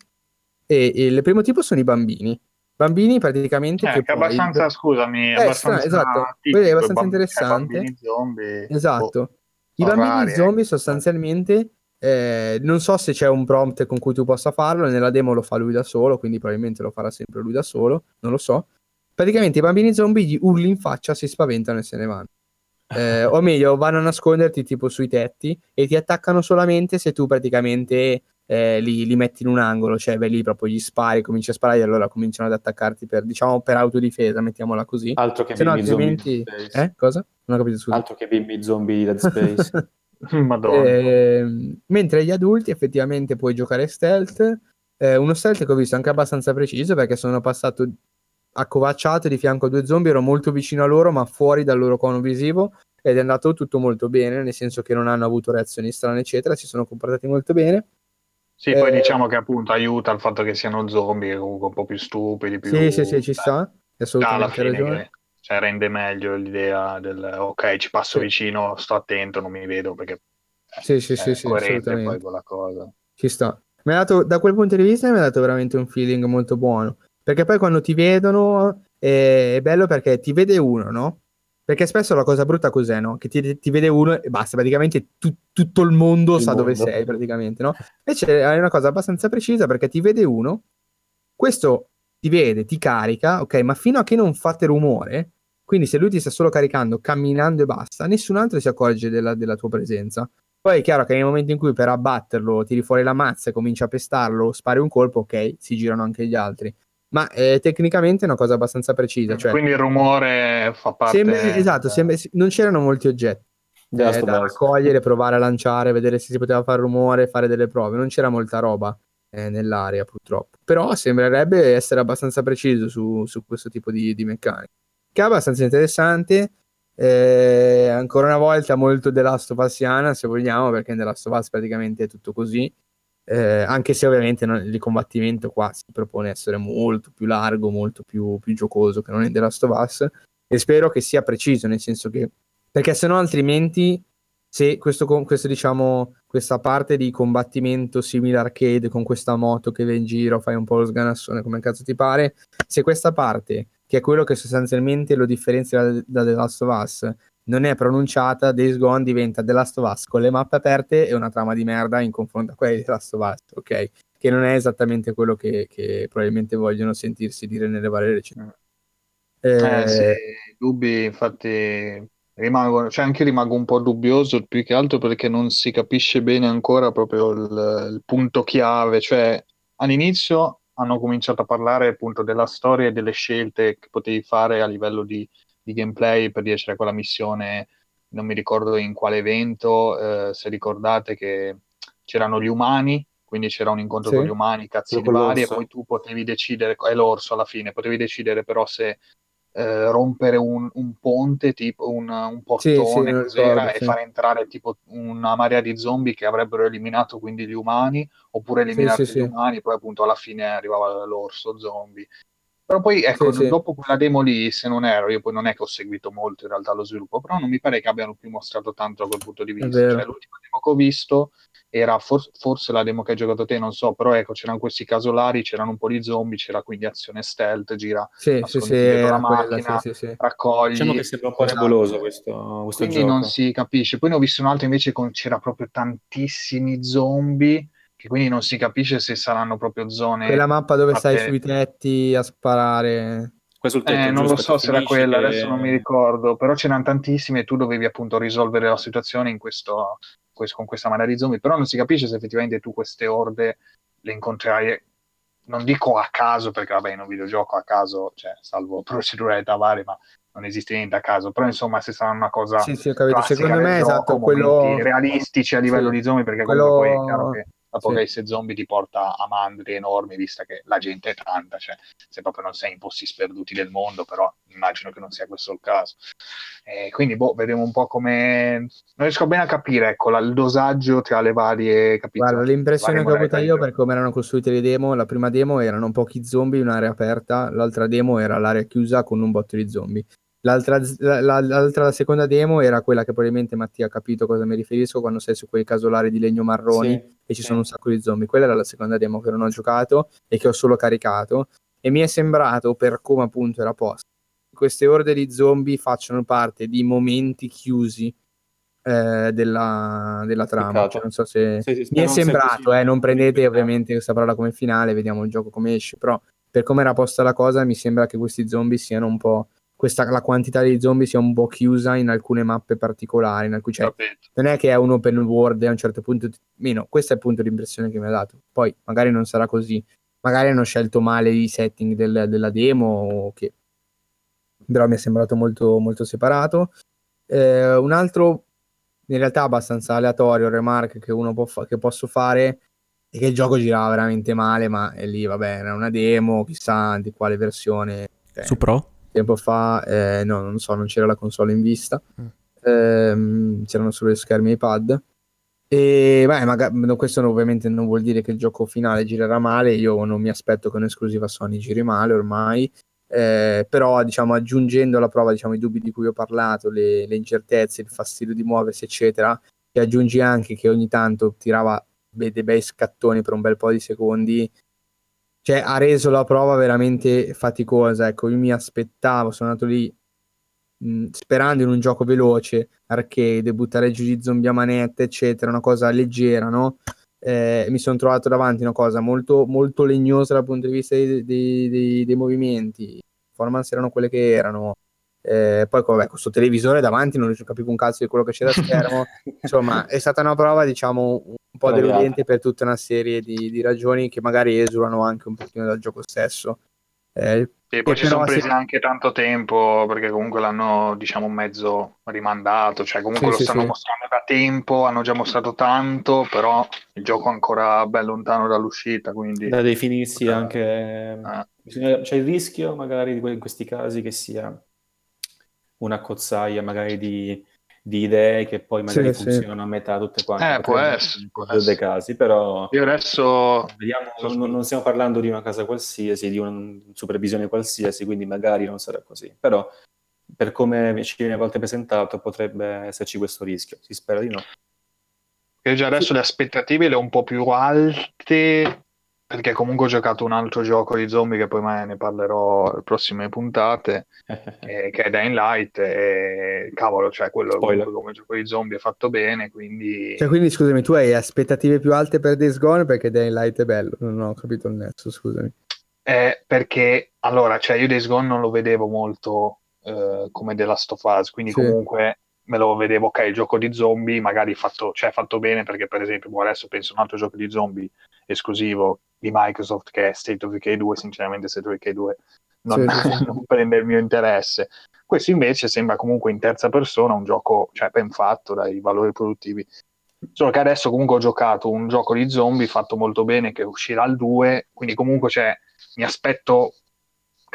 e, e il primo tipo sono i bambini. Bambini praticamente
Eh,
che
che è
poi-
abbastanza, scusami,
Eh,
abbastanza
esatto.
tipico,
è abbastanza
cioè,
interessante.
bambini zombie.
Esatto.
boh,
I bambini
rari,
zombie
eh.
sostanzialmente, eh, non so se c'è un prompt con cui tu possa farlo, nella demo lo fa lui da solo, quindi probabilmente lo farà sempre lui da solo, non lo so. Praticamente i bambini zombie gli urli in faccia, si spaventano e se ne vanno. Eh, o meglio, vanno a nasconderti tipo sui tetti e ti attaccano solamente se tu praticamente eh, li, li metti in un angolo, cioè vai lì proprio gli spari, cominci a sparare e allora cominciano ad attaccarti per, diciamo, per autodifesa, mettiamola così.
Altro che
Se no,
bimbi zombie
altrimenti...
di Dead Space.
Eh? Cosa? Non ho capito, scusa.
Altro che bimbi zombie di Dead Space.
Madonna.
Ehm, mentre gli adulti effettivamente puoi giocare stealth. Eh, uno stealth che ho visto anche abbastanza preciso perché sono passato accovacciato di fianco a due zombie, ero molto vicino a loro ma fuori dal loro cono visivo ed è andato tutto molto bene, nel senso che non hanno avuto reazioni strane eccetera, si sono comportati molto bene.
Sì, poi
eh,
diciamo che appunto aiuta il fatto che siano zombie, comunque un po' più stupidi, più...
Sì, sì, sì, ci
eh,
sta,
alla
assolutamente ragione.
Cioè, rende meglio l'idea del ok, ci passo
Sì.
vicino, sto attento, non mi vedo perché
Sì, sì,
è
sì, sì,
poi con la cosa.
Ci sta. Dato, da quel punto di vista mi ha dato veramente un feeling molto buono. Perché poi quando ti vedono eh, è bello perché ti vede uno, no? Perché spesso la cosa brutta cos'è, no? Che ti, ti vede uno e basta, praticamente tu- tutto il mondo
Il
sa dove
mondo.
sei, praticamente, no? Invece è una cosa abbastanza precisa perché ti vede uno, questo ti vede, ti carica, ok? Ma fino a che non fate rumore, quindi se lui ti sta solo caricando, camminando e basta, nessun altro si accorge della, della tua presenza. Poi è chiaro che nel momento in cui per abbatterlo tiri fuori la mazza e cominci a pestarlo, spari un colpo, ok, si girano anche gli altri. Ma eh, tecnicamente è una cosa abbastanza precisa. Cioè,
Quindi il rumore fa parte...
sembra- esatto, sembra- non c'erano molti oggetti eh, da raccogliere, provare a lanciare, vedere se si poteva fare rumore, fare delle prove. Non c'era molta roba eh, nell'area, purtroppo. Però sembrerebbe essere abbastanza preciso su, su questo tipo di, di meccanica. È abbastanza interessante. eh, ancora una volta molto The Last of Usiana, se vogliamo, perché in The Last of Us praticamente è tutto così. Eh, anche se ovviamente non- il combattimento qua si propone essere molto più largo, molto più, più giocoso che non in The Last of Us. E spero che sia preciso, nel senso che perché se no altrimenti se questo, questo, diciamo questa parte di combattimento simile arcade con questa moto che va in giro fai un po' lo sganassone come cazzo ti pare. Se questa parte che è quello che sostanzialmente lo differenzia da, da The Last of Us non è pronunciata Days Gone diventa The Last of Us con le mappe aperte e una trama di merda in confronto a quella di The Last of Us ok? Che non è esattamente quello che, che probabilmente vogliono sentirsi dire nelle varie recensioni
Eh, sì,
Eh,
dubbi infatti rimangono, cioè anche rimango un po' dubbioso più che altro perché non si capisce bene ancora proprio il, il punto chiave, cioè all'inizio hanno cominciato a parlare appunto della storia e delle scelte che potevi fare a livello di, di gameplay per riuscire a quella missione, non mi ricordo in quale evento, eh, se ricordate che c'erano gli umani, quindi c'era un incontro
Sì.
con gli umani,
Quello con
vari, e poi tu potevi decidere, è l'orso alla fine, potevi decidere però se eh, rompere un, un ponte, tipo un, un
Sì, sì,
portone,
lo
cos'era,
ricordo,
e
sì.
far entrare tipo una marea di zombie che avrebbero eliminato quindi gli umani, oppure eliminare
sì,
gli
sì.
umani, poi appunto alla fine arrivava l'orso zombie. Però poi ecco,
Sì, sì.
dopo quella demo lì, se non ero, io poi non è che ho seguito molto in realtà lo sviluppo, però non mi pare che abbiano più mostrato tanto da quel punto di vista. Cioè, l'ultima demo che ho visto era for- forse la demo che hai giocato te, non so, però ecco, c'erano questi casolari, c'erano un po' di zombie, c'era quindi azione stealth, gira,
Sì, sì, sì,
la
quella,
macchina,
sì, sì, sì.
raccogli.
Diciamo che sembra un po'
Esatto.
nebuloso questo, questo
Quindi
gioco.
non si capisce. Poi ne ho visto un altro invece con c'era proprio tantissimi zombie, che quindi non si capisce se saranno proprio zone
Quella mappa dove stai sui tetti a sparare.
Tetto,
Eh, non lo so se era quella,
che-
adesso non mi ricordo, però c'erano tantissime e tu dovevi appunto risolvere la situazione in questo, questo- con questa marea di zombie, però non si capisce se effettivamente tu queste orde le incontrerai, non dico a caso, perché vabbè in un videogioco a caso, cioè salvo proceduralità varie, ma non esiste niente a caso, però insomma se sarà una cosa
Sì, sì, ho capito. Secondo me,
del gioco,
esatto, quello...
realistici a livello
Sì,
di zombie, perché
quello-
comunque poi è chiaro che l'apocalisse
sì.
zombie ti porta a mandri enormi, vista che la gente è tanta, cioè se proprio non sei in posti sperduti del mondo, però immagino che non sia questo il caso. Eh, quindi, boh, vedremo un po' come... Non riesco bene a capire, ecco, la- il dosaggio tra le varie, capito?
Guarda, l'impressione che ho avuto io per come erano costruite le demo, la prima demo erano pochi zombie in un'area aperta, l'altra demo era l'area chiusa con un botto di zombie. L'altra, la, la- l'altra- la seconda demo era quella che probabilmente Mattia ha capito a cosa mi riferisco quando sei su quei casolari di legno marroni
Sì,
e ci
sì.
sono un sacco di zombie. Quella era la seconda demo che non ho giocato e che ho solo caricato. E mi è sembrato, per come appunto era posto, che queste orde di zombie facciano parte di momenti chiusi eh, della, della trama. Cioè, non so se
Sì,
mi è sembrato, eh, non prendete ovviamente questa parola come finale, vediamo il gioco come esce, però per come era posta la cosa mi sembra che questi zombie siano un po', questa, la quantità di zombie sia un po' chiusa in alcune mappe particolari, in alcuni, cioè, non è che è un open world e a un certo punto, meno, questo è appunto l'impressione che mi ha dato, poi magari non sarà così, magari hanno scelto male i setting del- della demo, che... però mi è sembrato molto, molto separato. Eh, un altro, in realtà abbastanza aleatorio, remark che, uno può fa- che posso fare è che il gioco girava veramente male, ma è lì, vabbè, era una demo, chissà di quale versione.
Su Pro?
Tempo fa, eh, no, non so, non c'era la console in vista,
Mm.
Ehm, c'erano solo gli schermi iPad. E beh, magari, questo ovviamente non vuol dire che il gioco finale girerà male. Io non mi aspetto che un'esclusiva Sony giri male ormai. Eh, però, diciamo, aggiungendo alla prova diciamo, i dubbi di cui ho parlato, le, le incertezze, il fastidio di muoversi, eccetera, e aggiungi anche che ogni tanto tirava dei bei scattoni per un bel po' di secondi, cioè ha reso la prova veramente faticosa. Ecco, io mi aspettavo, sono andato lì mh, sperando in un gioco veloce, arcade, buttare giù gli zombie a manette, eccetera, una cosa leggera, no? Eh, mi sono trovato davanti una cosa molto, molto legnosa dal punto di vista dei, dei, dei, dei movimenti. Le performance erano quelle che erano. Eh, poi vabbè, questo televisore davanti non capivo un cazzo di quello che c'era a schermo. Insomma, è stata una prova, diciamo, un po' deludente per tutta una serie di, di ragioni che magari esulano anche un pochino dal gioco stesso. Eh,
E poi ci sono
se-
presi anche tanto tempo perché comunque l'hanno, diciamo, mezzo rimandato, cioè comunque
Sì,
lo
sì,
stanno
sì.
mostrando da tempo, hanno già mostrato tanto, però il gioco è ancora ben lontano dall'uscita, quindi
Da definirsi anche...
eh.
bisogna- C'è il rischio magari in questi casi che sia una cozzaia magari di, di idee che poi magari
Sì, sì.
funzionano a metà tutte quante.
Eh, può essere,
in
può
dei
essere.
casi, però
io adesso
vediamo, non, non stiamo parlando di una casa qualsiasi, di una supervisione qualsiasi, quindi magari non sarà così. Però per come ci viene a volte presentato potrebbe esserci questo rischio, si spera di no.
Io già adesso le aspettative le ho un po' più alte perché comunque ho giocato un altro gioco di zombie che poi magari ne parlerò alle prossime puntate, eh, che è Dying Light e cavolo, cioè quello
Spoiler.
comunque come gioco di zombie è fatto bene, quindi
Cioè, quindi scusami, tu hai aspettative più alte per Days Gone perché Dying Light è bello. Non ho capito il nesso, scusami.
Eh, perché allora, cioè io Days Gone non lo vedevo molto eh, come The Last of Us, quindi
Sì.
comunque me lo vedevo, ok, il gioco di zombie magari fatto, cioè, fatto bene, perché per esempio boh, adesso penso a un altro gioco di zombie esclusivo di Microsoft che è State of Decay 2, sinceramente State of Decay 2 non,
Sì, sì,
non prende il mio interesse. Questo invece sembra comunque in terza persona un gioco, cioè, ben fatto dai valori produttivi. Solo che adesso comunque ho giocato un gioco di zombie fatto molto bene che uscirà al 2, quindi comunque cioè, mi aspetto,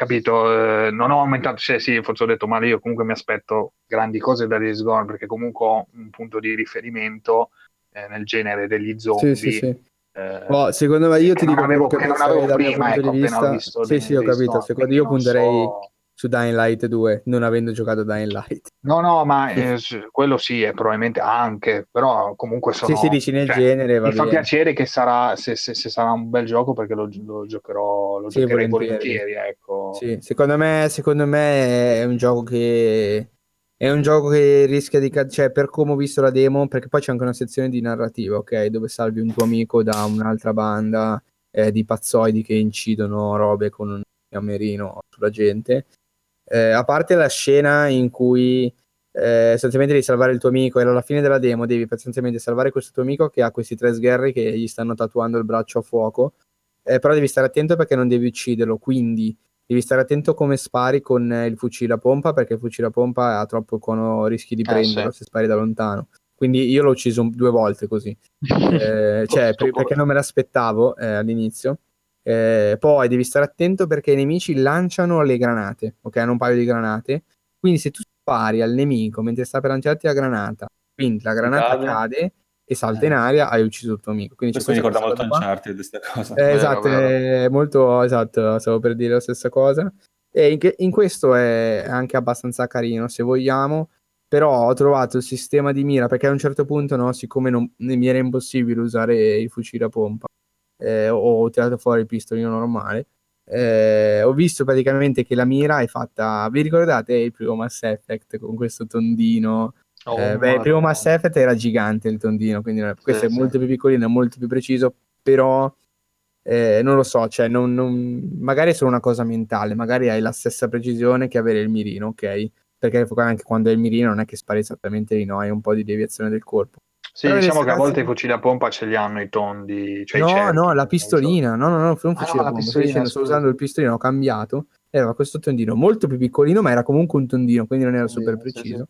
capito, eh, non ho aumentato, cioè sì, forse ho detto male, io comunque mi aspetto grandi cose da Days Gone perché comunque ho un punto di riferimento eh, nel genere degli zombie.
Sì, sì, sì.
eh,
Oh, secondo me io ti dico
avevo,
che
non avevo prima,
punto
ecco, visto
Sì, sì, ho capito. Secondo
quindi
io punterei
so-
su Dying Light 2, non avendo giocato Dying Light.
No, no, ma eh, quello sì, è probabilmente anche, però comunque sono...
Sì, sì, dici nel
cioè,
genere, va
mi fa
bene.
piacere che sarà, se, se- se sarà un bel gioco, perché lo, lo giocherò, lo
Sì, volentieri.
volentieri, ecco.
Sì, secondo me, secondo me è un gioco che è un gioco che rischia di cioè per come ho visto la demo, perché poi c'è anche una sezione di narrativa, ok, dove salvi un tuo amico da un'altra banda eh, di pazzoidi che incidono robe con un camerino sulla gente. Eh, a parte la scena in cui eh, sostanzialmente devi salvare il tuo amico e alla fine della demo devi sostanzialmente salvare questo tuo amico che ha questi tre sgherri che gli stanno tatuando il braccio a fuoco, eh, però devi stare attento perché non devi ucciderlo, quindi devi stare attento come spari con eh, il fucile a pompa perché il fucile a pompa ha troppo cono rischi di
Eh,
prenderlo
sì.
se spari da lontano. Quindi io l'ho ucciso due volte così, Eh, cioè, per- perché non me l'aspettavo eh, all'inizio. Eh, poi devi stare attento perché i nemici lanciano le granate, ok? Hanno un paio di granate. Quindi se tu spari al nemico mentre sta per lanciarti la granata, quindi la granata
cade.
cade e salta
Eh.
in aria, hai ucciso il tuo amico. Quindi c'è
Questo mi ricorda molto. Uncharted, questa cosa.
Eh,
Vero,
esatto, è molto esatto, stavo per dire la stessa cosa. E in, che- in questo è anche abbastanza carino, se vogliamo, però ho trovato il sistema di mira, perché a un certo punto, no, siccome non, mi era impossibile usare il fucile a pompa, eh, ho, ho tirato fuori il pistolino normale, eh, ho visto praticamente che la mira è fatta, vi ricordate il primo Mass Effect con questo tondino?
Oh,
Eh, beh, il primo. Mass Effect era gigante il tondino, quindi è- questo
Sì,
è
sì.
molto più piccolino, è molto più preciso, però eh, non lo so, cioè non, non- magari è solo una cosa mentale, magari hai la stessa precisione che avere il mirino, ok? Perché anche quando hai il mirino non è che spari esattamente lì, no? Hai un po' di deviazione del corpo.
Sì,
Però
diciamo che a volte i fucili a pompa ce li hanno i tondi, cioè i
no,
cerchi,
no, la pistolina, no, no, no, non un
Ah,
fucile
no,
a pompa, dicendo, sto usando il pistolino, ho cambiato, e aveva questo tondino molto più piccolino, ma era comunque un tondino, quindi non era super
sì,
preciso.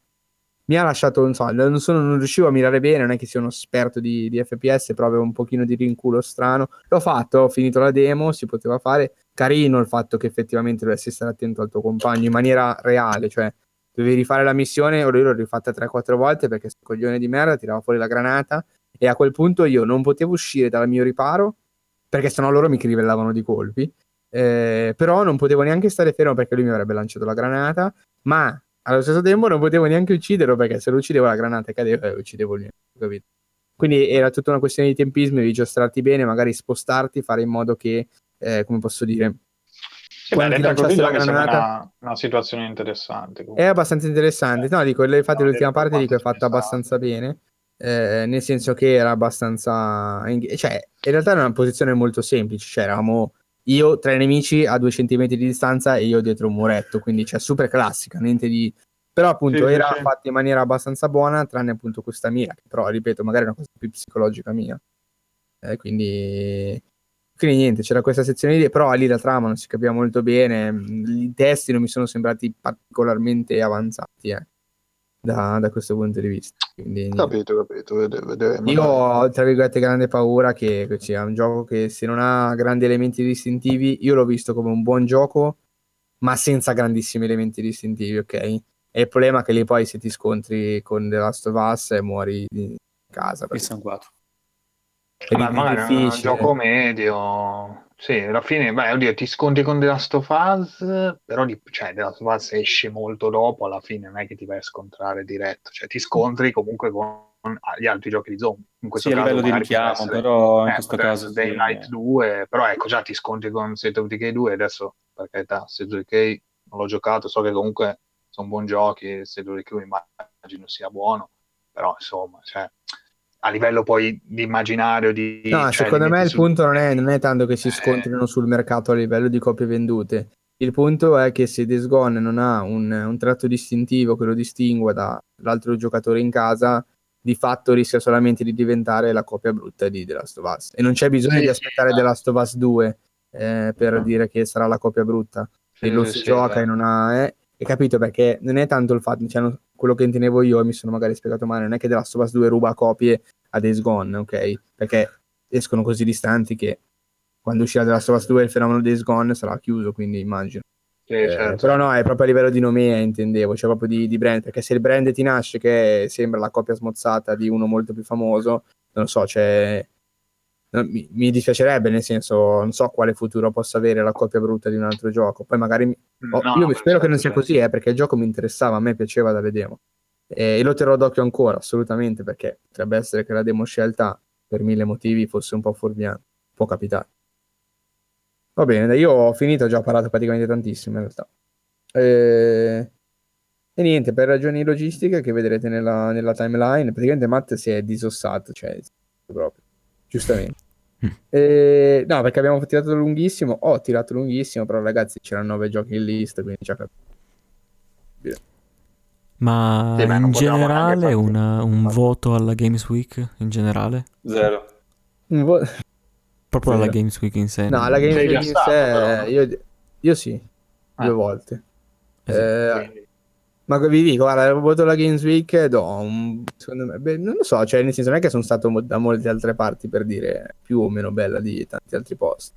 Mi ha lasciato, non so, non, sono- non riuscivo a mirare bene, non è che sia uno esperto di, di FPS, però avevo un pochino di rinculo strano. L'ho fatto, ho finito la demo, si poteva fare. Carino il fatto che effettivamente dovessi stare attento al tuo compagno in maniera reale, cioè dovevi rifare la missione, io l'ho rifatta 3-4 volte perché sto coglione di merda tirava fuori la granata e a quel punto io non potevo uscire dal mio riparo perché sennò loro mi crivellavano di colpi. Eh, però non potevo neanche stare fermo perché lui mi avrebbe lanciato la granata, ma allo stesso tempo non potevo neanche ucciderlo perché se lo uccidevo la granata cadeva e lo uccidevo lì, capito? Quindi era tutta una questione di tempismo, di giostrarti bene, magari spostarti, fare in modo che, eh, come posso dire,
Sì, beh, detta così
la granata-
una, una situazione interessante.
È
comunque.
abbastanza interessante. No, dico, infatti
No,
l'ultima parte dico è fatta abbastanza bene, eh, nel senso che era abbastanza... Cioè, in realtà era una posizione molto semplice, cioè eravamo io tra i nemici a due centimetri di distanza e io dietro un muretto, quindi cioè super classica, niente di... Però appunto
Sì, sì,
era
sì.
fatta in maniera abbastanza buona, tranne appunto questa mira, che però, ripeto, magari è una cosa più psicologica mia. Eh, quindi... Quindi niente, c'era questa sezione lì, però lì la trama non si capiva molto bene, i testi non mi sono sembrati particolarmente avanzati eh, da, da questo punto di vista. Quindi.
Capito, capito, vede- vedremo.
Io ho, tra virgolette, grande paura che sia un gioco che se non ha grandi elementi distintivi, io l'ho visto come un buon gioco, ma senza grandissimi elementi distintivi, ok? E il problema è che lì poi se ti scontri con The Last of Us e muori in casa.
Il
perché
sanguato.
Magari è un gioco medio. Sì, alla fine, beh, oddio, ti scontri con The Last of Us, però di, cioè, The Last of Us esce molto dopo, alla fine non è che ti vai a scontrare diretto, cioè ti scontri comunque con gli altri giochi di zombie. In questo
Sì, a
caso
livello di richiamo,
essere-
però in
eh,
questo caso sì.
Daylight 2, però ecco già ti scontri con State of Decay 2, adesso per carità, State of Decay non l'ho giocato, so che comunque sono buoni giochi, State of Decay immagino sia buono, però insomma, cioè, a livello poi di immaginario, di...
No,
cioè,
secondo me il
su-
punto non è, non è tanto che si
Eh.
scontrino sul mercato a livello di copie vendute. Il punto è che se Days Gone non ha un, un tratto distintivo che lo distingua dall'altro giocatore in casa, di fatto rischia solamente di diventare la copia brutta di The Last of Us. E non c'è bisogno
Sì,
di aspettare
sì.
The Last of Us 2 eh, per dire che sarà la copia brutta.
Sì,
lo
sì,
si gioca
beh.
e non ha... Eh, e capito perché non è tanto il fatto, cioè, non- quello che intendevo io, e mi sono magari spiegato male, non è che The Last of Us 2 ruba copie a Days Gone, ok? Perché escono così distanti che quando uscirà The Last of Us 2 il fenomeno Days Gone sarà chiuso, quindi immagino.
Sì,
Eh,
certo.
Però no, è proprio a livello di nomea, intendevo, cioè proprio di, di brand, perché se il brand ti nasce che sembra la copia smozzata di uno molto più famoso, non lo so, cioè... no, mi, mi dispiacerebbe, nel senso, non so quale futuro possa avere la copia brutta di un altro gioco. Poi magari mi- Oh,
No,
io
no,
mi- spero che non sia
certo.
così, eh, perché il gioco mi interessava, a me piaceva dalle demo. Eh, E lo terrò d'occhio ancora, assolutamente, perché potrebbe essere che la demo scelta per mille motivi fosse un po' fuorviante. Può capitare. Va bene, io ho finito, ho già parlato praticamente tantissimo in realtà. Eh, E niente, per ragioni logistiche che vedrete nella, nella timeline, praticamente Matt si è disossato, cioè proprio, giustamente.
Mm.
Eh, no, perché abbiamo tirato lunghissimo, ho tirato lunghissimo, però ragazzi c'erano nove giochi in lista, quindi già cap-
Ma
Sì,
in generale una- un voto alla Games Week? In generale?
Zero.
Un vo-
Proprio alla. Games Week in sé?
No,
non-
la Game
Sei
Week in sé, io, io sì,
Ah.
due volte.
Eh sì.
Eh,
Quindi-
ma vi dico, guarda, il voto alla Games Week do un, secondo me, beh, non lo so, cioè nel senso non è che sono stato da molte altre parti per dire più o meno bella di tanti altri posti.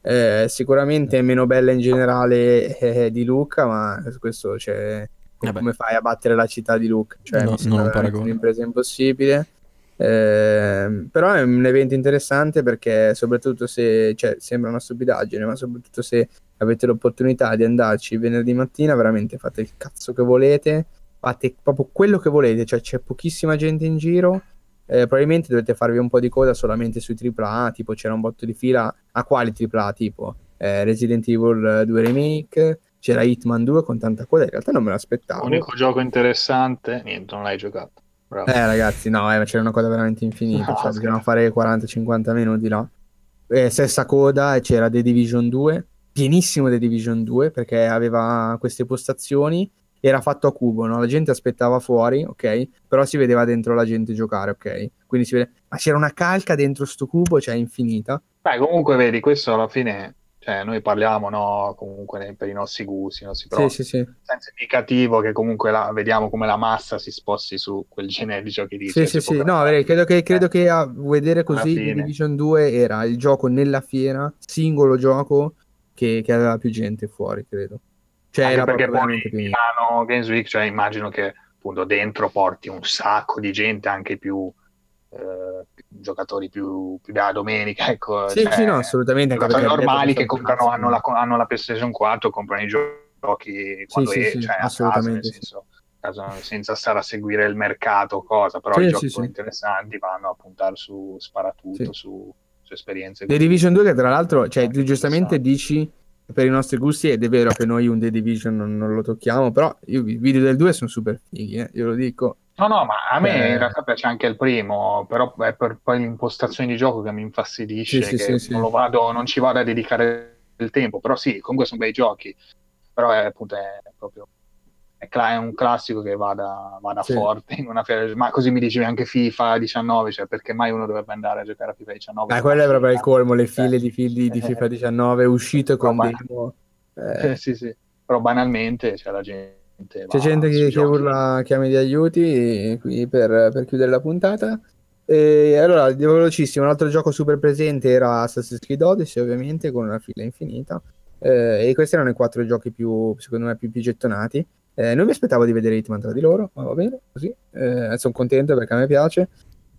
Eh, sicuramente è meno bella in generale eh, di Lucca, ma questo c'è
Vabbè.
come fai a battere la città di Lucca? Cioè,
No, non ho paragone.
un'impresa impossibile. Ehm, però è un evento interessante perché soprattutto se cioè, sembra una stupidaggine, ma soprattutto se avete l'opportunità di andarci venerdì mattina, veramente fate il cazzo che volete, fate proprio quello che volete, cioè c'è pochissima gente in giro. eh, probabilmente dovete farvi un po' di coda solamente sui AAA, tipo c'era un botto di fila a quali AAA, tipo eh, Resident Evil 2 Remake, c'era Hitman 2 con tanta coda, in realtà non me l'aspettavo.
Unico gioco interessante, niente, non l'hai giocato. Bravo.
Eh ragazzi, no, eh, c'era una coda veramente infinita,
No,
cioè bisogna fare 40-50 minuti là. Eh, stessa coda e c'era The Division 2, pienissimo The Division 2 perché aveva queste postazioni, era fatto a cubo, no? La gente aspettava fuori, ok? Però si vedeva dentro la gente giocare, ok? Quindi si vede... Ma c'era una calca dentro sto cubo, cioè infinita.
Beh, comunque vedi, questo alla fine, cioè noi parliamo, no, comunque per i nostri gusti, i nostri però
Sì, sì, sì.
senza indicativo che comunque la- vediamo come la massa si sposti su quel genere di giochi lì.
Sì, sì, sì, no, vedi, credo che, credo
Eh.
che a vedere così. Division 2 era il gioco nella fiera, singolo gioco che, che aveva più gente fuori, credo. Cioè
Anche
era
perché poi. Milano Games Week, cioè immagino che appunto dentro porti un sacco di gente, anche più eh, giocatori più, più da domenica, ecco.
Sì,
cioè,
sì, no, assolutamente.
giocatori normali che comprano, hanno la, hanno la PlayStation 4, comprano i giochi quando
sì,
è,
sì,
cioè,
assolutamente sì.
senso, a caso, senza stare a seguire il mercato cosa, però
Sì,
i
sì,
giochi
sì.
interessanti vanno a puntare su sparatutto,
Sì.
su, su esperienze.
The Division 2 che tra l'altro, cioè, tu giustamente
interessante.
dici per i nostri gusti ed è vero che noi un The Division non, non lo tocchiamo, però io, i video del 2 sono super fighi, eh, io lo dico.
No, no, ma a me
Eh.
in realtà piace anche il primo, però è per poi l'impostazione di gioco che mi infastidisce,
Sì, sì,
che
sì,
non lo vado, non ci vado a dedicare il tempo, però sì, comunque sono bei giochi, però è appunto è proprio è, cla- è un classico che vada, vada
Sì.
forte in una fiera, ma così mi dicevi anche FIFA 19, cioè perché mai uno dovrebbe andare a giocare a FIFA 19?
Ah, quello è proprio il colmo, le
Cioè,
file di fili di
eh,
FIFA 19 uscite con
roba-
demo. Eh,
Eh, sì, sì, però banalmente c'è la gente...
C'è
va
gente che, che urla chiami di aiuti qui per, per chiudere la puntata. E allora, di velocissimo, un altro gioco super presente era Assassin's Creed Odyssey, ovviamente, con una fila infinita. Eh, e questi erano i quattro giochi più, secondo me, più, più gettonati. Eh, non mi aspettavo di vedere Hitman tra di loro, ma va bene, così. Eh, sono contento perché a me piace.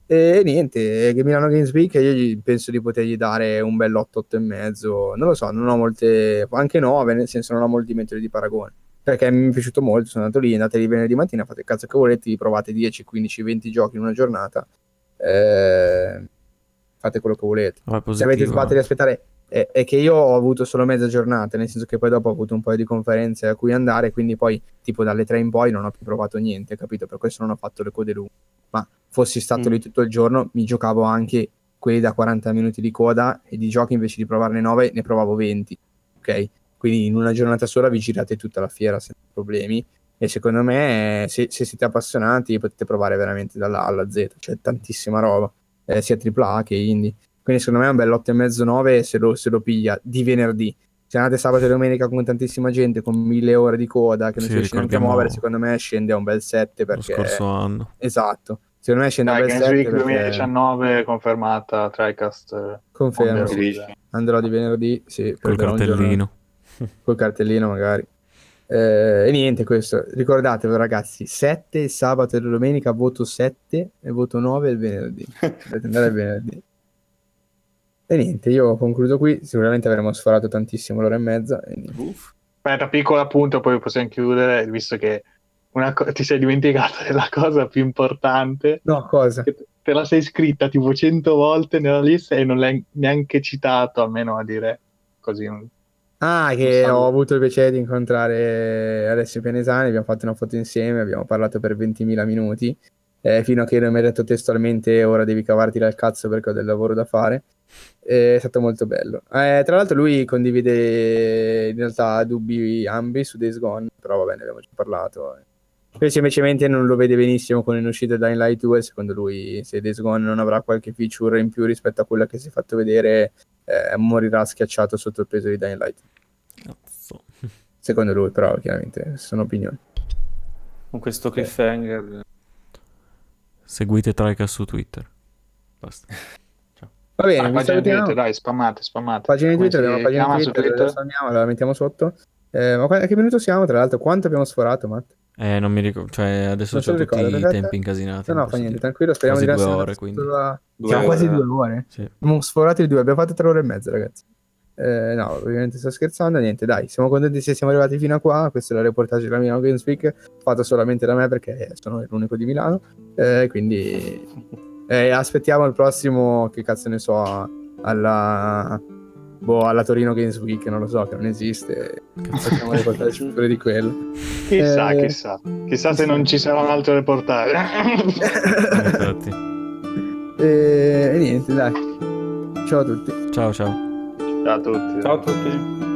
E niente, che Milano Games Week io penso di potergli dare un bel 8, 8 e mezzo. Non lo so, non ho molte, anche 9, nel senso non ho molti metodi di paragone. Perché mi è piaciuto molto, sono andato lì, andate lì venerdì mattina, fate il cazzo che volete, vi provate 10, 15, 20 giochi in una giornata. Eh, fate quello che volete. Se avete sbattere di aspettare, è, è che io ho avuto solo mezza giornata, nel senso che poi dopo ho avuto un paio di conferenze a cui andare, quindi poi tipo dalle 3 in poi non ho più provato niente, capito? Per questo non ho fatto le code lunghe. Ma fossi stato
Mm.
lì tutto il giorno, mi giocavo anche quelli da 40 minuti di coda e di giochi invece di provarne 9 ne provavo 20, ok? Quindi in una giornata sola vi girate tutta la fiera senza problemi e secondo me se, se siete appassionati potete provare veramente dalla A alla Z, c'è tantissima roba, eh, sia AAA che indie. Quindi secondo me è un bel 8,5-9 se lo, se lo piglia di venerdì. Se andate sabato e domenica con tantissima gente, con mille ore di coda, che non
Sì,
si riesce neanche a muovere, secondo me scende a un bel 7
lo
perché...
scorso anno.
Esatto. Secondo me scende a
Dai,
un bel
Games
7
Week
perché...
2019 confermata, TriCast. eh,
Confermo. Andrò di venerdì, sì,
Col cartellino.
col cartellino magari. Eh, e niente, questo. Ricordatevi ragazzi, 7 il sabato e domenica, voto 7 e voto 9 il venerdì. Dovete andare il venerdì. E niente, io concludo qui. Sicuramente avremo sforato tantissimo l'ora e mezza. E.
Aspetta, piccolo appunto, poi possiamo chiudere, visto che una co- ti sei dimenticato della cosa più importante.
No, cosa?
Te la sei scritta tipo 100 volte nella lista e non l'hai neanche citato, almeno a dire così.
Ah, che ho avuto il piacere di incontrare Alessio Pianesani, abbiamo fatto una foto insieme, abbiamo parlato per 20.000 minuti, eh, fino a che non mi ha detto testualmente ora devi cavarti dal cazzo perché ho del lavoro da fare. Eh, È stato molto bello. Eh, tra l'altro lui condivide in realtà dubbi ambi su Days Gone, però va bene, abbiamo già parlato. Poi semplicemente non lo vede benissimo con in uscita Dying Light 2, secondo lui se Days Gone non avrà qualche feature in più rispetto a quella che si è fatto vedere, eh, morirà schiacciato sotto il peso di Dying Light.
Cazzo.
Secondo lui, però chiaramente sono opinioni.
Con questo cliffhanger.
Seguite Tricast su Twitter. Basta.
Va bene,
Ah, pagina. Twitter, dai, spammate, spammate.
Pagina Twitter, abbiamo pagina Twitter,
Twitter?
adesso andiamo, la mettiamo sotto. Eh, ma a che minuto siamo? Tra l'altro, quanto abbiamo sforato, Matt?
Eh, non mi ricordo, cioè adesso
Non
ho tutti
ricordo,
i tempi incasinati.
No, no, fa niente,
dire.
tranquillo, speriamo
Quasi
di
due
essere
ore, quindi.
sulla-
Due
Siamo
ore.
quasi due ore.
Sì.
Abbiamo sforato di due, abbiamo fatto tre ore e mezza, ragazzi. Eh, no, ovviamente sto scherzando, niente, dai, siamo contenti se siamo arrivati fino a qua. Questo è il reportage della Milano Games Week, fatto solamente da me perché sono l'unico di Milano. Eh, quindi eh, aspettiamo il prossimo, che cazzo ne so, alla, boh, alla Torino Games Week, non lo so, che non esiste. Facciamo reportage pure di quello.
Chissà,
Eh,
chissà. Chissà se non ci sarà un altro reportage.
Infatti.
E, e niente, dai. Ciao a tutti.
Ciao ciao.
Ciao a tutti.
Ciao a tutti.